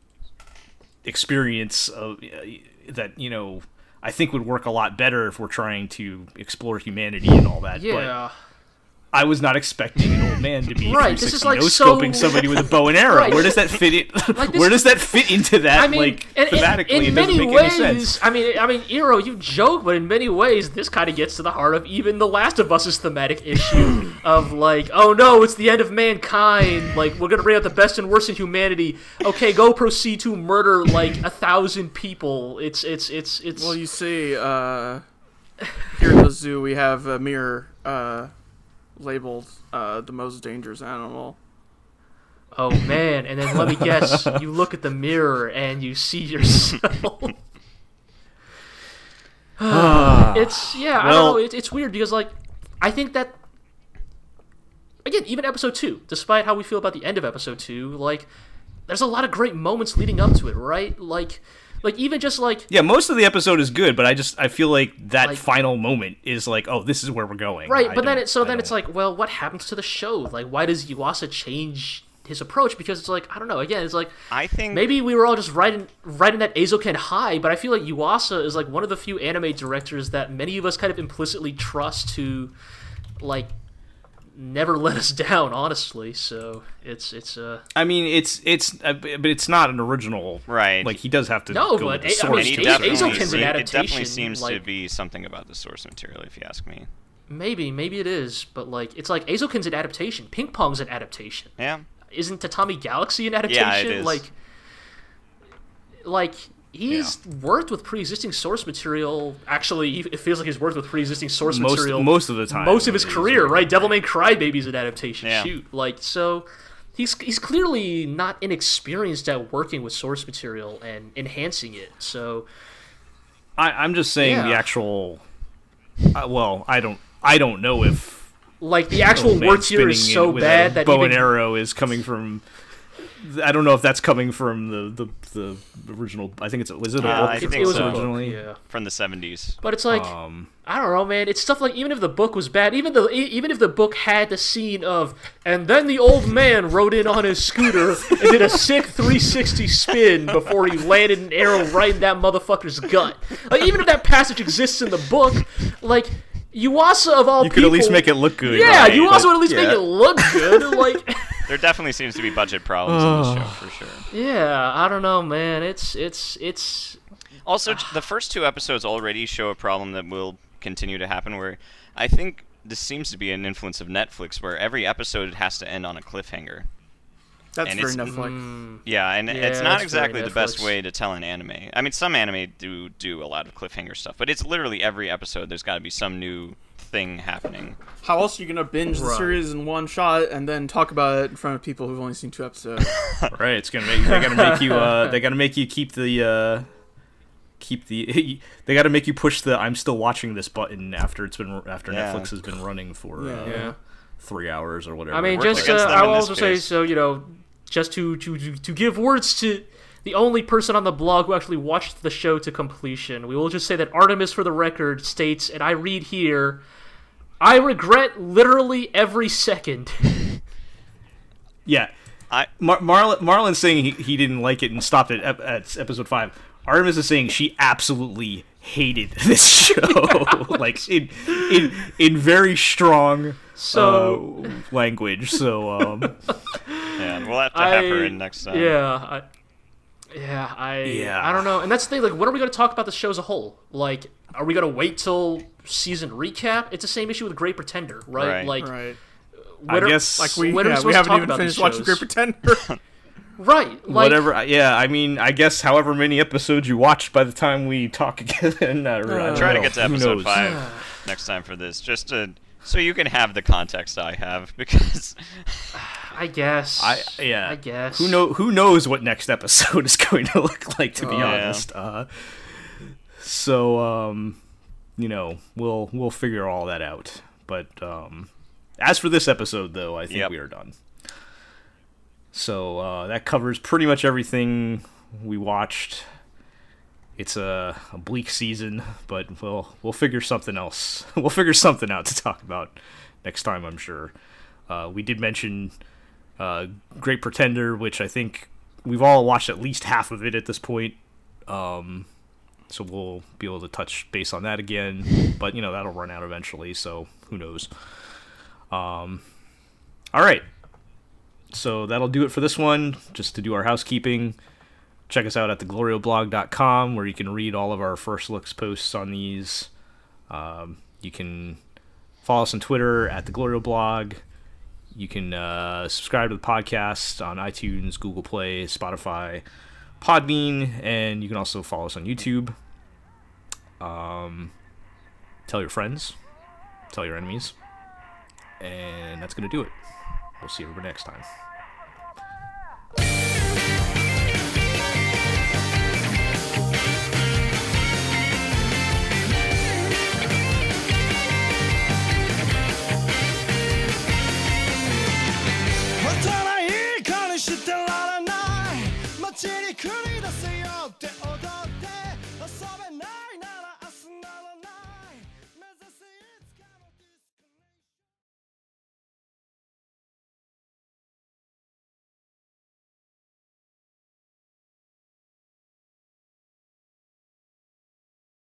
experience of uh, that you know I think would work a lot better if we're trying to explore humanity and all that. But yeah. I was not expecting an old man to be Right, this is, like, no so- scoping somebody with a bow and arrow. Right. Where does that fit in? this- Where does that fit into that? I mean, like in, in, thematically, in it many make ways, any sense. I mean, I mean, Iro, you joke, but in many ways, this kind of gets to the heart of even The Last of Us's thematic issue of like, oh no, it's the end of mankind. Like, we're gonna bring out the best and worst in humanity. Okay, go proceed to murder like a thousand people. It's it's it's it's. Well, you see, uh, here at the zoo we have a mirror uh, labeled uh, the most dangerous animal. oh man, and then let me guess, you look at the mirror and you see yourself. it's yeah, I don't know. It's, it's weird because like I think that again, even episode two, despite how we feel about the end of episode two, like there's a lot of great moments leading up to it, right? Like, like even just like Yeah, most of the episode is good, but I just I feel like that Like- final moment is like, oh, this is where we're going. right, I but then it so I then it's don't- like, well, what happens to the show? Like, why does Yuasa change his approach? Because it's like I don't know. Again, it's like I think maybe we were all just riding riding that Eizouken high, but I feel like Yuasa is like one of the few anime directors that many of us kind of implicitly trust to like never let us down, honestly. So it's it's uh I mean, it's it's uh, but it's not an original. Right. Like he does have to No, go but with the I- I mean, source. and he to Azo- an se- it definitely adaptation, seems to be something about the source material, if you ask me. maybe maybe it is, but like it's like Eizouken's an adaptation. Ping pong's an adaptation. Yeah. Isn't Tatami Galaxy an adaptation? is. Like like he's worked with pre-existing source material. Actually, he- it feels like he's worked with pre-existing source Most- material most of the time, Most of his career, worked right? Devilman Crybaby's an adaptation. Yeah. Shoot, like so. He's, he's clearly not inexperienced at working with source material and enhancing it. So I, I'm just saying the actual. Uh, well, I don't. I don't know if like the actual man work here is so bad that bow even, and arrow is coming from I don't know if that's coming from the the, the original. I think it's was it a Uh, book I think it was so. originally? yeah. from the 70s. But it's like Um, I don't know, man. It's stuff like even if the book was bad, even though e- even if the book had the scene of and then the old man rode in on his scooter and did a sick 360 spin before he landed an arrow right in that motherfucker's gut. Like even if that passage exists in the book, like Yuasa of all you people, could at least make it look good. yeah, right? Yuasa But- would at least yeah. make it look good. Like There definitely seems to be budget problems in this show for sure. yeah, I don't know, man. It's it's it's Also, the first two episodes already show a problem that will continue to happen. Where I think this seems to be an influence of Netflix, where every episode has to end on a cliffhanger. That's And very it's- Netflix. Yeah, and Yeah, it's not exactly the best way to tell an anime. I mean, some anime do do a lot of cliffhanger stuff, but it's literally every episode. There's got to be some new thing happening. How else are you gonna binge the series in one shot and then talk about it in front of people who've only seen two episodes? Right, it's gonna make they gotta make you uh they gotta make you keep the uh keep the they gotta make you push the I'm still watching this button after it's been after Yeah. Netflix has been running for uh, Yeah. three hours or whatever. I mean, just uh, I'll in this also say so. You know, just to, to to to give words to the only person on the blog who actually watched the show to completion, we will just say that Artemis, for the record, states, and I read here, I regret literally every second. yeah. I Mar- Marlon Marlon's saying he, he didn't like it and stopped it at, at episode five. Artemis is saying she absolutely hated this show, like in in in very strong So uh, language. So um, yeah, we'll have to have her in next time. yeah, I, yeah, I Yeah. I don't know. And that's the thing. Like, when are we going to talk about the show as a whole? Like, are we going to wait till season recap? It's the same issue with Great Pretender, right? Right. Like, right. I are- guess Like we, When are we we haven't even finished watching? Great Pretender. right, like, whatever. Yeah, I mean, I guess however many episodes you watch by the time we talk again. I don't Try to get to episode five next time for this, just to so you can have the context I have because I guess. I yeah. I guess. Who know who knows what next episode is going to look like to be yeah. honest. Uh so um you know, we'll we'll figure all that out. But um as for this episode though, I think Yep. we are done. So uh that covers pretty much everything we watched. It's a, a bleak season, but we'll we'll figure something else. we'll figure something out to talk about next time, I'm sure. Uh, we did mention uh, Great Pretender, which I think we've all watched at least half of it at this point. Um, so we'll be able to touch base on that again. But you know that'll run out eventually, so who knows? Um, all right. So that'll do it for this one. Just to do our housekeeping, check us out at theglorioblog.com where you can read all of our first looks posts on these. Um, you can follow us on Twitter at the Glorio blog. You can uh, subscribe to the podcast on iTunes, Google Play, Spotify, Podbean, and you can also follow us on YouTube. Um, tell your friends, tell your enemies, and that's going to do it. We'll see you over next time.